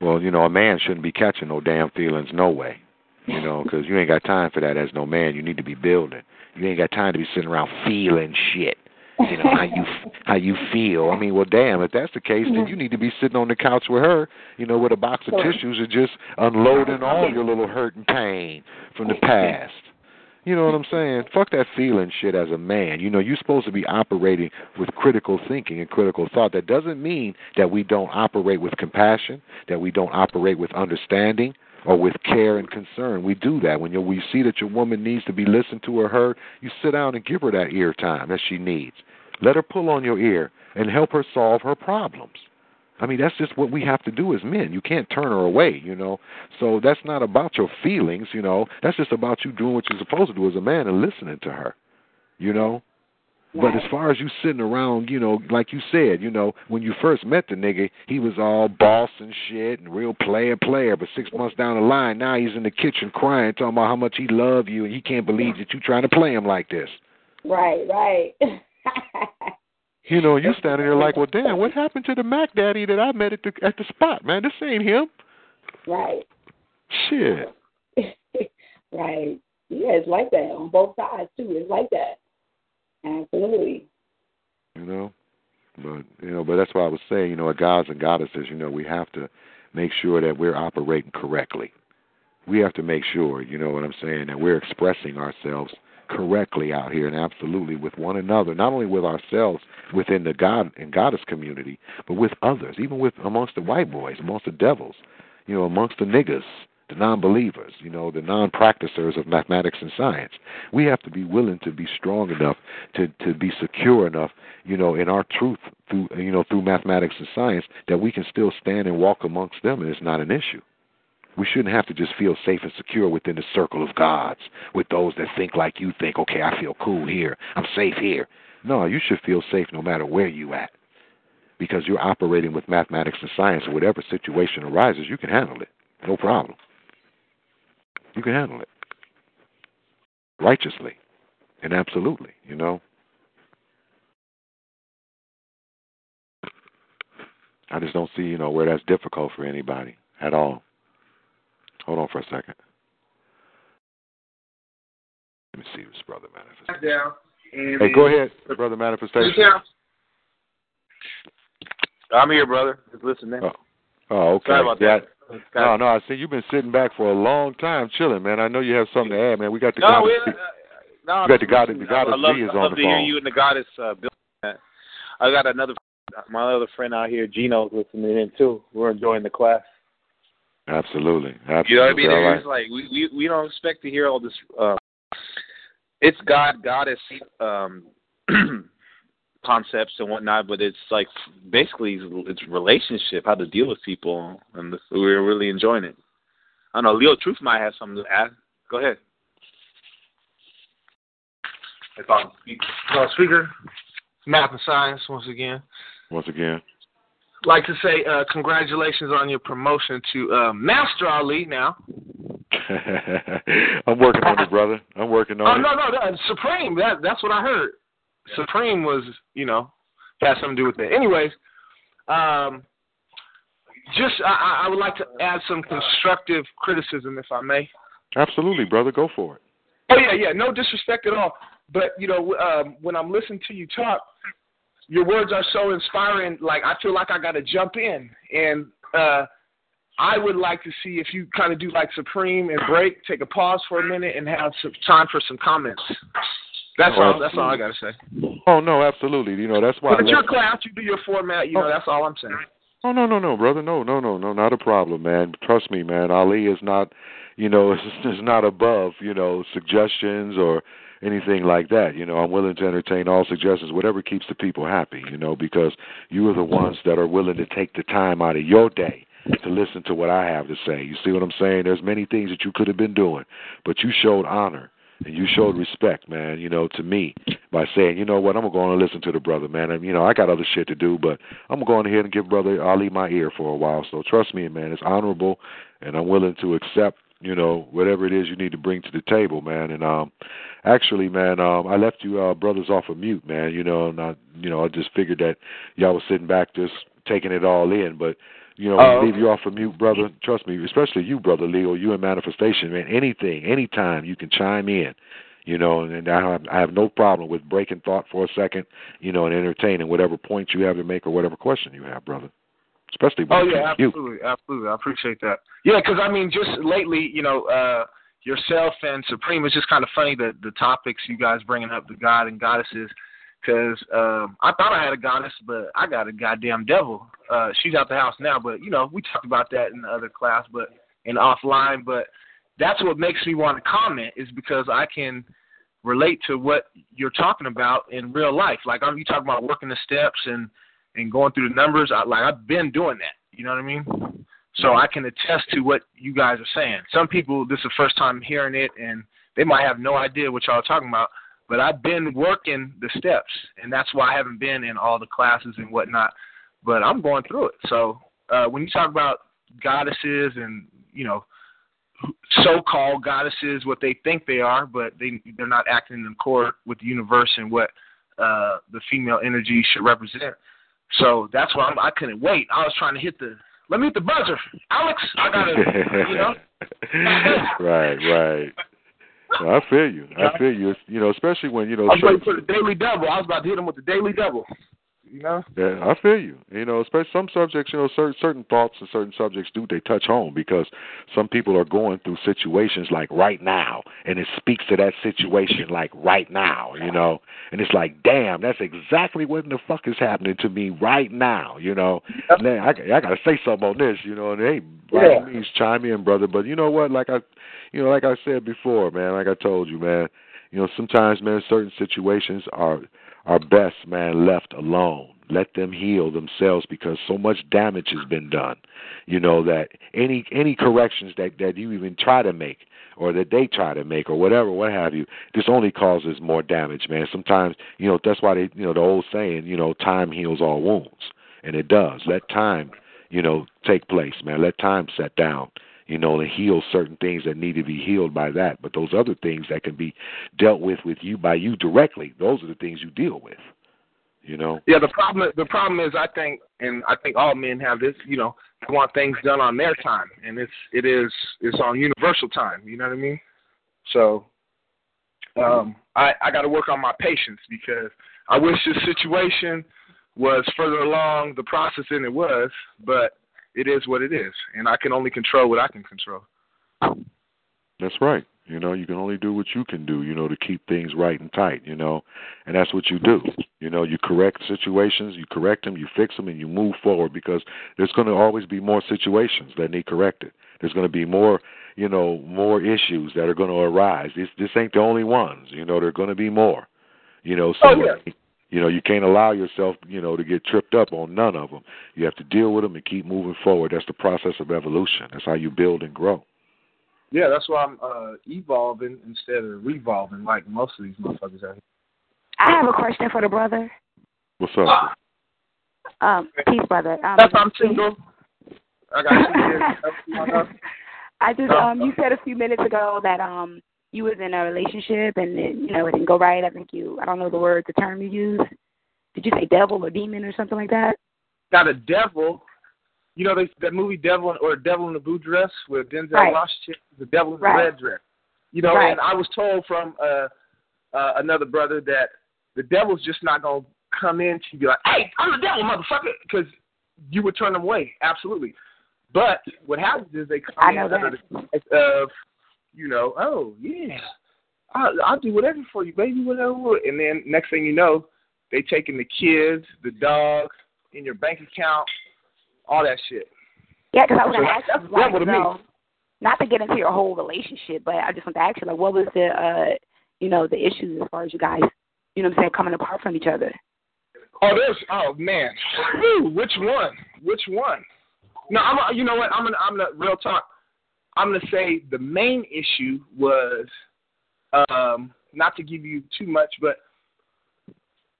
Well, you know, a man shouldn't be catching no damn feelings, no way. You know, 'cause you ain't got time for that as no man. You need to be building. You ain't got time to be sitting around feeling shit. You know how you how you feel. I mean, well, damn, if that's the case, then you need to be sitting on the couch with her, you know, with a box of Sure. tissues and just unloading all your little hurt and pain from the past. You know what I'm saying? Fuck that feeling shit as a man. You know, you're supposed to be operating with critical thinking and critical thought. That doesn't mean that we don't operate with compassion, that we don't operate with understanding or with care and concern. We do that. When you we see that your woman needs to be listened to or heard, you sit down and give her that ear time that she needs. Let her pull on your ear and help her solve her problems. I mean, that's just what we have to do as men. You can't turn her away, you know. So that's not about your feelings, you know. That's just about you doing what you're supposed to do as a man and listening to her, you know. But as far as you sitting around, you know, like you said, you know, when you first met the nigga, he was all boss and shit and real player player. But six months down the line, now he's in the kitchen crying, talking about how much he love you and he can't believe that you trying to play him like this. Right, right. You know, you [laughs] standing there like, well, damn, what happened to the Mac Daddy that I met at the at the spot, man? This ain't him. right. Shit. [laughs] right. Yeah, it's like that on both sides too. It's like that. Absolutely. you know. But you know, but that's why I was saying, you know, gods and goddesses, you know, we have to make sure that we're operating correctly. We have to make sure, you know what I'm saying, that we're expressing ourselves correctly out here and absolutely with one another, not only with ourselves within the God and goddess community, but with others, even with amongst the white boys, amongst the devils, you know, amongst the niggas, the non believers, you know, the non practicers of mathematics and science. We have to be willing to be strong enough to, to be secure enough, you know, in our truth through you know, through mathematics and science that we can still stand and walk amongst them and it's not an issue. We shouldn't have to just feel safe and secure within the circle of gods with those that think like you think, okay, I feel cool here. I'm safe here. No, you should feel safe no matter where you at. Because you're operating with mathematics and science and whatever situation arises, you can handle it. No problem. You can handle it. Righteously and absolutely, you know. I just don't see, you know, where that's difficult for anybody at all. Hold on for a second. Let me see this brother manifest. Down. Hey, go ahead, brother manifestation. Yeah. I'm here, brother. Just listening. Oh, oh okay. Sorry about yeah. That. No, no, I see you've been sitting back for a long time chilling, man. I know you have something to add, man. We got the No, goddess, we, uh, no, we got the goddess, the goddess I love, is I on love the to hear phone. you and the goddess uh, Bill. I got another, my other friend out here, Gino's listening in too. We're enjoying the class. Absolutely, absolutely. You know what I mean? All right. It's like we, we we don't expect to hear all this. Uh, it's God, goddess um, [clears throat] concepts and whatnot, but it's like basically it's relationship, how to deal with people, and we're really enjoying it. I don't know. Leo Truth might have something to add. Go ahead. It's on speaker. on speaker. Math and science once again. Once again. Like to say uh, congratulations on your promotion to uh, Master Ali now. [laughs] I'm working on it, brother. I'm working on oh, it. no, no, no, Supreme. That that's what I heard. Supreme was, you know, had something to do with it. Anyways, um, just I, I would like to add some constructive criticism, if I may. Absolutely, brother. Go for it. Oh yeah, yeah. No disrespect at all. But you know, um, when I'm listening to you talk, your words are so inspiring. Like I feel like I got to jump in, and uh, I would like to see if you kind of do like Supreme and break, take a pause for a minute, and have some time for some comments. That's Oh, all. That's all I got to say. Oh no, absolutely. You know that's why. But your class. You do your format. You know, that's all I'm saying. Oh no no no brother no no no no not a problem man trust me man Ali is not you know [laughs] is, is not above you know suggestions or anything like that you know I'm willing to entertain all suggestions whatever keeps the people happy you know because you are the ones that are willing to take the time out of your day to listen to what I have to say you see what I'm saying there's many things that you could have been doing but you showed honor and you showed respect, man, you know, to me by saying, you know what, I'm gonna go on and listen to the brother, man. And you know, I got other shit to do, but I'm gonna go on ahead and give brother Ali my ear for a while. So trust me, man, it's honorable and I'm willing to accept, you know, whatever it is you need to bring to the table, man. And um actually, man, um I left you uh brothers off of mute, man, you know, and I you know, I just figured that y'all was sitting back just taking it all in, but you know, Oh, leave you off of mute, brother, trust me, especially you, brother Leo, you in manifestation, man, anything, anytime you can chime in, you know, and I have, I have no problem with breaking thought for a second, you know, and entertaining whatever point you have to make or whatever question you have, brother. Especially Oh yeah, to you. absolutely, absolutely. I appreciate that. Yeah, because I mean, just lately, you know, uh, yourself and Supreme. It's just kind of funny that the topics you guys bringing up, the god and goddesses. Because um, I thought I had a goddess, but I got a goddamn devil. Uh, she's out the house now, but you know, we talked about that in the other class, but in offline. But that's what makes me want to comment is because I can relate to what you're talking about in real life. Like I'm you talking about working the steps and and going through the numbers. I, like I've been doing that. You know what I mean? So I can attest to what you guys are saying. Some people this is the first time hearing it and they might have no idea what y'all are talking about. But I've been working the steps and that's why I haven't been in all the classes and whatnot. But I'm going through it. So uh when you talk about goddesses and, you know, so-called goddesses, what they think they are, but they they're not acting in accord with the universe and what uh, the female energy should represent. So that's why I'm, I couldn't wait. I was trying to hit the let me hit the buzzer, Alex. I gotta, you know. [laughs] right, right. I feel you. I feel you. It's, you know, especially when you know. I was waiting for the daily double. I was about to hit him with the daily double. You know. Yeah, I feel you. You know, especially some subjects, you know, certain certain thoughts and certain subjects do they touch home because some people are going through situations like right now, and it speaks to that situation like right now, you know, and it's like, damn, that's exactly what the fuck is happening to me right now, you know. Man, I I gotta say something on this, you know, and hey, by all Yeah. means, chime in, brother. But you know what? Like I, you know, like I said before, man, like I told you, man, you know, sometimes, man, certain situations are are best, man, left alone. Let them heal themselves because so much damage has been done. You know that any any corrections that that you even try to make or that they try to make or whatever, what have you, this only causes more damage, man. Sometimes, you know, that's why they, you know, the old saying, you know, time heals all wounds, and it does. Let time, you know, take place, man. Let time set down you know, and heal certain things that need to be healed by that. But those other things that can be dealt with with you by you directly, those are the things you deal with. You know. Yeah, the problem the problem is I think and I think all men have this, you know, they want things done on their time and it's it is it's on universal time, you know what I mean? So um I, I gotta work on my patience because I wish this situation was further along the process than it was, but it is what it is. And I can only control what I can control. That's right. You know, you can only do what you can do, you know, to keep things right and tight, you know, and that's what you do. You know, you correct situations, you correct them, you fix them, and you move forward because there's going to always be more situations that need corrected. There's going to be more, you know, more issues that are going to arise. This this ain't the only ones. You know, there are going to be more. You know, so Oh, yeah. You know, you can't allow yourself, you know, to get tripped up on none of them. You have to deal with them and keep moving forward. That's the process of evolution. That's how you build and grow. Yeah, that's why I'm uh evolving instead of revolving like most of these motherfuckers out here. I have a question for the brother. What's up? Um, peace, brother. Um, That's I'm single. I got two years. [laughs] I just um you said a few minutes ago that um you was in a relationship and it, you know it didn't go right. I think you I don't know the word the term you used. Did you say devil or demon or something like that? Got a devil. You know they, that movie Devil or Devil in the Blue Dress with Denzel Right. Washington, the Devil in the Right. Red Dress. You know, Right. and I was told from uh, uh another brother that the devil's just not gonna come in to be like, "Hey, I'm the devil, motherfucker," because you would turn them away. Absolutely. But what happens is they come I in under the of, you know, oh yeah, I'll, I'll do whatever for you, baby, whatever. And then next thing you know, they taking the kids, the dog, in your bank account, all that shit. Yeah, because I was So gonna ask that's you the like, devil to me. so, not to get into your whole relationship, but I just want to ask you like what was the uh you know the issues as far as you guys you know what I'm saying coming apart from each other. Oh, there's oh man, Whew, which one? Which one? No, I'm. a, You know what? I'm gonna. I'm gonna real talk. I'm gonna say the main issue was, um, not to give you too much, but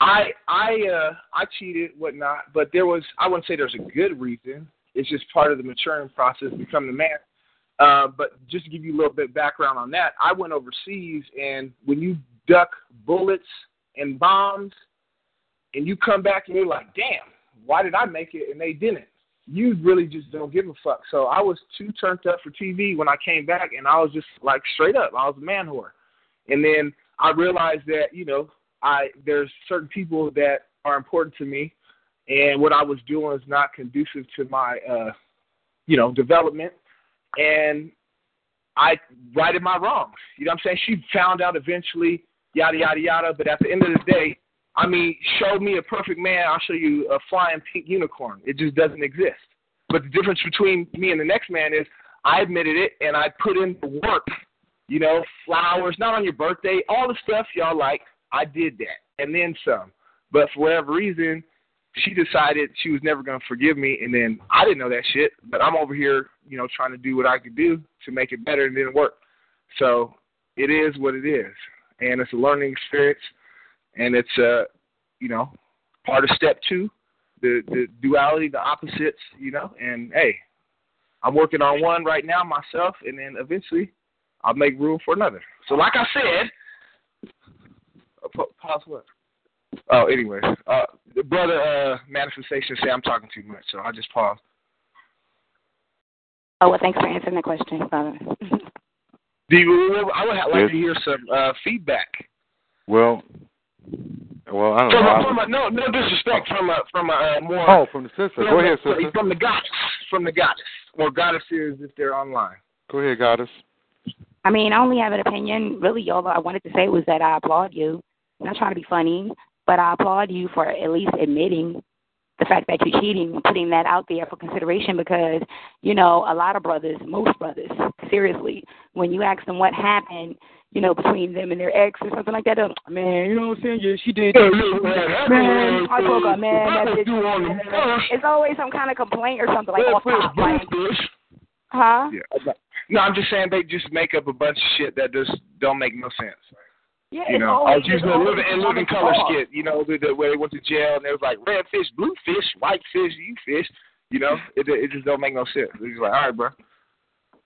I I uh I cheated whatnot, but there was I wouldn't say there's a good reason. It's just part of the maturing process, becoming a man. Uh, but just to give you a little bit background on that, I went overseas, and when you duck bullets and bombs, and you come back and you're like, damn, why did I make it and they didn't? You really just don't give a fuck. So I was too turned up for TV when I came back, and I was just like straight up, I was a man whore. And then I realized that you know I there's certain people that are important to me, and what I was doing is not conducive to my uh, you know development, and I righted my wrongs. You know what I'm saying? She found out eventually, yada yada yada. But at the end of the day, I mean, show me a perfect man, I'll show you a flying pink unicorn. It just doesn't exist. But the difference between me and the next man is I admitted it and I put in the work. You know, flowers, not on your birthday, all the stuff y'all like, I did that. And then some. But for whatever reason, she decided she was never going to forgive me. And then I didn't know that shit. But I'm over here, you know, trying to do what I could do to make it better and it didn't work. So it is what it is. And it's a learning experience and it's uh you know part of step two the the duality the opposites you know and hey i'm working on one right now myself and then eventually i'll make room for another. So like i said uh, pause what? Oh anyway uh the brother uh manifestation say i'm talking too much so i just pause Oh well, thanks for answering the question, brother. do you i would ha- like to hear some uh feedback. Well, well, I don't from know. a, I- from a, no no disrespect from a from a uh, more Oh, from the sister. from Go ahead, the- sister. From the goddess. From the goddess. Or goddesses if they're online. Go ahead, goddess. I mean, I only have an opinion. Really, all I wanted to say was that I applaud you. I'm not trying to be funny, but I applaud you for at least admitting the fact that you're cheating and putting that out there for consideration because, you know, a lot of brothers, most brothers, seriously, when you ask them what happened, you know, between them and their ex or something like that, man, you know what I'm saying? Yeah, she did. Yeah, yeah, man, man, I broke uh, up, man. what That bitch. do on the first- It's always some kind of complaint or something like Well, off top, like, huh? Yeah. No, I'm just saying they just make up a bunch of shit that just don't make no sense. Yeah, You it's know, I always, was using it's a living, in living color of skit, you know, the, the, where they went to jail and it was like red fish, blue fish, white fish, you fish. You know, it it just don't make no sense. It's just like, all right, bro.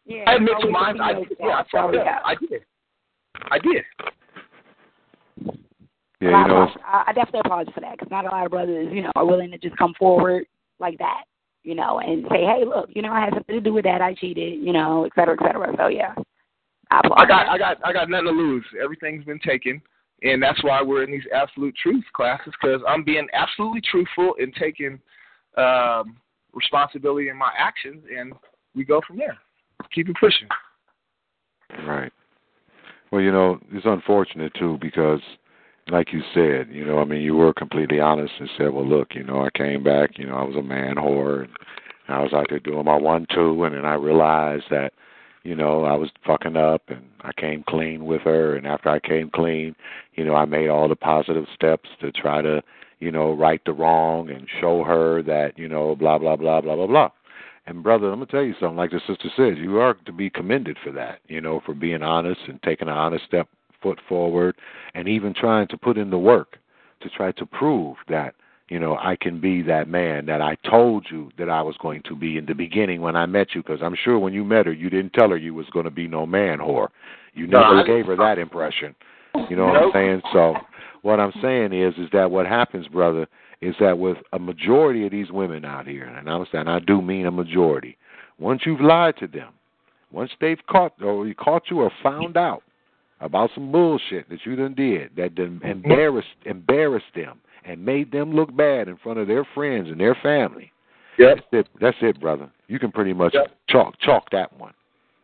Yeah, I admit to mine. I, yeah, I fall fucked up. out. I did. I did. Yeah, I, you know, I I definitely applaud you for that because not a lot of brothers, you know, are willing to just come forward like that, you know, and say, hey, look, you know, I had something to do with that. I cheated, you know, et cetera, et cetera. So yeah, I. I got. I got, I got nothing to lose. Everything's been taken, and that's why we're in these absolute truth classes because I'm being absolutely truthful and taking um, responsibility in my actions, and we go from there. Keep it pushing. Right. Well, you know, it's unfortunate too because, like you said, you know, I mean, you were completely honest and said, "Well, look, you know, I came back, you know, I was a man whore, and I was out there doing my one-two, and then I realized that, you know, I was fucking up, and I came clean with her, and after I came clean, you know, I made all the positive steps to try to, you know, right the wrong and show her that, you know, blah blah blah blah blah blah." And brother, I'm gonna tell you something. Like the sister says, you are to be commended for that. You know, for being honest and taking an honest step foot forward, and even trying to put in the work. to try to prove that you know I can be that man that I told you that I was going to be in the beginning when I met you. Because I'm sure when you met her, you didn't tell her you was going to be no man whore. You never no, gave her that impression. You know what I'm saying? So what I'm saying is, is that what happens, brother, is that with a majority of these women out here, and I'm saying I do mean a majority. Once you've lied to them, once they've caught or you caught you or found out about some bullshit that you done did that done mm-hmm. embarrassed embarrassed them and made them look bad in front of their friends and their family. Yep. That's it. That's it, brother. You can pretty much yep. chalk chalk that one.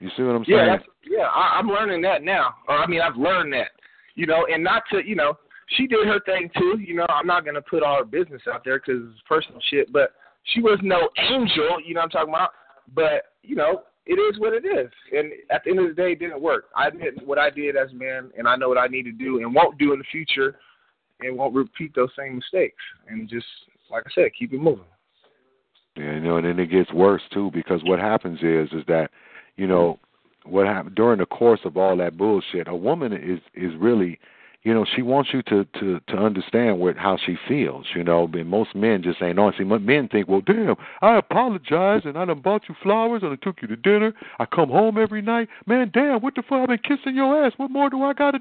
You see what I'm saying? Yeah, yeah. I, I'm learning that now. Or I mean, I've learned that. You know, and not to you know, she did her thing too. You know, I'm not gonna put all her business out there because it's personal shit. But she was no angel. You know what I'm talking about? But you know, it is what it is. And at the end of the day, it didn't work. I admit what I did as a man, and I know what I need to do and won't do in the future, and won't repeat those same mistakes. And just like I said, keep it moving. Yeah, you know, and then it gets worse too because what happens is is that, you know, what happened during the course of all that bullshit, a woman is is really you know, she wants you to to to understand what how she feels. You know, but most men just ain't on. See, men think, well, damn, I apologize and I done bought you flowers and I took you to dinner. I come home every night, man. Damn, what the fuck? I've been kissing your ass. What more do I got to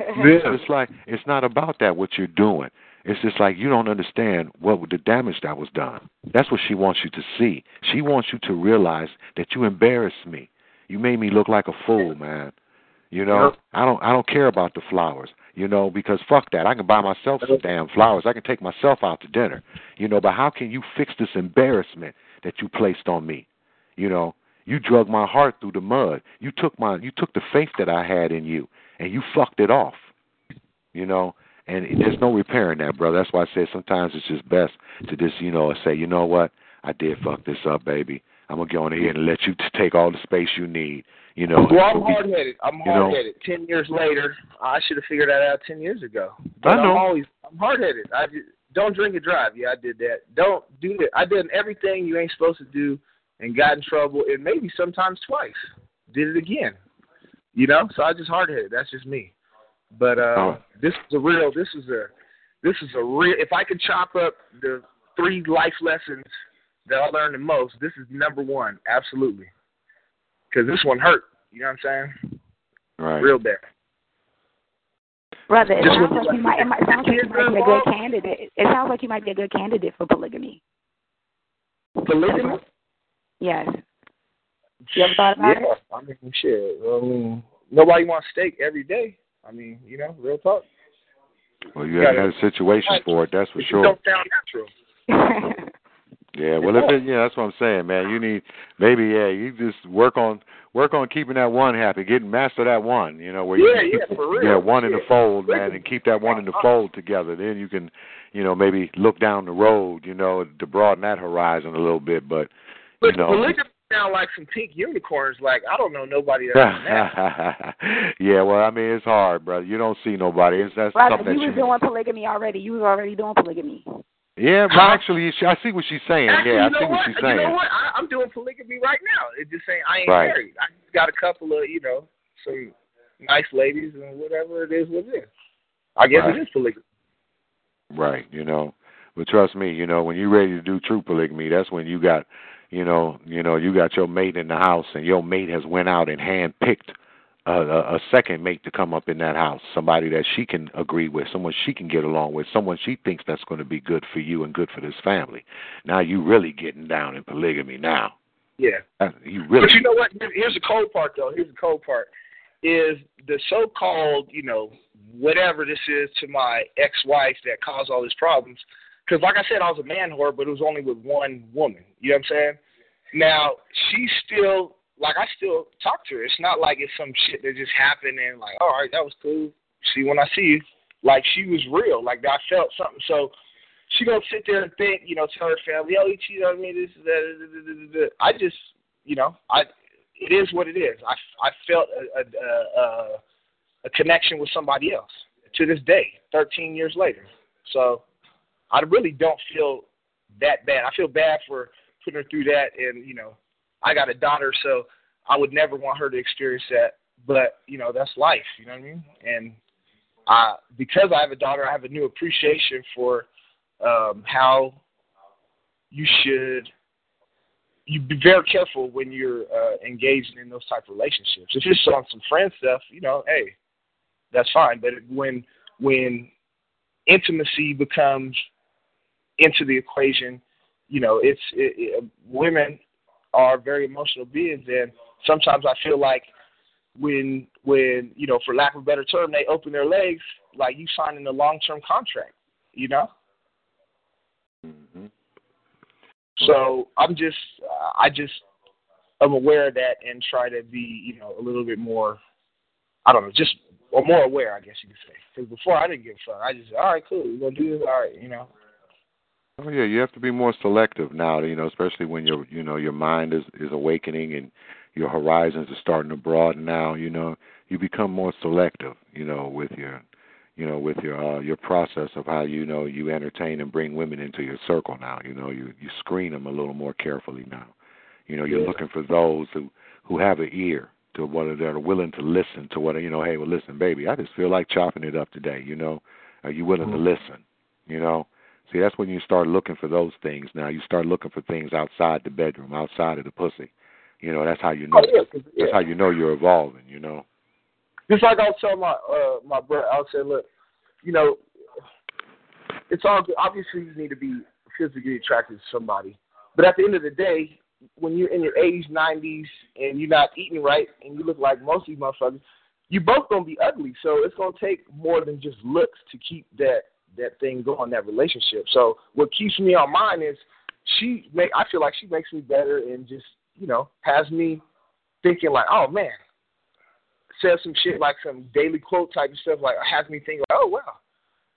do? [laughs] it's like it's not about that. What you're doing. It's just like you don't understand what the damage that was done. That's what she wants you to see. She wants you to realize that you embarrassed me. You made me look like a fool, man. You know. I don't I don't care about the flowers. You know, because fuck that. I can buy myself some damn flowers. I can take myself out to dinner. You know, but how can you fix this embarrassment that you placed on me? You know, you drug my heart through the mud. You took my you took the faith that I had in you and you fucked it off. You know, and there's no repairing that, brother. That's why I say sometimes it's just best to just, you know, say, you know what, I did fuck this up, baby. I'm gonna go on ahead and let you take all the space you need. You know. Well, I'm hard headed. I'm hard headed. Ten years later, I should have figured that out ten years ago. But I know. I'm always I'm hard headed. I don't drink and drive. Yeah, I did that. Don't do that. I did everything you ain't supposed to do, and got in trouble, and maybe sometimes twice. Did it again. You know, so I just hard headed. That's just me. But uh oh. this is a real. This is a. This is a real. If I could chop up the three life lessons that I learned the most, this is number one. Absolutely because this one hurt. You know what I'm saying? Right. Real bad. Brother, it sounds like you might. It might sounds like you might be a good candidate. It sounds like you might be a good candidate for polygamy. Polygamy? Yes. You ever thought about yeah. it? I mean, shit. I mean, nobody wants steak every day. I mean, you know, real talk. Well, you, you have had a situation for it. That's for it sure. Don't sound natural. [laughs] Yeah, well, if it, yeah, that's what I'm saying, man. You need maybe, yeah, you just work on work on keeping that one happy, getting master that one. You know, where yeah, you yeah, for real. yeah, one yeah. in the fold, man, and keep that one in the uh-huh. fold together. Then you can, you know, maybe look down the road, you know, to broaden that horizon a little bit. But, but you know, polygamy sound like some pink unicorns. Like I don't know nobody that's that. [laughs] yeah, well, I mean, it's hard, brother. You don't see nobody. It's that's brother, something you that was you doing polygamy already. You was already doing polygamy. Yeah, but actually, I see what she's saying. Actually, yeah, I see what, what? she's saying. You know what? I, I'm doing polygamy right now. It's just saying I ain't right. married. I just got a couple of, you know, some nice ladies and whatever it is, with it is. I guess right. it is polygamy. Right. You know, but trust me, you know, when you're ready to do true polygamy, that's when you got, you know, you know, you got your mate in the house, and your mate has went out and handpicked a, a, a second mate to come up in that house, somebody that she can agree with, someone she can get along with, someone she thinks that's going to be good for you and good for this family. Now you really getting down in polygamy now. Yeah. Uh, you really. But you know what? Here's the cold part, though. Here's the cold part. Is the so-called, you know, whatever this is to my ex-wife that caused all these problems? Because, like I said, I was a man whore, but it was only with one woman. You know what I'm saying? Now she's still like I still talk to her. It's not like it's some shit that just happened and like, all right, that was cool. See when I see you, like she was real. Like I felt something. So she gonna sit there and think, you know, tell her family, oh, he cheated on me. This, that, that, I just, you know, I. It is what it is. I I felt a a, a a connection with somebody else to this day, 13 years later. So I really don't feel that bad. I feel bad for putting her through that, and you know, I got a daughter, so I would never want her to experience that. But you know, that's life. You know what I mean? And I because I have a daughter, I have a new appreciation for um, how you should you be very careful when you're uh, engaging in those type of relationships. If you're on some friend stuff, you know, hey, that's fine. But when when intimacy becomes into the equation, you know, it's it, it, women are very emotional beings, and sometimes I feel like when when you know, for lack of a better term, they open their legs, like you signing a long term contract, you know. Mm-hmm. So I'm just, uh, I just, I'm aware of that and try to be, you know, a little bit more, I don't know, just or more aware, I guess you could say. Because before I didn't give a fuck. I just, said, all right, cool, we're gonna do this, all right, you know. Oh yeah, you have to be more selective now. You know, especially when your, you know, your mind is is awakening and your horizons are starting to broaden. Now, you know, you become more selective. You know, with your you know, with your uh, your process of how you know you entertain and bring women into your circle now. You know, you you screen them a little more carefully now. You know, you're yeah. looking for those who who have an ear to what that are willing to listen to what you know. Hey, well, listen, baby, I just feel like chopping it up today. You know, are you willing mm-hmm. to listen? You know, see, that's when you start looking for those things. Now you start looking for things outside the bedroom, outside of the pussy. You know, that's how you know. Oh, yeah, yeah. That's how you know you're evolving. You know. Just like I was telling my uh, my brother, I'll say, look, you know, it's all good. Obviously, you need to be physically attracted to somebody, but at the end of the day, when you're in your 80s, 90s, and you're not eating right, and you look like most of these motherfuckers, you both gonna be ugly. So it's gonna take more than just looks to keep that that thing going, that relationship. So what keeps me on mine is she make. I feel like she makes me better and just you know has me thinking like, oh man, says some shit like some daily quote type of stuff, like has me think, like, oh wow,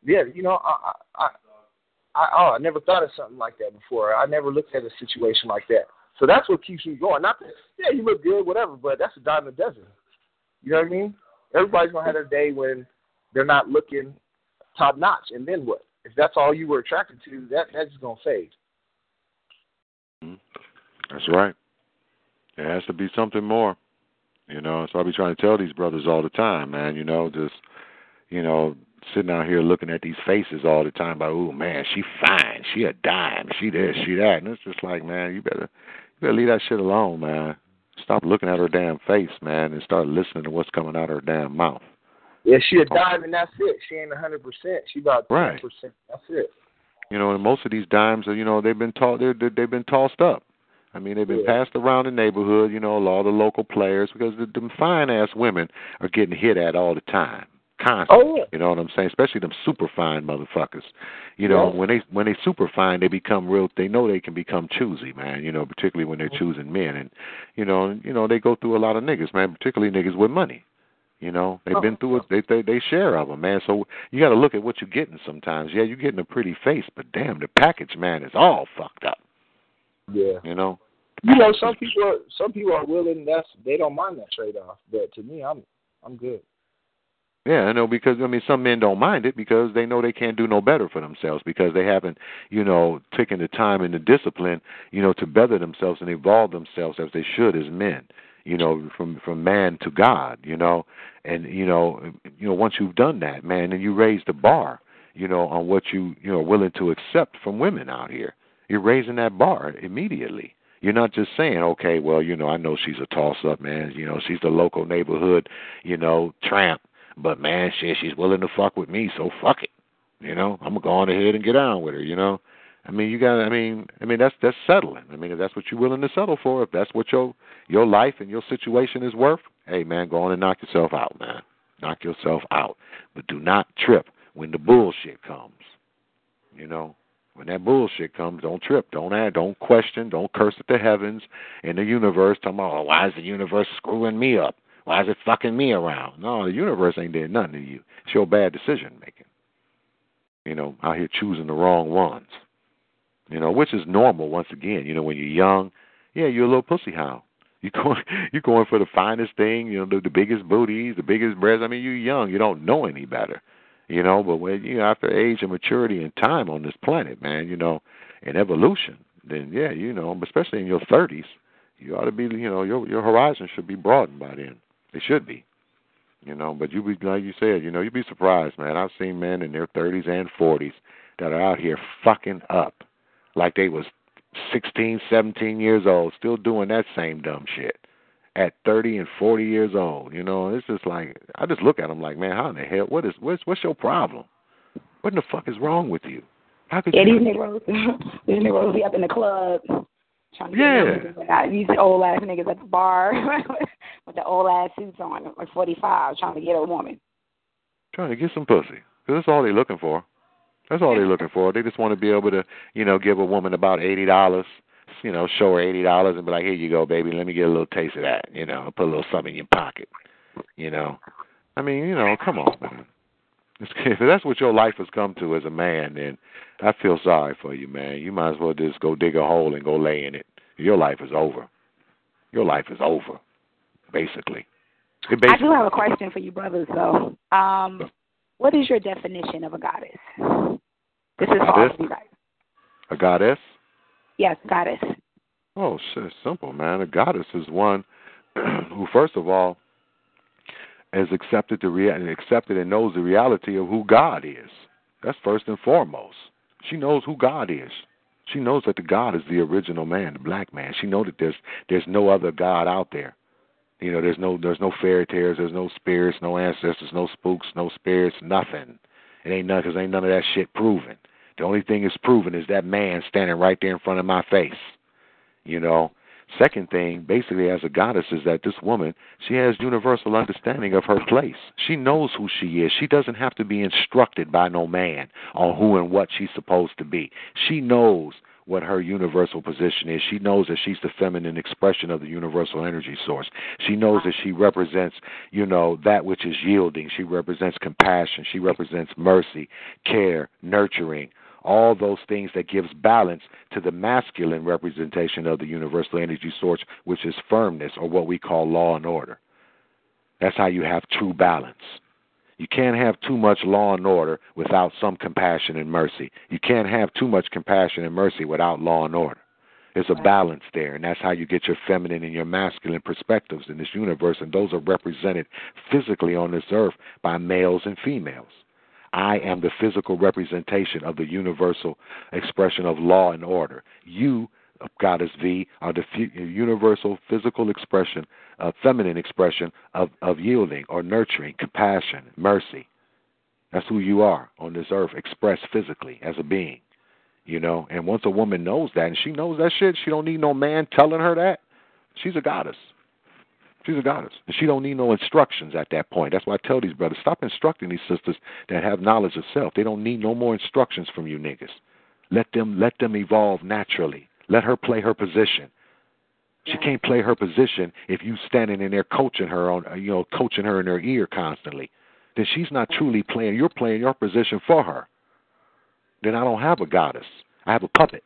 yeah, you know, I, I, I, oh, I never thought of something like that before. I never looked at a situation like that. So that's what keeps me going. Not that, yeah, you look good, whatever, but that's a dime the dozen. You know what I mean? Everybody's gonna have a day when they're not looking top notch, and then what? If that's all you were attracted to, that that's just gonna fade. Mm-hmm. That's right. There has to be something more. You know, so I be trying to tell these brothers all the time, man. You know, just you know, sitting out here looking at these faces all the time. By, oh man, she fine, she a dime, she this, she that, and it's just like, man, you better, you better leave that shit alone, man. Stop looking at her damn face, man, and start listening to what's coming out of her damn mouth. Yeah, she a dime, and that's it. She ain't a hundred percent. She about ten right. percent. That's it. You know, and most of these dimes are, you know, they've been taught, they're, they've been tossed up. I mean, they've been yeah. passed around the neighborhood, you know, all the local players because the, them fine ass women are getting hit at all the time. Constantly. Oh, yeah. You know what I'm saying? Especially them super fine motherfuckers. You know, yeah. when they when they super fine they become real they know they can become choosy, man, you know, particularly when they're mm-hmm. choosing men and you know, you know, they go through a lot of niggas, man, particularly niggas with money. You know, they've oh. been through it. They, they they share of them, man. So you got to look at what you're getting. Sometimes, yeah, you're getting a pretty face, but damn, the package, man, is all fucked up. Yeah. You know, you know, some people are some people are willing. That's they don't mind that trade off. But to me, I'm I'm good. Yeah, I know because I mean some men don't mind it because they know they can't do no better for themselves because they haven't, you know, taken the time and the discipline, you know, to better themselves and evolve themselves as they should as men, you know, from from man to God, you know, and you know, you know once you've done that, man, and you raise the bar, you know, on what you you know willing to accept from women out here, you're raising that bar immediately you're not just saying, okay, well, you know, I know she's a toss up, man. You know, she's the local neighborhood, you know, tramp. But man, she she's willing to fuck with me, so fuck it. You know, I'm gonna go on ahead and get on with her. You know, I mean, you got. I mean, I mean that's that's settling. I mean, if that's what you're willing to settle for, if that's what your your life and your situation is worth, hey man, go on and knock yourself out, man. Knock yourself out, but do not trip when the bullshit comes. You know, when that bullshit comes, don't trip, don't add, don't question, don't curse at the heavens and the universe. Talking about, oh, why is the universe screwing me up? Why is it fucking me around? No, the universe ain't did nothing to you. It's your bad decision making. You know, out here choosing the wrong ones. You know, which is normal. Once again, you know, when you're young, yeah, you're a little pussy hound. [laughs] You going, you're going for the finest thing. You know, the, the biggest booties, the biggest breasts. I mean, you're young. You don't know any better you know. But when you know, after age and maturity and time on this planet, man, you know, and evolution, then yeah, you know, especially in your thirties, you ought to be, you know, your your horizon should be broadened by then. It should be. You know, but you be like you said, you know, you'd be surprised, man. I've seen men in their thirties and forties that are out here fucking up like they was sixteen, seventeen years old, still doing that same dumb shit at 30 and 40 years old. You know, it's just like I just look at them like, man, how in the hell? What is what's what's your problem? What in the fuck is wrong with you? How could yeah, you? these niggas, [laughs] these niggas be up in the club trying to Yeah. get these old ass niggas at the bar [laughs] with the old ass suits on, like forty five, trying to get a woman. Trying to get some pussy. 'Cause that's all they're looking for. That's all they're looking for. They just want to be able to, you know, give a woman about eighty dollars, you know, show her eighty dollars and be like, here you go, baby, let me get a little taste of that, you know, put a little something in your pocket, you know. I mean, you know, come on, man. [laughs] If that's what your life has come to as a man, then I feel sorry for you, man. You might as well just go dig a hole and go lay in it. Your life is over. Your life is over, basically. It I do have a question for you brothers though. Um what is your definition of a goddess? This is for all Goddess? of you guys. a goddess. Yes, goddess. Oh, shit, simple, man. A goddess is one [clears throat] who, first of all, has accepted the rea- and accepted and knows the reality of who God is. That's first and foremost. She knows who God is. She knows that the God is the original man, the black man. She knows that there's there's no other God out there. You know, there's no there's no fairy tales, there's no spirits, no ancestors, no spooks, no spirits, nothing. It ain't none because ain't none of that shit proven. The only thing is proven is that man standing right there in front of my face. You know. Second thing, basically as a goddess, is that this woman, she has universal understanding of her place. She knows who she is. She doesn't have to be instructed by no man on who and what she's supposed to be. She knows what her universal position is. She knows that she's the feminine expression of the universal energy source. She knows that she represents, you know, that which is yielding. She represents compassion. She represents mercy, care, nurturing, all those things that gives balance to the masculine representation of the universal energy source, which is firmness or what we call law and order. That's how you have true balance. You can't have too much law and order without some compassion and mercy. You can't have too much compassion and mercy without law and order. There's a balance there, and that's how you get your feminine and your masculine perspectives in this universe, and those are represented physically on this earth by males and females. I am the physical representation of the universal expression of law and order. You, uh, Goddess V, are the universal physical expression, uh, feminine expression of, of yielding or nurturing, compassion, mercy. That's who you are on this earth, expressed physically as a being. You know, and once a woman knows that, and she knows that shit, she don't need no man telling her that. She's a goddess. She's a goddess. And she don't need no instructions at that point. That's why I tell these brothers, stop instructing these sisters that have knowledge of self. They don't need no more instructions from you niggas. Let them let them evolve naturally. Let her play her position. She can't play her position if you standing in there coaching her on you know, coaching her in her ear constantly. Then she's not truly playing you're playing your position for her. Then I don't have a goddess. I have a puppet.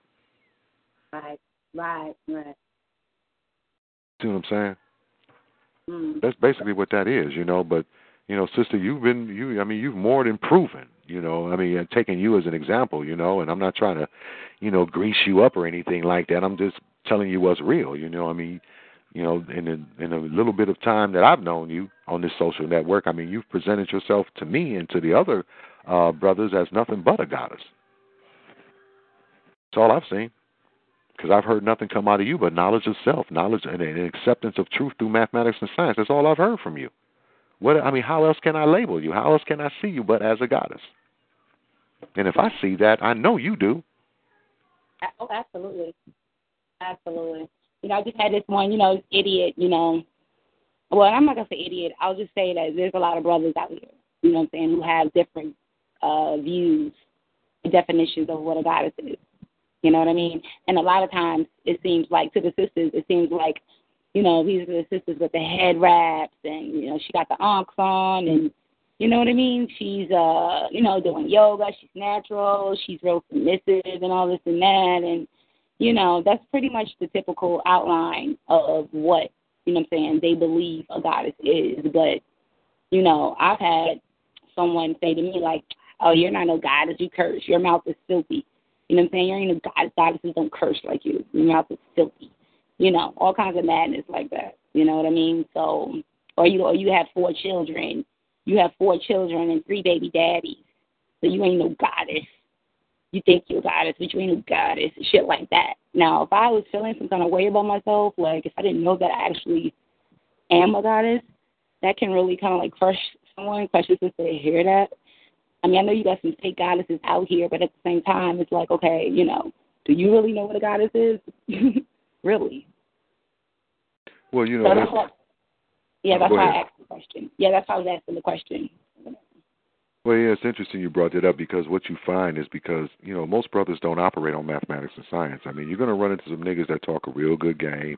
Right, right, right. See what I'm saying? Mm. That's basically what that is, you know. But you know, sister, you've been you. I mean, you've more than proven. You know, I mean, I'm taking you as an example. You know, and I'm not trying to, you know, grease you up or anything like that. I'm just telling you what's real. You know, I mean, you know, in a, in a little bit of time that I've known you on this social network, I mean, you've presented yourself to me and to the other uh brothers as nothing but a goddess. That's all I've seen because I've heard nothing come out of you but knowledge of self, knowledge and, and acceptance of truth through mathematics and science. That's all I've heard from you. What I mean, how else can I label you? How else can I see you but as a goddess? And if I see that, I know you do. Oh, absolutely. Absolutely. You know, I just had this one, you know, idiot, you know. Well, I'm not gonna say idiot. I'll just say that there's a lot of brothers out here, you know what I'm saying, who have different uh views and definitions of what a goddess is. You know what I mean? And a lot of times it seems like to the sisters, it seems like, you know, these are the sisters with the head wraps and, you know, she got the ankhs on and you know what I mean? She's uh, you know, doing yoga, she's natural, she's real submissive and all this and that and you know, that's pretty much the typical outline of what, you know what I'm saying, they believe a goddess is. But, you know, I've had someone say to me like, Oh, you're not no goddess, you curse. Your mouth is filthy. You know what I'm saying? You ain't no goddess, goddesses don't curse like you. Your mouth is filthy. You know, all kinds of madness like that. You know what I mean? So or you or you have four children, you have four children and three baby daddies, so you ain't no goddess. You think you're a goddess, but you ain't no goddess, shit like that. Now, if I was feeling some kind of way about myself, like if I didn't know that I actually am a goddess, that can really kind of like crush someone, especially since they hear that. I mean, I know you got some fake goddesses out here, but at the same time, it's like, okay, you know, do you really know what a goddess is? [laughs] really? Well, you know, So that's, that's yeah, oh, that's Go why I asked the question. Yeah, that's why I was asking the question. Well, yeah, it's interesting you brought that up because what you find is because you know most brothers don't operate on mathematics and science. I mean, you're going to run into some niggas that talk a real good game.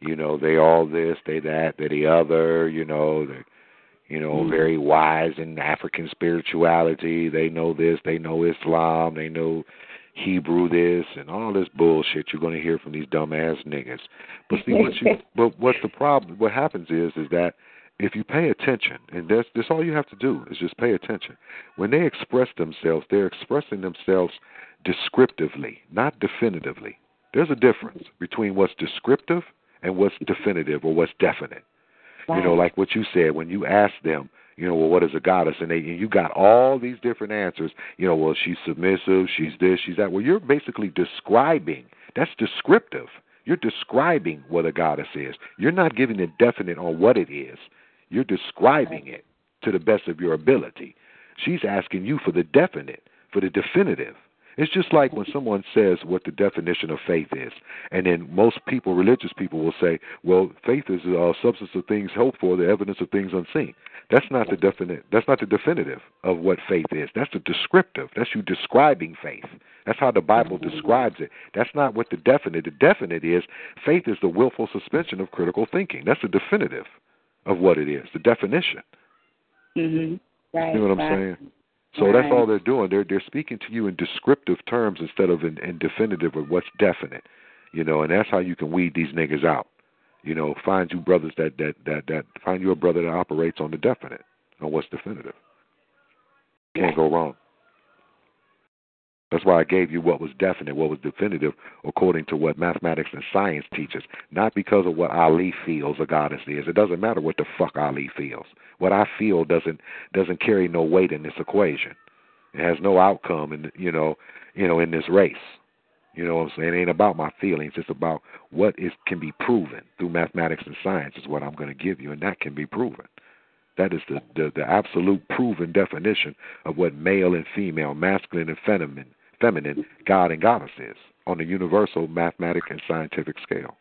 You know, they all this, they that, they the other. You know, they, you know, Mm. very wise in African spirituality. They know this, they know Islam, they know Hebrew this, and all this bullshit you're going to hear from these dumbass niggas. But see, what you, [laughs] but what's the problem? What happens is, is that if you pay attention, and that's that's all you have to do is just pay attention. When they express themselves, they're expressing themselves descriptively, not definitively. There's a difference between what's descriptive and what's definitive or what's definite. You know, like what you said when you ask them, you know, well, what is a goddess? And they, and you got all these different answers. You know, well, she's submissive, she's this, she's that. Well, you're basically describing. That's descriptive. You're describing what a goddess is. You're not giving it definite on what it is. You're describing it to the best of your ability. She's asking you for the definite, for the definitive. It's just like when someone says what the definition of faith is, and then most people, religious people, will say, "Well, faith is a substance of things hoped for, the evidence of things unseen." That's not the definite. That's not the definitive of what faith is. That's the descriptive. That's you describing faith. That's how the Bible mm-hmm. describes it. That's not what the definite. The definite is faith is the willful suspension of critical thinking. That's the definitive of what it is. The definition. Mhm. Right. You know what I'm saying? So that's all they're doing. They're they're speaking to you in descriptive terms instead of in, in definitive of what's definite. You know, and that's how you can weed these niggas out. You know, find you brothers that that that that find you a brother that operates on the definite, on what's definitive. Can't go wrong. That's why I gave you what was definite, what was definitive, according to what mathematics and science teaches, not because of what Ali feels a goddess is. It doesn't matter what the fuck Ali feels. What I feel doesn't doesn't carry no weight in this equation. It has no outcome in you know you know in this race. You know what I'm saying? It ain't about my feelings. It's about what is can be proven through mathematics and science is what I'm going to give you, and that can be proven. That is the, the the absolute proven definition of what male and female, masculine and feminine, feminine, God and goddess is on the universal mathematic and scientific scale.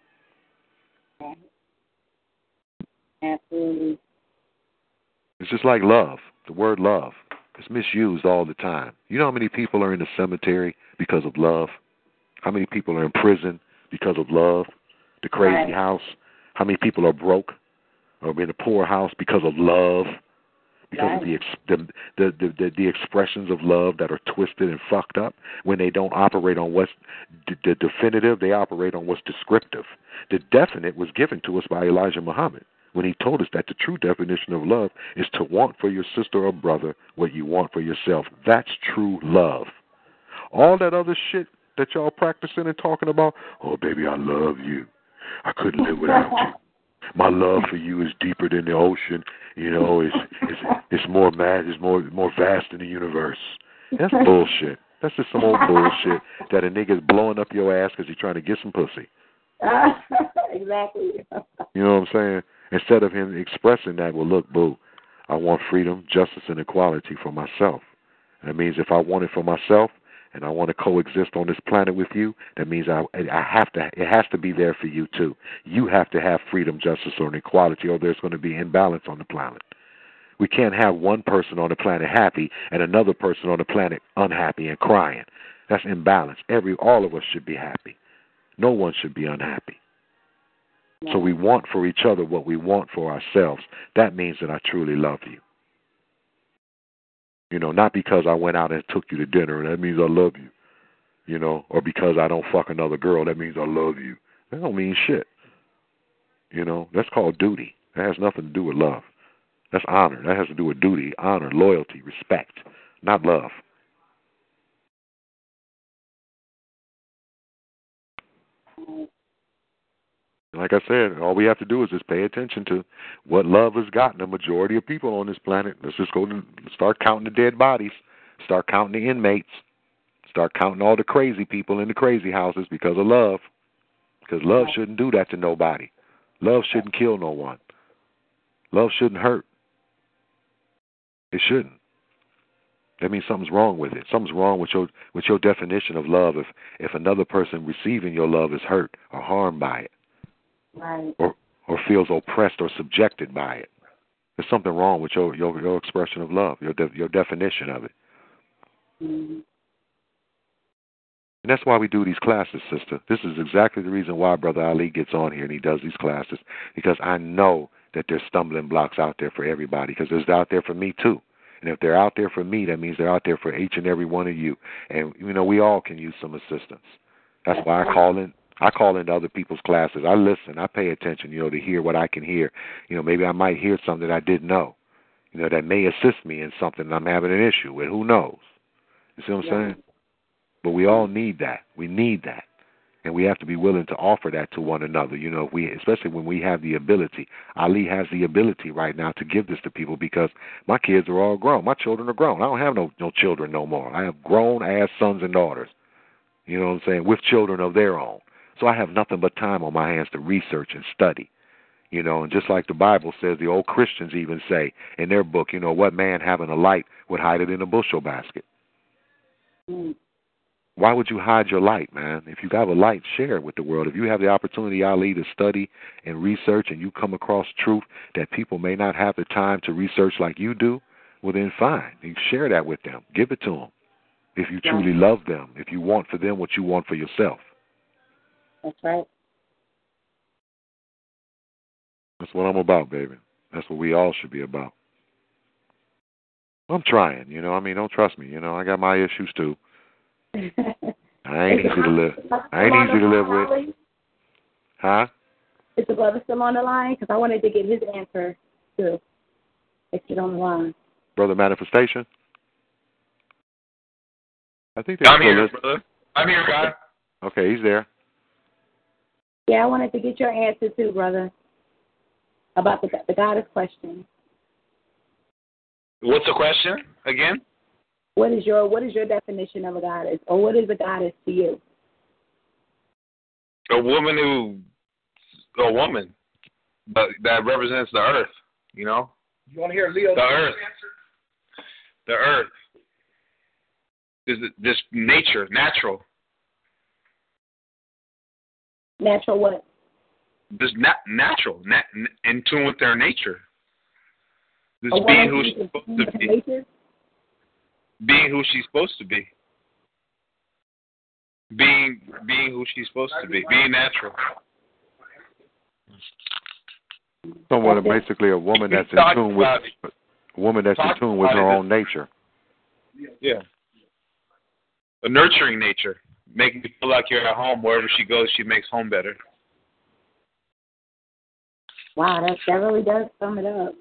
Absolutely. It's just like love. The word love. It's misused all the time. You know how many people are in the cemetery because of love? How many people are in prison because of love? The crazy Right. house. How many people are broke or in a poor house because of love? Because of the, ex- the, the the the the expressions of love that are twisted and fucked up when they don't operate on what's d- the definitive, they operate on what's descriptive. The definite was given to us by Elijah Muhammad when he told us that the true definition of love is to want for your sister or brother what you want for yourself. That's true love. All that other shit that y'all practicing and talking about, oh baby, I love you. I couldn't live without you. [laughs] My love for you is deeper than the ocean. You know, it's it's it's more mad, it's more more vast than the universe. That's [laughs] bullshit. That's just some old bullshit that a nigga's blowing up your ass because he's trying to get some pussy. [laughs] exactly. You know what I'm saying? Instead of him expressing that, well, look, boo, I want freedom, justice, and equality for myself. That means if I want it for myself and I want to coexist on this planet with you, that means I I have to it has to be there for you too. You have to have freedom, justice, or equality, or there's going to be imbalance on the planet. We can't have one person on the planet happy and another person on the planet unhappy and crying. That's imbalance. Every all of us should be happy. No one should be unhappy. So we want for each other what we want for ourselves. That means that I truly love you. You know, not because I went out and took you to dinner, and that means I love you. You know, or because I don't fuck another girl, that means I love you. That don't mean shit. You know, that's called duty. That has nothing to do with love. That's honor. That has to do with duty, honor, loyalty, respect, not love. Like I said, all we have to do is just pay attention to what love has gotten the majority of people on this planet. Let's just go and start counting the dead bodies, start counting the inmates, start counting all the crazy people in the crazy houses because of love. Because love shouldn't do that to nobody. Love shouldn't kill no one. Love shouldn't hurt. It shouldn't. That means something's wrong with it. Something's wrong with your with your definition of love if if another person receiving your love is hurt or harmed by it. Right. Or or feels oppressed or subjected by it. There's something wrong with your your, your expression of love, your de- your definition of it. Mm-hmm. And that's why we do these classes, sister. This is exactly the reason why Brother Ali gets on here and he does these classes because I know that there's stumbling blocks out there for everybody because there's out there for me too. And if they're out there for me, that means they're out there for each and every one of you. And you know, we all can use some assistance. That's why I call in I call into other people's classes. I listen, I pay attention, you know, to hear what I can hear. You know, maybe I might hear something that I didn't know. You know, that may assist me in something I'm having an issue with. Who knows? You see what I'm Yeah. saying? But we all need that. We need that. And we have to be willing to offer that to one another. You know, if we especially when we have the ability. Ali has the ability right now to give this to people because my kids are all grown. My children are grown. I don't have no no children no more. I have grown ass sons and daughters. You know what I'm saying? With children of their own. So I have nothing but time on my hands to research and study. You know, and just like the Bible says, the old Christians even say in their book, you know, what man having a light would hide it in a bushel basket. Mm. Why would you hide your light, man? If you have a light, share it with the world. If you have the opportunity, Ali, to study and research and you come across truth that people may not have the time to research like you do, well, then fine. You share that with them. Give it to them. If you truly love them, if you want for them what you want for yourself. That's right. That's what I'm about, baby. That's what we all should be about. I'm trying, you know. I mean, don't trust me, you know. I got my issues too. [laughs] I ain't easy to live. I ain't easy to live with. Huh? Is the brother still on the line? Because I wanted to get his answer too. Let's get on the line. Brother Manifestation? I think I'm they're here, still brother. I'm here, God. Okay, he's there. Yeah, I wanted to get your answer too, brother, about the the goddess question. What's the question again? What is your what is your definition of a goddess, or what is a goddess to you? A woman who, a woman, but that represents the earth. You know, You want to hear Leo? the earth. The earth. Is this nature, natural? Natural what? This nat- natural, nat- in tune with their nature. This A being woman who who she's supposed to be. nature? Being who she's supposed to be. Being being who she's supposed to be. Being natural. Someone, basically a woman that's in tune with a woman that's in tune with her own nature. Yeah. A nurturing nature, making you feel like you're at home wherever she goes. She makes home better. Wow, that that really does sum it up.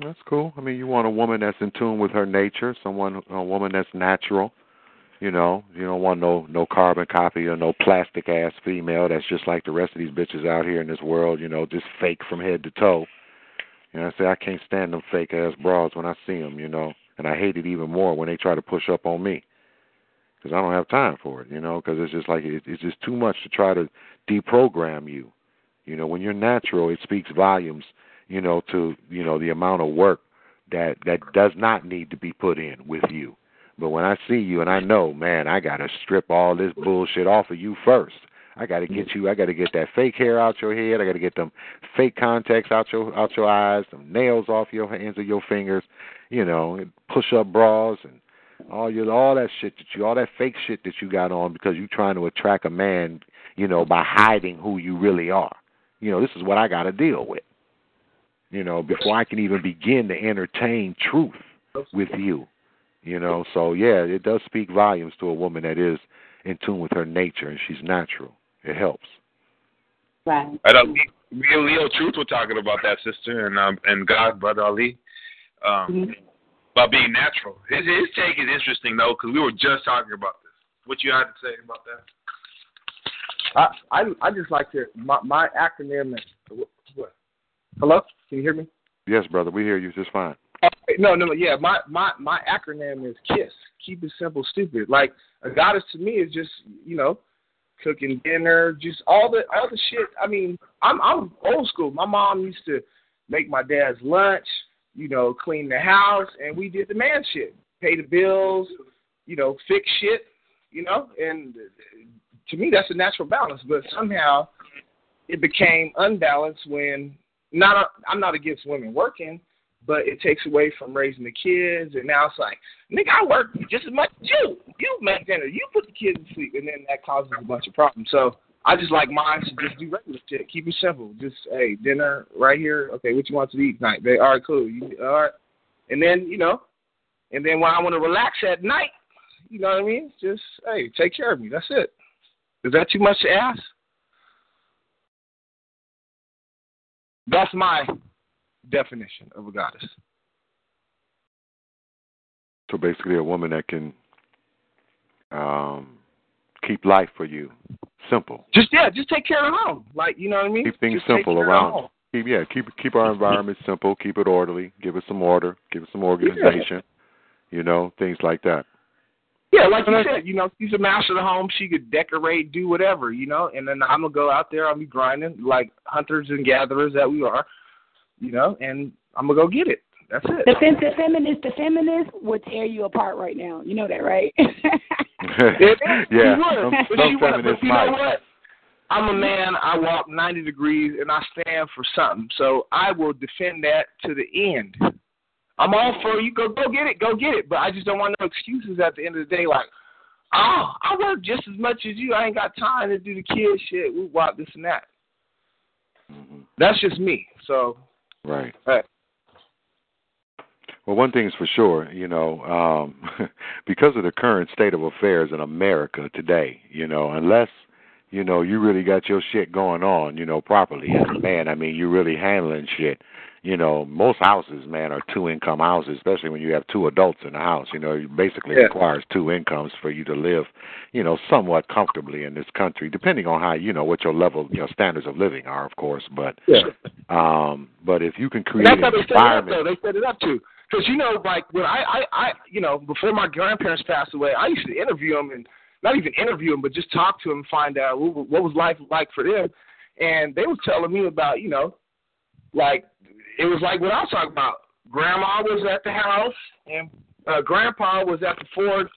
That's cool. I mean, you want a woman that's in tune with her nature, someone a woman that's natural. You know, you don't want no no carbon copy or no plastic ass female that's just like the rest of these bitches out here in this world. You know, just fake from head to toe. You know, I say I can't stand them fake ass bras when I see them. You know, and I hate it even more when they try to push up on me because I don't have time for it. You know, because it's just like it, it's just too much to try to deprogram you. You know, when you're natural, it speaks volumes. You know, to you know the amount of work that that does not need to be put in with you. But when I see you and I know, man, I got to strip all this bullshit off of you first. I got to get you. I got to get that fake hair out your head. I got to get them fake contacts out your out your eyes, some nails off your hands or your fingers. You know, push up bras and all your all that shit that you all that fake shit that you got on because you're trying to attract a man. You know, by hiding who you really are. You know, this is what I got to deal with. You know, before I can even begin to entertain truth with you. You know, so yeah, it does speak volumes to a woman that is in tune with her nature and she's natural. It helps. Right. I don't. Real Leo Truth were talking about that sister and um and God, brother Ali, um, about being natural. His his take is interesting though because we were just talking about this. What you had to say about that? I I I just like to my my acronym is what? Hello, can you hear me? Yes, brother, we hear you just fine. No, no, yeah. My my my acronym is KISS. Keep it simple, stupid. Like a goddess to me is just you know cooking dinner, just all the all the shit. I mean, I'm I'm old school. My mom used to make my dad's lunch, you know, clean the house, and we did the man shit, pay the bills, you know, fix shit, you know, and to me that's a natural balance. But somehow it became unbalanced when not I'm not against women working, but it takes away from raising the kids. And now it's like, nigga, I work just as much as you. You make dinner, you put the kids to sleep, and then that causes a bunch of problems. So I just like mine to just do regular shit. Keep it simple. Just hey, dinner right here. Okay, what you want to eat tonight? They all right, cool. You, all right, and then you know, and then when I want to relax at night, you know what I mean? Just hey, take care of me. That's it. Is that too much to ask? That's my definition of a goddess. So basically, a woman that can um, keep life for you simple. Just yeah, just take care of home. Like you know what I mean. Keep things just simple around. Keep yeah, keep keep our environment simple. Keep it orderly. Give it some order. Give it some organization. Yeah. You know things like that. Yeah, like you said, you know, she's a master of the home. She could decorate, do whatever, you know. And then I'm gonna go out there. I'll be grinding like hunters and gatherers that we are you know, and I'm gonna go get it. That's it. The, fem- the feminist, the feminist would tear you apart right now. You know that, right? [laughs] [laughs] yeah, would. some, but some feminists But you know what? I'm a man. I walk 90 degrees, and I stand for something. So I will defend that to the end. I'm all for you. Go, go get it. Go get it. But I just don't want no excuses at the end of the day. Like, oh, I work just as much as you. I ain't got time to do the kid shit. We walk this and that. Mm-hmm. That's just me. So Right. Right. Well, one thing is for sure, you know, um, [laughs] because of the current state of affairs in America today, you know, unless you know you really got your shit going on, you know, properly as a man. I mean, you're really handling shit. You know, most houses, man, are two income houses, especially when you have two adults in the house. You know, it basically Yeah. requires two incomes for you to live, you know, somewhat comfortably in this country, depending on how you know what your level, your standards of living are, of course. But Yeah. um, but if you can And create that's an how they set it up, though. They set it up too. Because you know, like when I, I, I, you know, before my grandparents passed away, I used to interview them and not even interview them, but just talk to them, find out what, what was life like for them. And they were telling me about, you know, like it was like what I was talking about. Grandma was at the house, and uh, Grandpa was at the Ford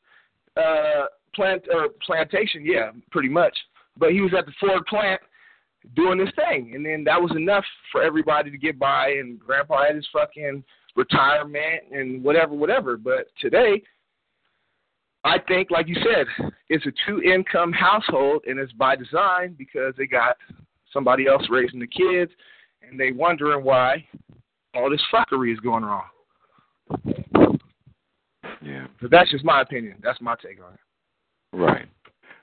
uh, plant or plantation. Yeah, pretty much. But he was at the Ford plant doing this thing, and then that was enough for everybody to get by. And Grandpa had his fucking retirement and whatever, whatever. But today, I think, like you said, it's a two-income household, and it's by design because they got somebody else raising the kids, and they wondering why all this fuckery is going wrong. Yeah. But that's just my opinion. That's my take on it. Right.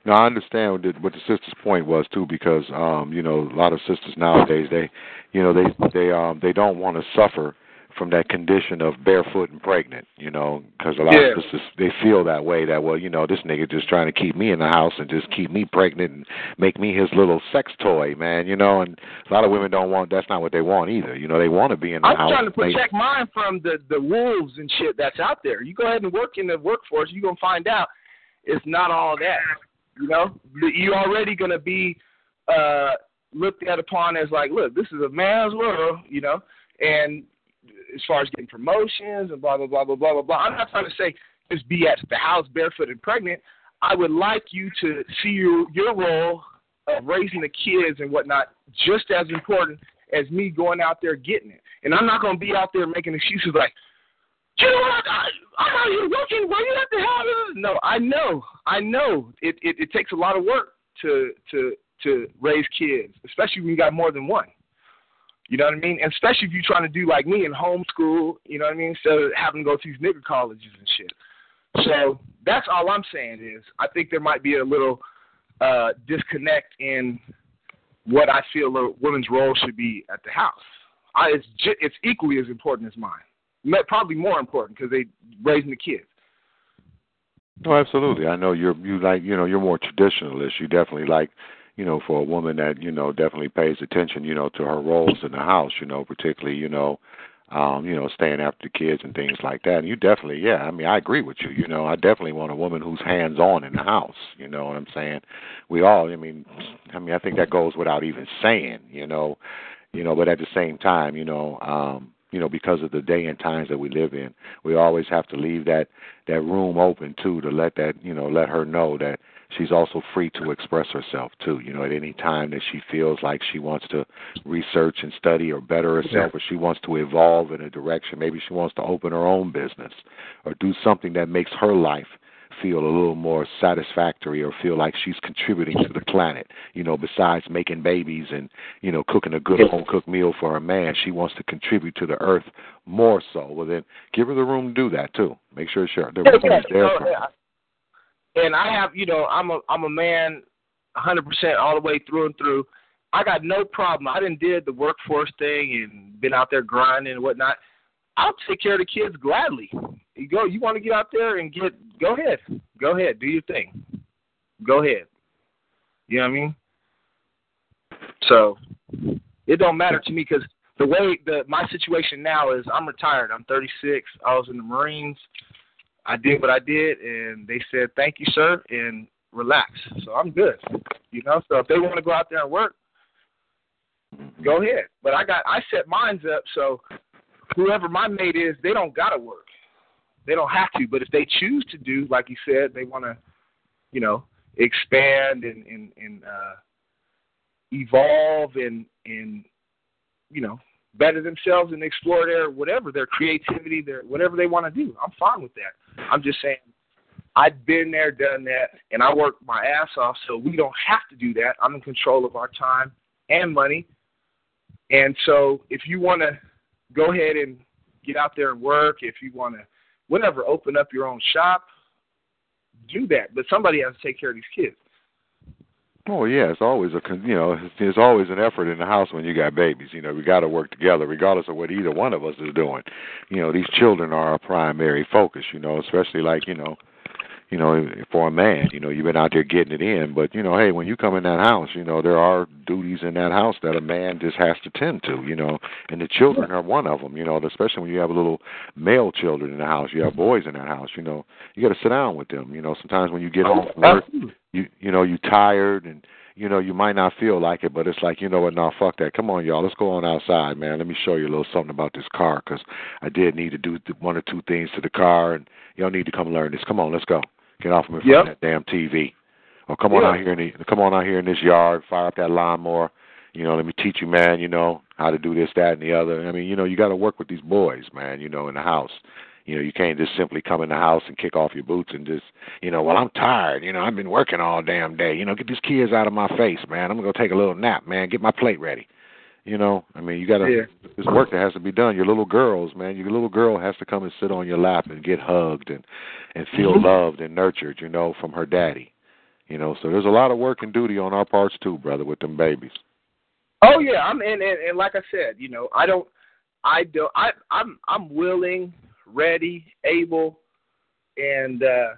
Now I understand what the, what the sister's point was too, because um, you know a lot of sisters nowadays they, you know they they um they don't want to suffer from that condition of barefoot and pregnant, you know, because a lot Yeah. of sisters they feel that way that well you know this nigga just trying to keep me in the house and just keep me pregnant and make me his little sex toy, man, you know, and a lot of women don't want that's not what they want either, you know, they want to be in the I'm house. trying to They- protect mine from the the wolves and shit that's out there. You go ahead and work in the workforce, you're gonna find out it's not all that. You know, you're already gonna be uh looked at upon as like, look, this is a man's world, you know, and as far as getting promotions and blah blah blah blah blah blah blah. I'm not trying to say just be at the house barefoot and pregnant. I would like you to see your your role of raising the kids and whatnot just as important as me going out there getting it. And I'm not gonna be out there making excuses like, you know what, I, I'm out here working. Why you have to have it? No, I know, I know. It, it it takes a lot of work to to to raise kids, especially when you got more than one. You know what I mean? And especially if you're trying to do like me and homeschool, you know what I mean? Instead of having to go to these nigger colleges and shit. So that's all I'm saying is I think there might be a little uh, disconnect in what I feel a woman's role should be at the house. I, it's it's equally as important as mine. Probably more important because they raising the kids. Oh, absolutely. I know you're you like you know you're more traditionalist. You definitely like you know, for a woman that you know definitely pays attention, you know, to her roles in the house, you know, particularly, you know, um, you know, staying after the kids and things like that. And you definitely, yeah, I mean, I agree with you. You know, I definitely want a woman who's hands on in the house. You know what I'm saying? We all, I mean, I mean, I think that goes without even saying. You know, you know, but at the same time, you know, um, you know, because of the day and times that we live in, we always have to leave that that room open too to let that, you know, let her know that she's also free to express herself too. You know, at any time that she feels like she wants to research and study or better herself, or she wants to evolve in a direction. Maybe she wants to open her own business or do something that makes her life feel a little more satisfactory or feel like she's contributing to the planet. You know, besides making babies and you know cooking a good home cooked meal for her man, she wants to contribute to the earth more so. Well, then give her the room to do that too. Make sure sure the room is there for her and I have, you know, I'm a I'm a man, 100% all the way through and through. I got no problem. I didn't did the workforce thing and been out there grinding and whatnot. I'll take care of the kids gladly. You go. You want to get out there and get? Go ahead. Go ahead. Do your thing. Go ahead. You know what I mean? So it don't matter to me because the way the my situation now is, I'm retired. I'm 36. I was in the Marines. I did what I did, and they said thank you, sir, and relax. So I'm good. You know, so if they want to go out there and work, go ahead. But I got I set mines up so whoever my mate is, they don't gotta work. They don't have to. But if they choose to do, like you said, they want to, you know, expand and and and uh, evolve and and you know better themselves and explore their whatever their creativity, their whatever they want to do. I'm fine with that. I'm just saying I've been there, done that, and I work my ass off so we don't have to do that. I'm in control of our time and money. And so if you want to go ahead and get out there and work, if you want to whatever, open up your own shop, do that. But somebody has to take care of these kids. Oh yeah, it's always a you know there's always an effort in the house when you got babies. You know we got to work together, regardless of what either one of us is doing. You know these children are our primary focus. You know especially like you know you know, for a man, you know, you've been out there getting it in, but you know, hey, when you come in that house, you know, there are duties in that house that a man just has to tend to, you know, and the children are one of them, you know, especially when you have a little male children in the house, you have mm-hmm. boys in that house, you know, you got to sit down with them, you know, sometimes when you get home oh, from work, you you know, you tired and you know, you might not feel like it, but it's like, you know what, now fuck that. Come on, y'all, let's go on outside, man. Let me show you a little something about this car because I did need to do one or two things to the car, and y'all need to come learn this. Come on, let's go. Get off of me from yep. that damn TV. Or come on out here in the, come on out here in this yard, fire up that lawnmower. You know, let me teach you, man. You know how to do this, that, and the other. I mean, you know, you got to work with these boys, man. You know, in the house. You know, you can't just simply come in the house and kick off your boots and just, you know, well, I'm tired. You know, I've been working all damn day. You know, get these kids out of my face, man. I'm gonna go take a little nap, man. Get my plate ready. You know, I mean, you got to. Yeah. There's work that has to be done. Your little girls, man. Your little girl has to come and sit on your lap and get hugged and and feel mm-hmm. loved and nurtured. You know, from her daddy. You know, so there's a lot of work and duty on our parts too, brother, with them babies. Oh yeah, I'm and, and and like I said, you know, I don't, I don't, I I'm I'm willing, ready, able, and uh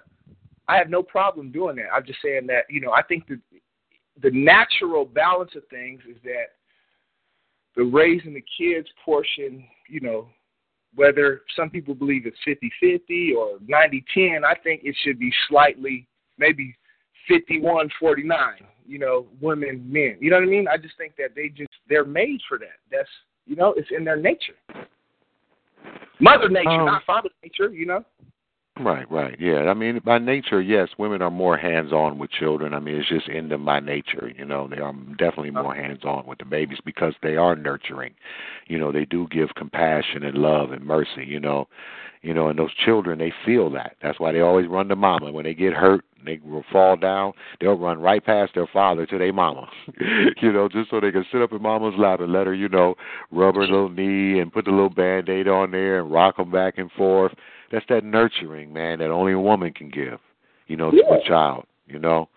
I have no problem doing that. I'm just saying that you know I think the the natural balance of things is that the raising the kids portion, you know, whether some people believe it's 50-50 or 90-10, I think it should be slightly maybe 51-49, you know, women, men. You know what I mean? I just think that they just they're made for that. That's you know, it's in their nature. Mother nature, um, not father nature, you know. Right, right. Yeah. I mean, by nature, yes, women are more hands on with children. I mean, it's just in them by nature. You know, they are definitely oh. more hands on with the babies because they are nurturing. You know, they do give compassion and love and mercy, you know. You know, and those children, they feel that. That's why they always run to mama. When they get hurt, they will fall down, they'll run right past their father to their mama. [laughs] you know, just so they can sit up in mama's lap and let her, you know, rub her little knee and put the little band aid on there and rock them back and forth that's that nurturing, man, that only a woman can give. You know, yeah. to a child. You know.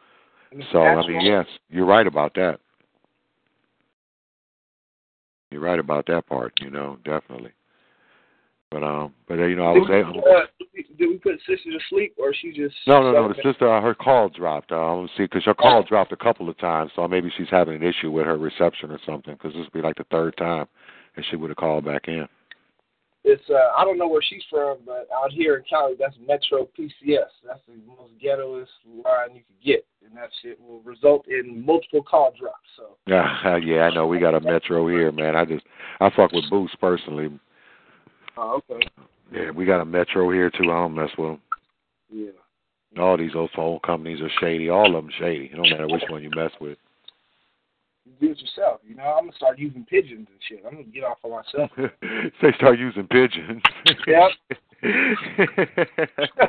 So I mean, yes, you're right about that. You're right about that part. You know, definitely. But um, but uh, you know, I was able. uh, did we put sister to sleep, or she just? No, no, no. The sister, uh, her call dropped. Uh, let's see, because her call dropped a couple of times, so maybe she's having an issue with her reception or something. Because this would be like the third time, and she would have called back in. It's uh, I don't know where she's from, but out here in Cali, that's Metro PCS. That's the most ghettoest line you can get, and that shit will result in multiple call drops. So. Yeah, yeah, I know. We got a Metro here, man. I just, I fuck with Boost personally. Oh, okay. Yeah, we got a Metro here too. I don't mess with them. Yeah. All these old phone companies are shady. All of them shady. It don't matter which one you mess with. Do it yourself. You know, I'm gonna start using pigeons and shit. I'm gonna get off of myself. [laughs] they start using pigeons. yep. [laughs]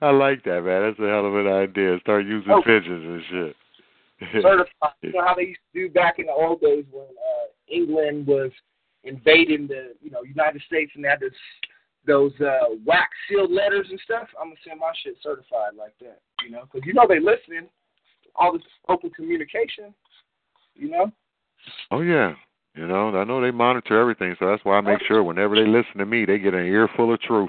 I like that, man. That's a hell of an idea. Start using Oh. pigeons and shit. [laughs] Certified. You know how they used to do back in the old days when uh, England was invading the, you know, United States and they had this, those uh, wax sealed letters and stuff. I'm gonna send my shit certified like that. You know, because you know they listening. All this open communication. You know. Oh yeah. You know, I know they monitor everything, so that's why I make sure whenever they listen to me, they get an earful of truth.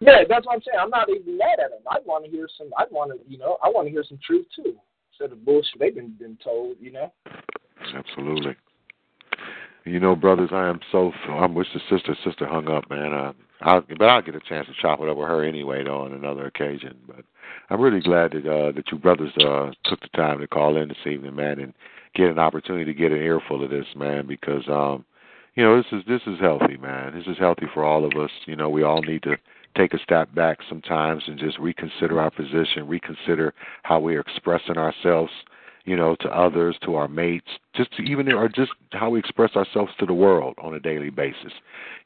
Yeah, that's what I'm saying. I'm not even mad at them. I want to hear some. I want to, you know, I want to hear some truth too, instead of bullshit they've been been told. You know. Absolutely. You know, brothers, I am so. I wish the sister sister hung up, man. Uh, I'll, but I'll get a chance to chop it up with her anyway, though, on another occasion. But I'm really glad that uh, that you brothers uh, took the time to call in this evening, man, and get an opportunity to get an earful of this, man, because um, you know this is this is healthy, man. This is healthy for all of us. You know, we all need to take a step back sometimes and just reconsider our position, reconsider how we are expressing ourselves you know, to others, to our mates, just to even or just how we express ourselves to the world on a daily basis.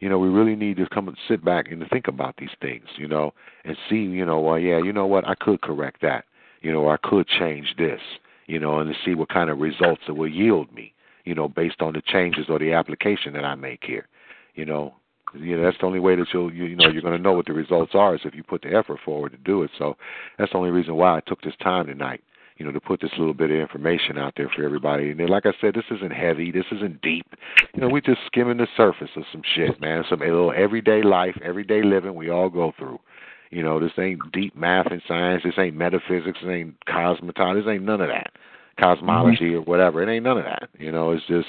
You know, we really need to come and sit back and think about these things, you know, and see, you know, well, yeah, you know what, I could correct that, you know, I could change this, you know, and to see what kind of results it will yield me, you know, based on the changes or the application that I make here, you know. You know, that's the only way that you'll, you, you know, you're going to know what the results are is if you put the effort forward to do it. So that's the only reason why I took this time tonight you know, to put this little bit of information out there for everybody. And then, like I said, this isn't heavy, this isn't deep. You know, we're just skimming the surface of some shit, man. Some little everyday life, everyday living we all go through. You know, this ain't deep math and science. This ain't metaphysics. This ain't cosmetology. This ain't none of that. Cosmology or whatever. It ain't none of that. You know, it's just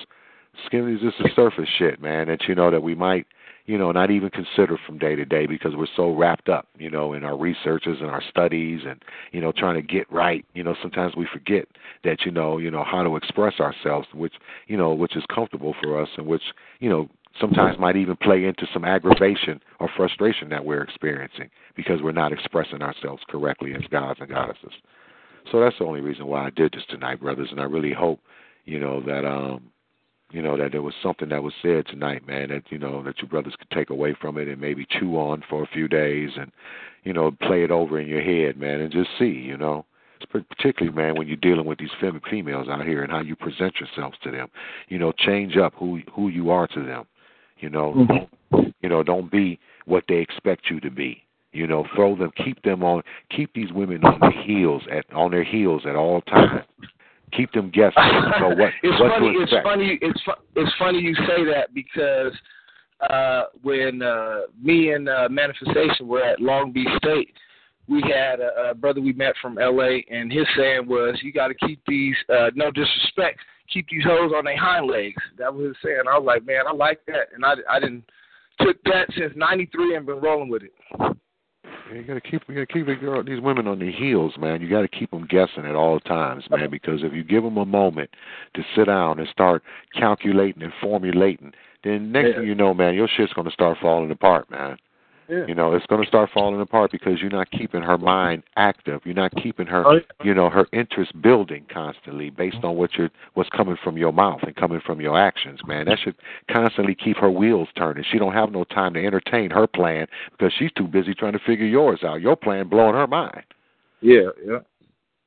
skimming. It's just the surface shit, man. That you know that we might you know, not even consider from day to day because we're so wrapped up, you know, in our researches and our studies and, you know, trying to get right. You know, sometimes we forget that, you know, you know, how to express ourselves, which, you know, which is comfortable for us and which, you know, sometimes might even play into some aggravation or frustration that we're experiencing because we're not expressing ourselves correctly as gods and goddesses. So that's the only reason why I did this tonight, brothers, and I really hope, you know, that um you know that there was something that was said tonight man that you know that your brothers could take away from it and maybe chew on for a few days and you know play it over in your head man and just see you know. Particularly man when you're dealing with these fem- females out here and how you present yourselves to them. You know change up who who you are to them. You know Mm-hmm. you know don't be what they expect you to be. You know throw them keep them on keep these women on their heels at on their heels at all times keep them guessing. So [laughs] what? it's what funny. It's funny. It's fu- it's funny you say that because uh, when uh, me and uh, Manifestation were at Long Beach State, we had a, a brother we met from L.A. and his saying was, "You got to keep these. Uh, no disrespect, keep these hoes on their hind legs." That was his saying. I was like, man, I like that, and I I didn't took that since '93 and been rolling with it. You gotta keep you gotta keep the girl, these women on their heels, man. You gotta keep them guessing at all times, man. Because if you give them a moment to sit down and start calculating and formulating, then next Yeah. thing you know, man, your shit's gonna start falling apart, man. Yeah. You know, it's going to start falling apart because you're not keeping her mind active. You're not keeping her, Oh, yeah. you know, her interest building constantly based on what you're, what's coming from your mouth and coming from your actions, man. That should constantly keep her wheels turning. She don't have no time to entertain her plan because she's too busy trying to figure yours out. Your plan blowing her mind. Yeah, yeah.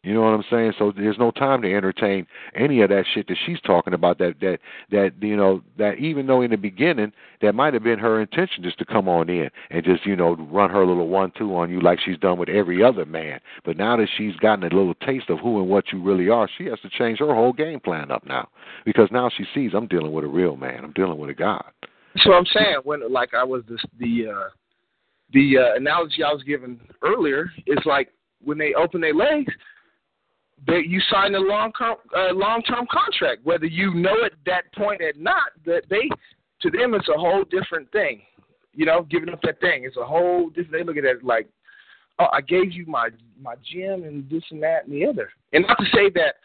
You know what I'm saying? So there's no time to entertain any of that shit that she's talking about. That that that you know that even though in the beginning that might have been her intention just to come on in and just you know run her little one-two on you like she's done with every other man. But now that she's gotten a little taste of who and what you really are, she has to change her whole game plan up now because now she sees I'm dealing with a real man. I'm dealing with a god. So I'm saying when like I was this the uh the uh, analogy I was given earlier is like when they open their legs, they you sign a long uh, long term contract. Whether you know it at that point or not, that they to them it's a whole different thing. You know, giving up that thing it's a whole different. They look at it like, oh, I gave you my my gym and this and that and the other. And not to say that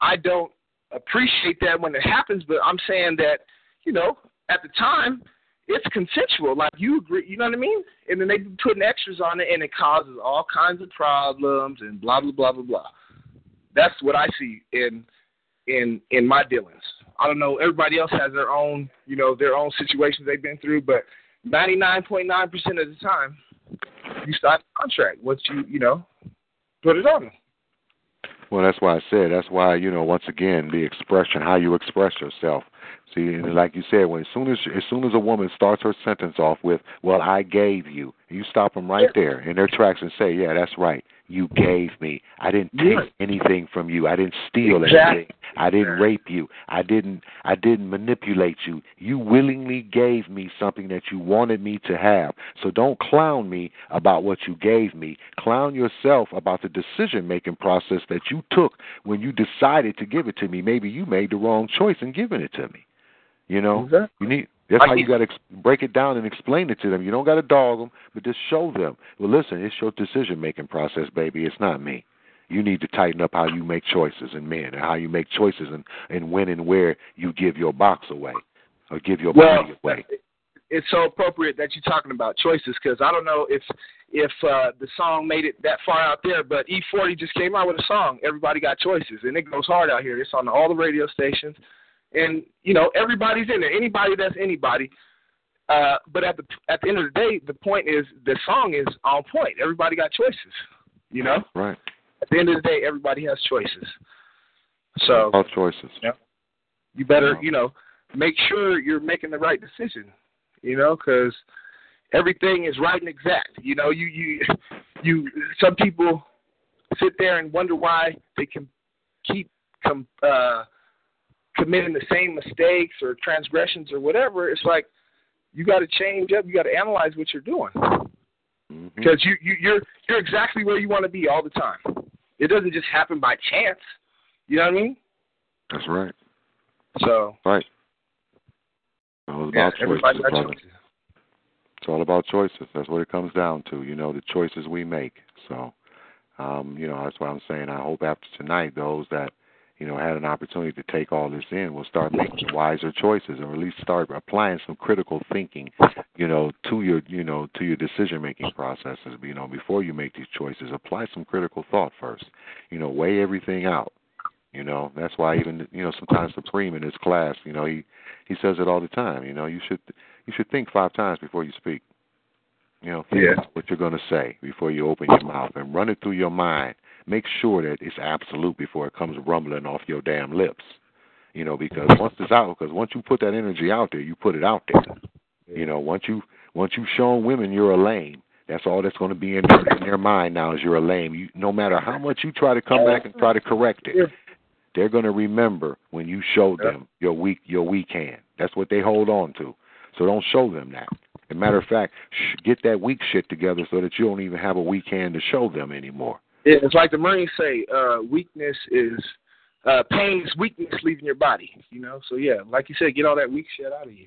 I don't appreciate that when it happens, but I'm saying that you know at the time it's consensual. Like you agree, you know what I mean? And then they be putting extras on it, and it causes all kinds of problems and blah blah blah blah blah. That's what I see in in in my dealings. I don't know. Everybody else has their own, you know, their own situations they've been through, but 99.9% of the time, you start a contract once you, you know, put it on. Well, that's why I said. That's why you know. Once again, the expression, how you express yourself. See, and like you said, when as soon as as soon as a woman starts her sentence off with, "Well, I gave you," you stop them right there in their tracks and say, "Yeah, that's right. You gave me. I didn't take Yeah. anything from you. I didn't steal Exactly. anything. I didn't rape you. I didn't I didn't manipulate you. You willingly gave me something that you wanted me to have. So don't clown me about what you gave me. Clown yourself about the decision making process that you took when you decided to give it to me. Maybe you made the wrong choice in giving it to me. You know, Exactly. you need. That's how you got to ex- break it down and explain it to them. You don't got to dog them, but just show them. Well, listen, it's your decision making process, baby. It's not me. You need to tighten up how you make choices in men and how you make choices and and when and where you give your box away or give your Well, body away. it's so appropriate that you're talking about choices because I don't know if if uh, the song made it that far out there, but E40 just came out with a song. Everybody got choices, and it goes hard out here. It's on all the radio stations, and you know everybody's in there. Anybody that's anybody. Uh, but at the at the end of the day, the point is the song is on point. Everybody got choices, you know. Right. At the end of the day, everybody has choices. So All choices. yeah. you better, you know, make sure you're making the right decision. You know, because everything is right and exact. You know, you you you. Some people sit there and wonder why they can keep com, uh, committing the same mistakes or transgressions or whatever. It's like you got to change up. You got to analyze what you're doing Mm-hmm. because you, you you're you're exactly where you want to be all the time. It doesn't just happen by chance. You know what I mean? That's right. So Right. All yeah, about choices. It's all about choices. That's what it comes down to. You know, the choices we make. So, um, you know, that's what I'm saying. I hope after tonight, those that you know had an opportunity to take all this in will start making wiser choices, or at least start applying some critical thinking, you know, to your you know to your decision making processes. You know, before you make these choices, apply some critical thought first. You know, weigh everything out. You know, that's why even you know sometimes Supreme in his class, you know, he he says it all the time. You know, you should you should think five times before you speak. You know, think Yeah. what you're going to say before you open your mouth and run it through your mind. Make sure that it's absolute before it comes rumbling off your damn lips. You know, because once it's out, because once you put that energy out there, you put it out there. You know, once you once you've shown women you're a lame, that's all that's going to be in their, in their mind now is you're a lame. You, no matter how much you try to come back and try to correct it, they're going to remember when you showed them your weak your weak hand. That's what they hold on to. So don't show them that. As a matter of fact, sh- get that weak shit together so that you don't even have a weak hand to show them anymore. Yeah, it's like the Marines say, uh, weakness is uh, pain is weakness leaving your body. You know, so yeah, like you said, get all that weak shit out of you.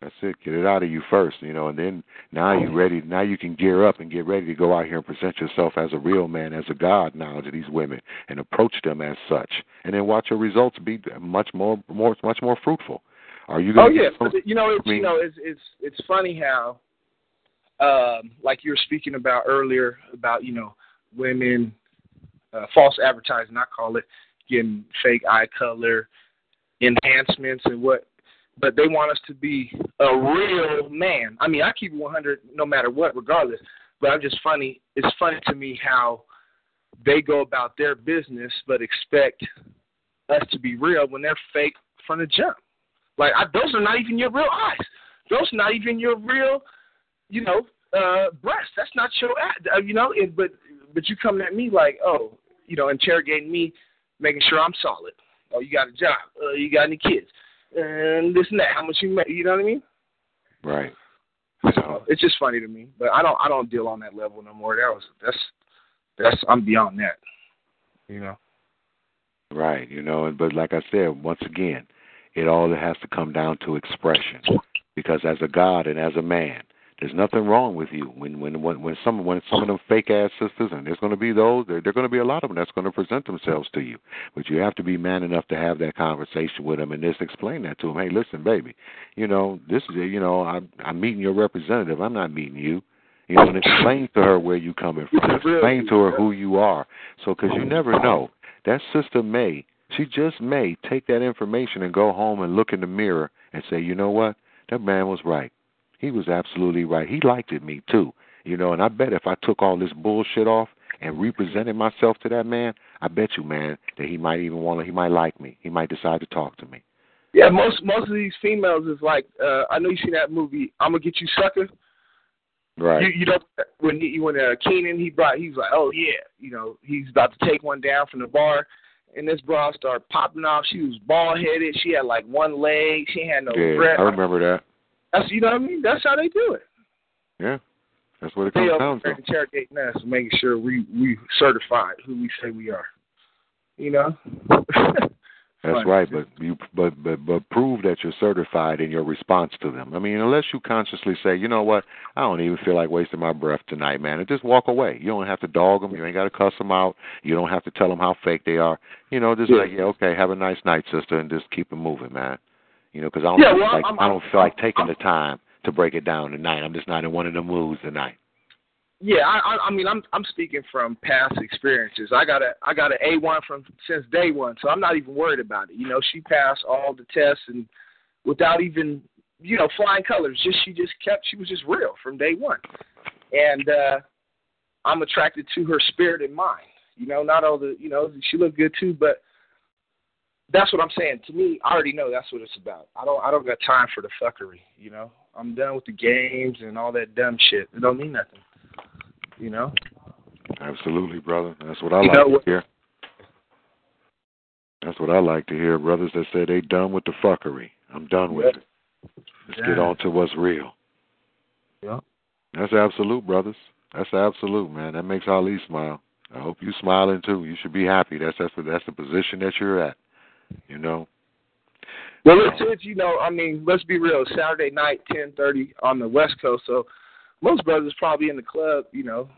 That's it. Get it out of you first, you know, and then now you're ready. Now you can gear up and get ready to go out here and present yourself as a real man, as a god now to these women, and approach them as such, and then watch your results be much more, more, much more fruitful. Are you? Oh Gonna oh yeah, some- you know, it's I mean- you know, it's it's it's funny how, um, like you were speaking about earlier about you know women, uh, false advertising, I call it, getting fake eye color, enhancements and what, but they want us to be a real man. I mean, I keep it 100 no matter what, regardless. But I'm just funny. It's funny to me how they go about their business, but expect us to be real when they're fake from the jump. Like I, those are not even your real eyes. Those are not even your real, you know, uh breasts. That's not your, uh, you know. And, but but you coming at me like, oh, you know, interrogating me, making sure I'm solid. Oh, you got a job. Uh, you got any kids? and this and that. How much you make? You know what I mean? Right. So it's just funny to me, but I don't I don't deal on that level no more. That was that's that's I'm beyond that. You know. Right. You know, but like I said, once again, it all has to come down to expression. Because as a God and as a man, there's nothing wrong with you. When when when when some when some of them fake ass sisters, and there's going to be those, there, there are going to be a lot of them that's going to present themselves to you. But you have to be man enough to have that conversation with them and just explain that to them. Hey, listen, baby, you know this is you know I'm I'm meeting your representative. I'm not meeting you. You know, and explain to her where you coming from. Explain to her who you are. So, because you never know, that sister may, she just may take that information and go home and look in the mirror and say, you know what, that man was right. He was absolutely right. He liked it me too. You know, and I bet if I took all this bullshit off and represented myself to that man, I bet you, man, that he might even want to. He might like me. He might decide to talk to me. Yeah, most most of these females is like, uh I know you seen that movie. I'm gonna get you, sucker. Right. You, you know when he, when uh, Keenen he brought he's like, oh yeah, you know he's about to take one down from the bar, and this bra started popping off. She was bald headed. She had like one leg. She had no yeah, breath. I remember that. That's you know what I mean. That's how they do it. Yeah, that's what it comes down to. interrogating us, making sure we we certified who we say we are. You know. That's right, but you but but but prove that you're certified in your response to them. I mean, unless you consciously say, you know what, I don't even feel like wasting my breath tonight, man, and just walk away. You don't have to dog them. You ain't got to cuss them out. You don't have to tell them how fake they are. You know, just Yeah. like, yeah, okay, have a nice night, sister, and just keep it moving, man. You know, because I don't Yeah, feel well, like I'm- I don't feel like taking the time to break it down tonight. I'm just not in one of the moods tonight. Yeah, I, I I mean I'm I'm speaking from past experiences. I got a I got an A one from since day one, so I'm not even worried about it. You know, she passed all the tests and without even you know flying colors. Just she just kept she was just real from day one, and uh I'm attracted to her spirit and mind. You know, not all the you know she looked good too, but that's what I'm saying. To me, I already know that's what it's about. I don't I don't got time for the fuckery. You know, I'm done with the games and all that dumb shit. It don't mean nothing. You know. Absolutely, brother. That's what I You like to hear. That's what I like to hear. Brothers that say they done with the fuckery. I'm done with Yeah. it. Let's get on to what's real. Yeah. That's absolute, brothers. That's absolute, man. That makes Ali smile. I hope you smiling too. You should be happy. That's that's the, that's the position that you're at. You know. Well, it's, it's you know, I mean, let's be real. Saturday night, ten thirty on the West Coast, so most brothers probably in the club, you know,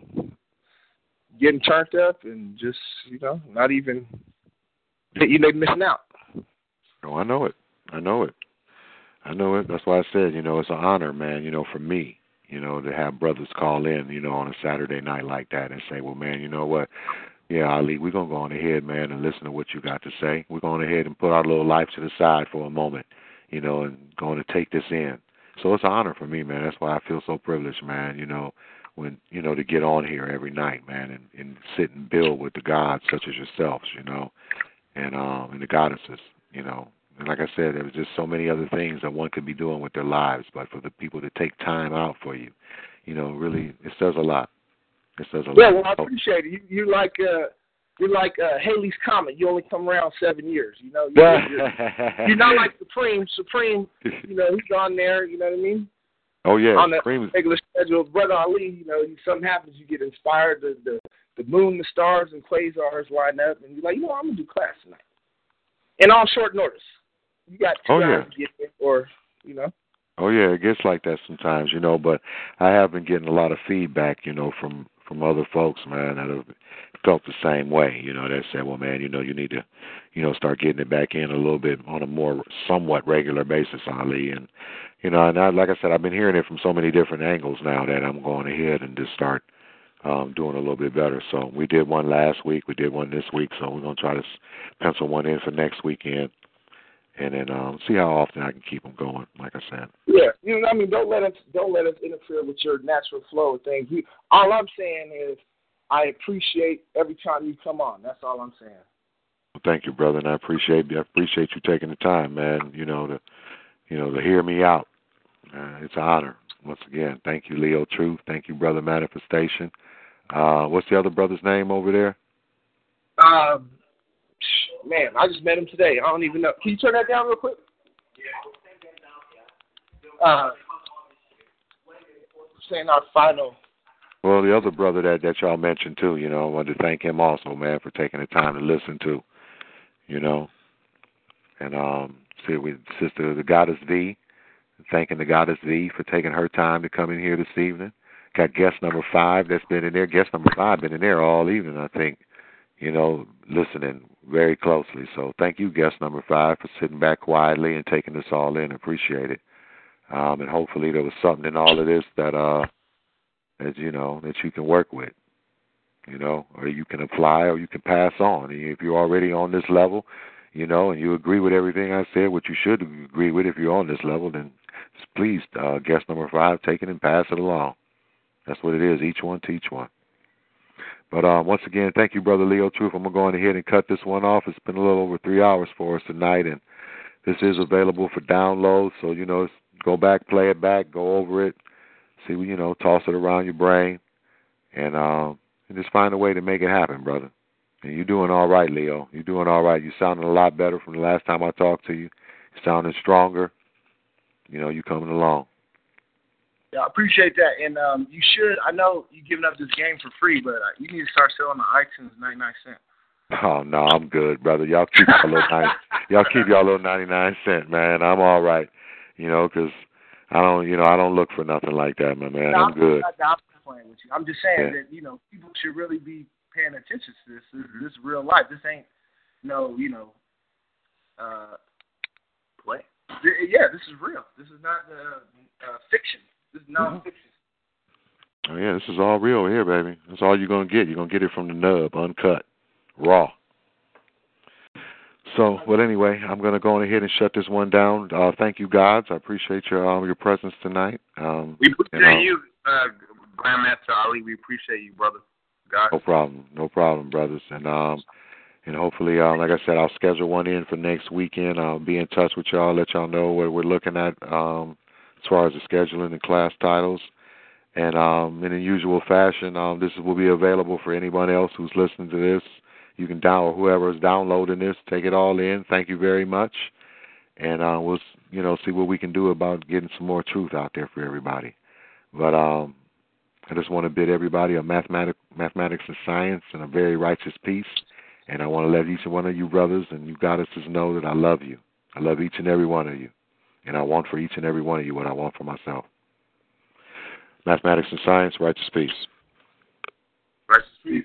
getting turned up and just you know, not even you know missing out. Oh, I know it. I know it. I know it. That's why I said, you know, it's an honor, man. You know, for me, you know, to have brothers call in, you know, on a Saturday night like that and say, well, man, you know what? Yeah, Ali, we're gonna go on ahead, man, and listen to what you got to say. We're going ahead and put our little life to the side for a moment, you know, and going to take this in. So it's an honor for me, man. That's why I feel so privileged, man. You know, when you know to get on here every night, man, and, and sit and build with the gods such as yourselves, you know, and um and the goddesses, you know. And like I said, there was just so many other things that one could be doing with their lives, but for the people to take time out for you, you know, really it says a lot. It says a Yeah, well, I appreciate it. You you like uh you're like uh Halley's Comet. You only come around seven years. You know, you're, you're, [laughs] you're not like Supreme. Supreme, you know, he's on there. You know what I mean? oh yeah, on the regular schedule. Brother Ali, you know, something happens, you get inspired. The, the the moon, the stars, and quasars line up, and you're like, you know, I'm gonna do class tonight, and on short notice. You got two Oh, hours yeah. to get there, or you know. Oh yeah, it gets like that sometimes, you know. But I have been getting a lot of feedback, you know, from from other folks, man, that have felt the same way. You know, they said, "Well, man, you know, you need to, you know, start getting it back in a little bit on a more somewhat regular basis, Ali." And you know, and I, like I said, I've been hearing it from so many different angles now that I'm going ahead and just start um doing a little bit better. So we did one last week, we did one this week, so we're gonna try to pencil one in for next weekend, and then um see how often I can keep them going. Like I said. Yeah, you know, what I mean, don't let us don't let us interfere with your natural flow of things. You, all I'm saying is, I appreciate every time you come on. That's all I'm saying. Well, thank you, brother, and I appreciate I appreciate you taking the time, man. You know to you know to hear me out. Uh, it's an honor once again. Thank you, Leo Truth. Thank you, brother Manifestation. Uh, what's the other brother's name over there? Um, man, I just met him today. I don't even know. Can you turn that down real quick? Uh, saying our final. Well, the other brother that that y'all mentioned too, you know, I wanted to thank him also, man, for taking the time to listen to, you know, and um, see with sister the goddess V, thanking the goddess V for taking her time to come in here this evening. Got guest number five that's been in there. Guest number five been in there all evening, I think. You know, listening very closely. So thank you, guest number five, for sitting back quietly and taking this all in. Appreciate it. Um, and hopefully there was something in all of this that uh that you know that you can work with. You know, or you can apply or you can pass on. And If you're already on this level, you know, and you agree with everything I said, what you should agree with if you're on this level, then please, uh, guest number five, take it and pass it along. That's what it is. Each one teach one. But um, once again, thank you, Brother Leo Truth. I'm going to go ahead and cut this one off. It's been a little over three hours for us tonight, and this is available for download. So, you know, go back, play it back, go over it, see, you know, toss it around your brain, and, um, and just find a way to make it happen, brother. And you're doing all right, Leo. You're doing all right. You're sounding a lot better from the last time I talked to you. You're sounding stronger. You know, you're coming along. Yeah, I appreciate that. And um, you should. I know you're giving up this game for free, but uh, you need to start selling the iTunes 99 cent. Oh no, I'm good, brother. Y'all keep y'all little 90, [laughs] y'all keep y'all little 99 cent, man. I'm all right. You know, cause I don't, you know, I don't look for nothing like that, my man. No, I'm good. Not, I'm playing with you. I'm just saying Yeah. that you know people should really be paying attention to this. This, this is real life. This ain't no, you know, uh, play. Yeah, this is real. This is not uh, uh, fiction. This is non-fiction. Oh yeah, this is all real here, baby. That's all you're gonna get. You're gonna get it from the nub, uncut, raw. So, well, anyway, I'm gonna go on ahead and shut this one down. Uh, thank you, gods. I appreciate your um, your presence tonight. Um, We appreciate and, uh, you, uh, Grandmaster Ali. We appreciate you, brother. God. No problem, no problem, brothers. And um, and hopefully, um, like I said, I'll schedule one in for next weekend. I'll be in touch with y'all, let y'all know what we're looking at um, as far as the scheduling and class titles. And um, in the usual fashion, um, this will be available for anyone else who's listening to this. You can download whoever is downloading this, take it all in. Thank you very much, and uh, we'll you know see what we can do about getting some more truth out there for everybody. But um, I just want to bid everybody a mathematic, mathematics and science and a very righteous peace. And I want to let each one of you brothers and you goddesses know that I love you. I love each and every one of you. And I want for each and every one of you what I want for myself. Mathematics and science, righteous peace. Righteous peace.